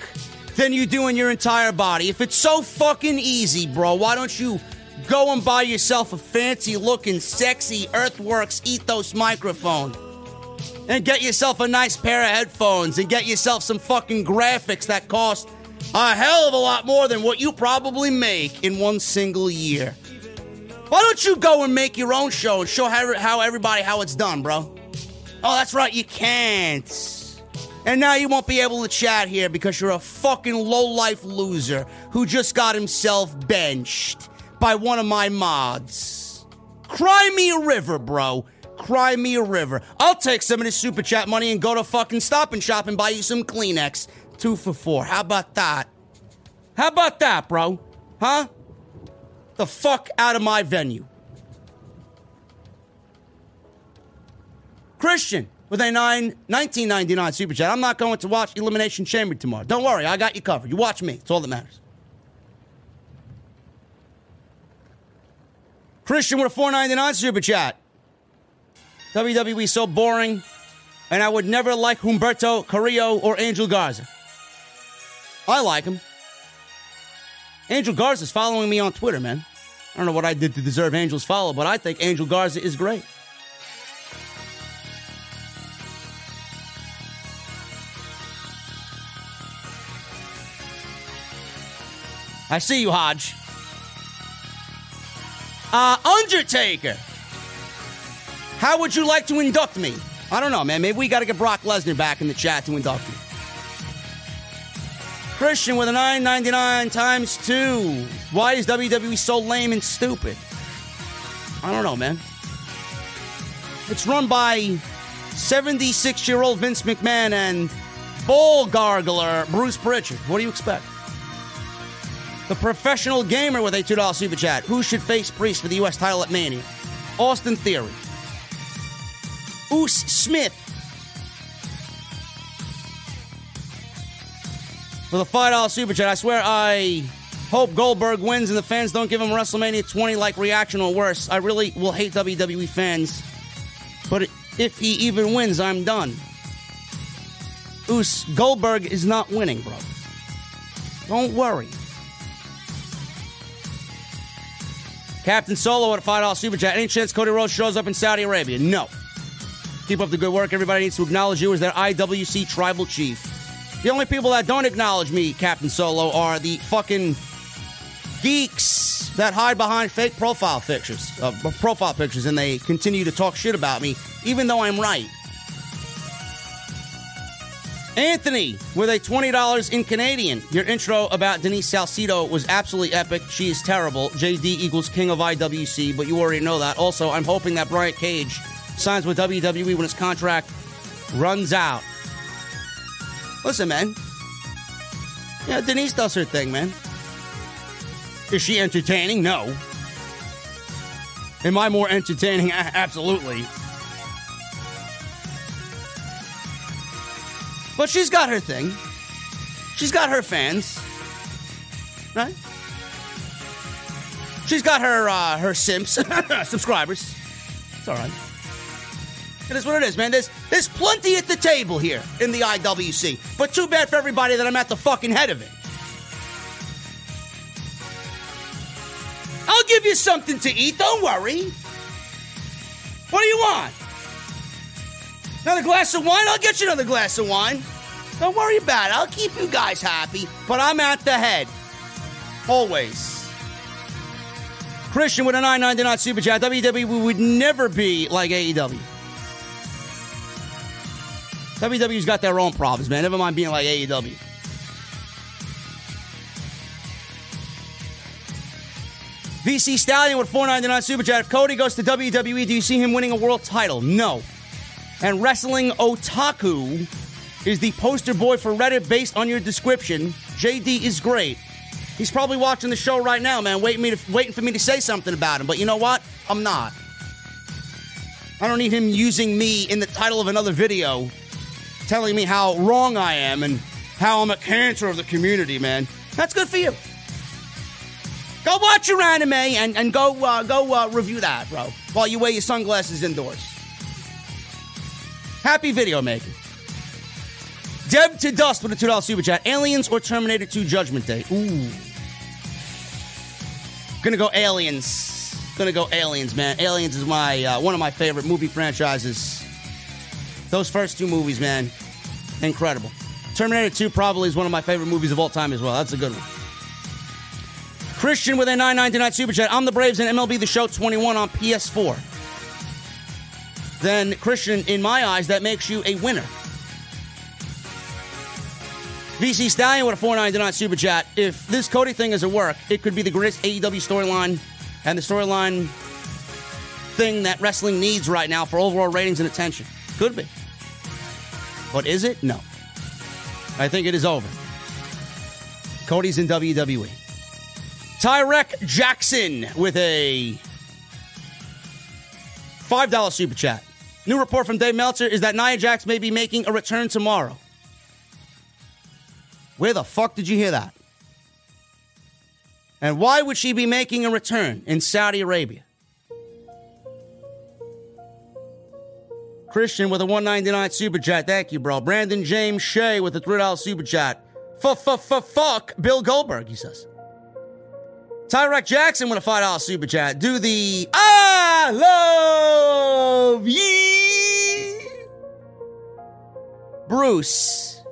than you do in your entire body? If it's so fucking easy, bro, why don't you go and buy yourself a fancy looking, sexy Earthworks Ethos microphone? and get yourself a nice pair of headphones and get yourself some fucking graphics that cost a hell of a lot more than what you probably make in one single year. Why don't you go and make your own show and show how, how everybody how it's done, bro? Oh, that's right, you can't. And now you won't be able to chat here because you're a fucking low-life loser who just got himself benched by one of my mods. Cry me a river, bro. Cry me a river. I'll take some of this super chat money and go to fucking Stop and Shop and buy you some Kleenex. Two for four. How about that? How about that, bro? Huh? The fuck out of my venue. Christian with a 9 1999 super chat. I'm not going to watch Elimination Chamber tomorrow. Don't worry, I got you covered. You watch me. It's all that matters. Christian with a 499 super chat. WWE so boring, and I would never like Humberto Carrillo or Angel Garza. I like him. Angel Garza's following me on Twitter, man. I don't know what I did to deserve Angel's follow, but I think Angel Garza is great. I see you, Hodge. Uh, Undertaker. How would you like to induct me? I don't know, man. Maybe we got to get Brock Lesnar back in the chat to induct me. Christian with a 9.99 times two. Why is WWE so lame and stupid? I don't know, man. It's run by 76 year old Vince McMahon and bull gargler Bruce Prichard. What do you expect? The professional gamer with a $2 super chat. Who should face Priest for the U.S. title at Mania? Austin Theory. Oos Smith. With a $5 super chat. I swear I hope Goldberg wins and the fans don't give him WrestleMania 20 like reaction or worse. I really will hate WWE fans. But if he even wins, I'm done. Oos, Goldberg is not winning, bro. Don't worry. Captain Solo at a $5 super chat. Any chance Cody Rhodes shows up in Saudi Arabia? No. Keep up the good work. Everybody needs to acknowledge you as their IWC tribal chief. The only people that don't acknowledge me, Captain Solo, are the fucking geeks that hide behind fake profile pictures, uh, profile pictures, and they continue to talk shit about me, even though I'm right. Anthony with a $20 in Canadian. Your intro about Denise Salcido was absolutely epic. She is terrible. JD equals king of IWC, but you already know that. Also, I'm hoping that Brian Cage signs with WWE when his contract runs out. Listen, man. Yeah, Denise does her thing, man. Is she entertaining? No. Am I more entertaining? Absolutely. But she's got her thing. She's got her fans. Right? She's got her uh, her simps, subscribers. It's all right. It is what it is, man. There's there's plenty at the table here in the IWC, but too bad for everybody that I'm at the fucking head of it. I'll give you something to eat. Don't worry. What do you want? Another glass of wine? I'll get you another glass of wine. Don't worry about it. I'll keep you guys happy, but I'm at the head. Always. Christian with a 999 super chat. WWE would never be like AEW. WWE's got their own problems, man. Never mind being like AEW. VC Stallion with 499 super chat. If Cody goes to WWE, do you see him winning a world title? No. And Wrestling Otaku is the poster boy for Reddit based on your description. JD is great. He's probably watching the show right now, man, waiting, me to, waiting for me to say something about him. But you know what? I'm not. I don't need him using me in the title of another video, telling me how wrong I am and how I'm a cancer of the community, man. That's good for you. Go watch your anime and, and go uh, go uh, review that, bro, while you wear your sunglasses indoors. Happy video making. Dev to Dust with a $2 super chat. Aliens or Terminator 2 Judgment Day? Ooh. Gonna go Aliens. Gonna go Aliens, man. Aliens is my uh, one of my favorite movie franchises. Those first two movies, man, incredible. Terminator 2 probably is one of my favorite movies of all time as well. That's a good one. Christian with a 999 super chat. I'm the Braves and MLB The Show 21 on PS4. Then, Christian, in my eyes, that makes you a winner. VC Stallion with a 499 super chat. If this Cody thing is a work, it could be the greatest AEW storyline and the storyline thing that wrestling needs right now for overall ratings and attention. Could be. But is it? No. I think it is over. Cody's in WWE. Tyrek Jackson with a $5 super chat. New report from Dave Meltzer is that Nia Jax may be making a return tomorrow. Where the fuck did you hear that? And why would she be making a return in Saudi Arabia? Christian with a 199 super chat. Thank you, bro. Brandon James Shea with a $3 super chat. Fuck Bill Goldberg, he says. Tyrek Jackson with a $5 super chat. Do the I love ye. Bruce.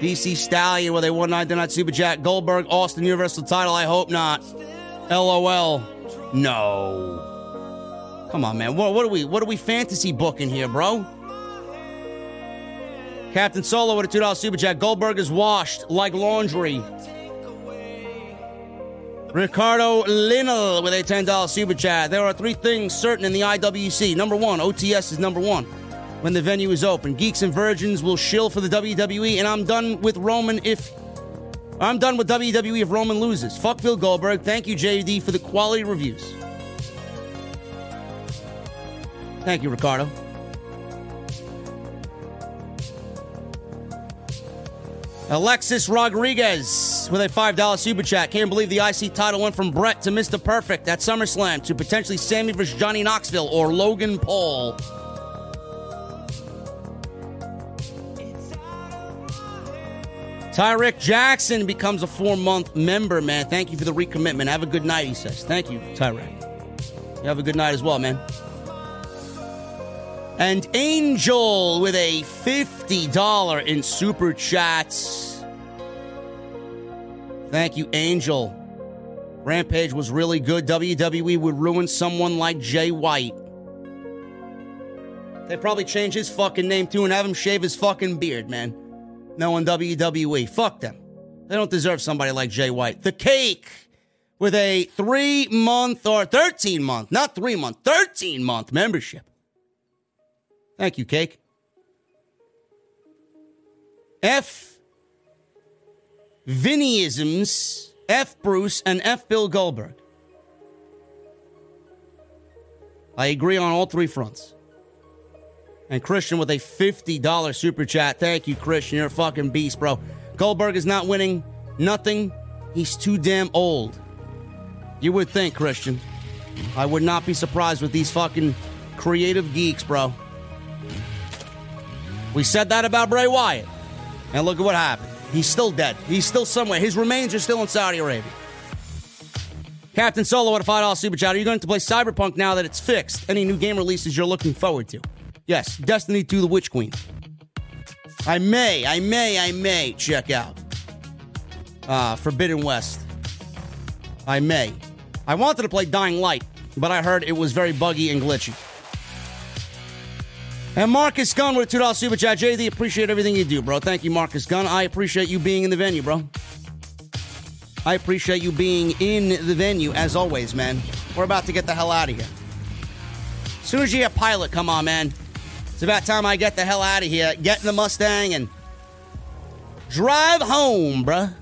VC Stallion with a 199 super chat. Goldberg, Austin Universal title. I hope not. LOL. No. Come on, man. What, what are we? What are we fantasy booking here, bro? Captain Solo with a $2 super chat. Goldberg is washed like laundry. Ricardo Linnell with a $10 super chat. There are three things certain in the IWC. Number one, OTS is number one when the venue is open. Geeks and virgins will shill for the WWE, and I'm done with Roman if. I'm done with WWE if Roman loses. Fuck Bill Goldberg. Thank you, JD, for the quality reviews. Thank you, Ricardo. Alexis Rodriguez with a $5 super chat. Can't believe the IC title went from Brett to Mr. Perfect at SummerSlam to potentially Sami versus Johnny Knoxville or Logan Paul. Tyrek Jackson becomes a four month member, man. Thank you for the recommitment. Have a good night, he says. Thank you, Tyrek. You have a good night as well, man. And Angel with a $50 in super chats. Thank you, Angel. Rampage was really good. WWE would ruin someone like Jay White. They'd probably change his fucking name too and have him shave his fucking beard, man. No one WWE. Fuck them. They don't deserve somebody like Jay White. The cake with a three month or 13 month, not three month, 13 month membership. Thank you, Cake. F. Vinnyisms, F. Bruce, and F. Bill Goldberg. I agree on all three fronts. And Christian with a $50 super chat. Thank you, Christian. You're a fucking beast, bro. Goldberg is not winning nothing. He's too damn old. You would think, Christian. I would not be surprised with these fucking creative geeks, bro. We said that about Bray Wyatt. And look at what happened. He's still dead. He's still somewhere. His remains are still in Saudi Arabia. Captain Solo at a $5 super chat. Are you going to play Cyberpunk now that it's fixed? Any new game releases you're looking forward to? Yes, Destiny 2 The Witch Queen. I may, I may, I may check out uh, Forbidden West. I may. I wanted to play Dying Light, but I heard it was very buggy and glitchy. And Marcus Gunn with a $2 super chat. JD, appreciate everything you do, bro. Thank you, Marcus Gunn. I appreciate you being in the venue, bro. I appreciate you being in the venue, as always, man. We're about to get the hell out of here. As soon as you get pilot, come on, man. It's about time I get the hell out of here, get in the Mustang, and drive home, bruh.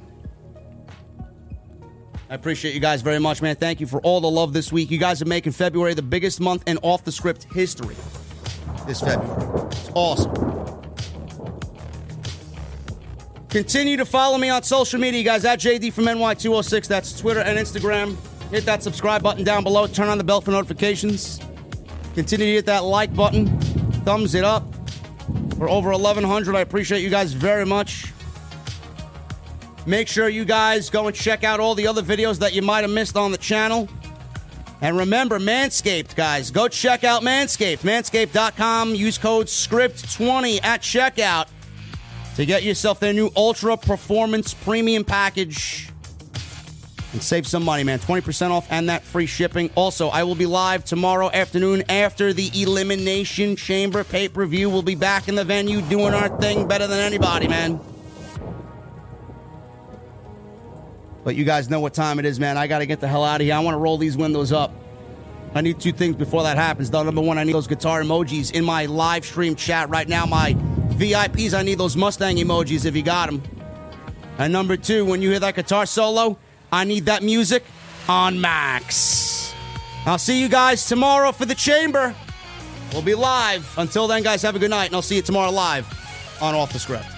I appreciate you guys very much, man. Thank you for all the love this week. You guys are making February the biggest month in off the script history this February. It's awesome. Continue to follow me on social media, guys, at JD from NY206. That's Twitter and Instagram. Hit that subscribe button down below. Turn on the bell for notifications. Continue to hit that like button. Thumbs it up. We're over 1,100. I appreciate you guys very much. Make sure you guys go and check out all the other videos that you might have missed on the channel. And remember, Manscaped, guys, go check out Manscaped. Manscaped.com. Use code SCRIPT20 at checkout to get yourself their new Ultra Performance Premium Package and save some money, man. 20% off and that free shipping. Also, I will be live tomorrow afternoon after the Elimination Chamber pay per view. We'll be back in the venue doing our thing better than anybody, man. But you guys know what time it is, man. I got to get the hell out of here. I want to roll these windows up. I need two things before that happens. Though number one, I need those guitar emojis in my live stream chat right now. My VIPs, I need those Mustang emojis if you got them. And number two, when you hear that guitar solo, I need that music on max. I'll see you guys tomorrow for the chamber. We'll be live. Until then, guys, have a good night, and I'll see you tomorrow live on Off the Script.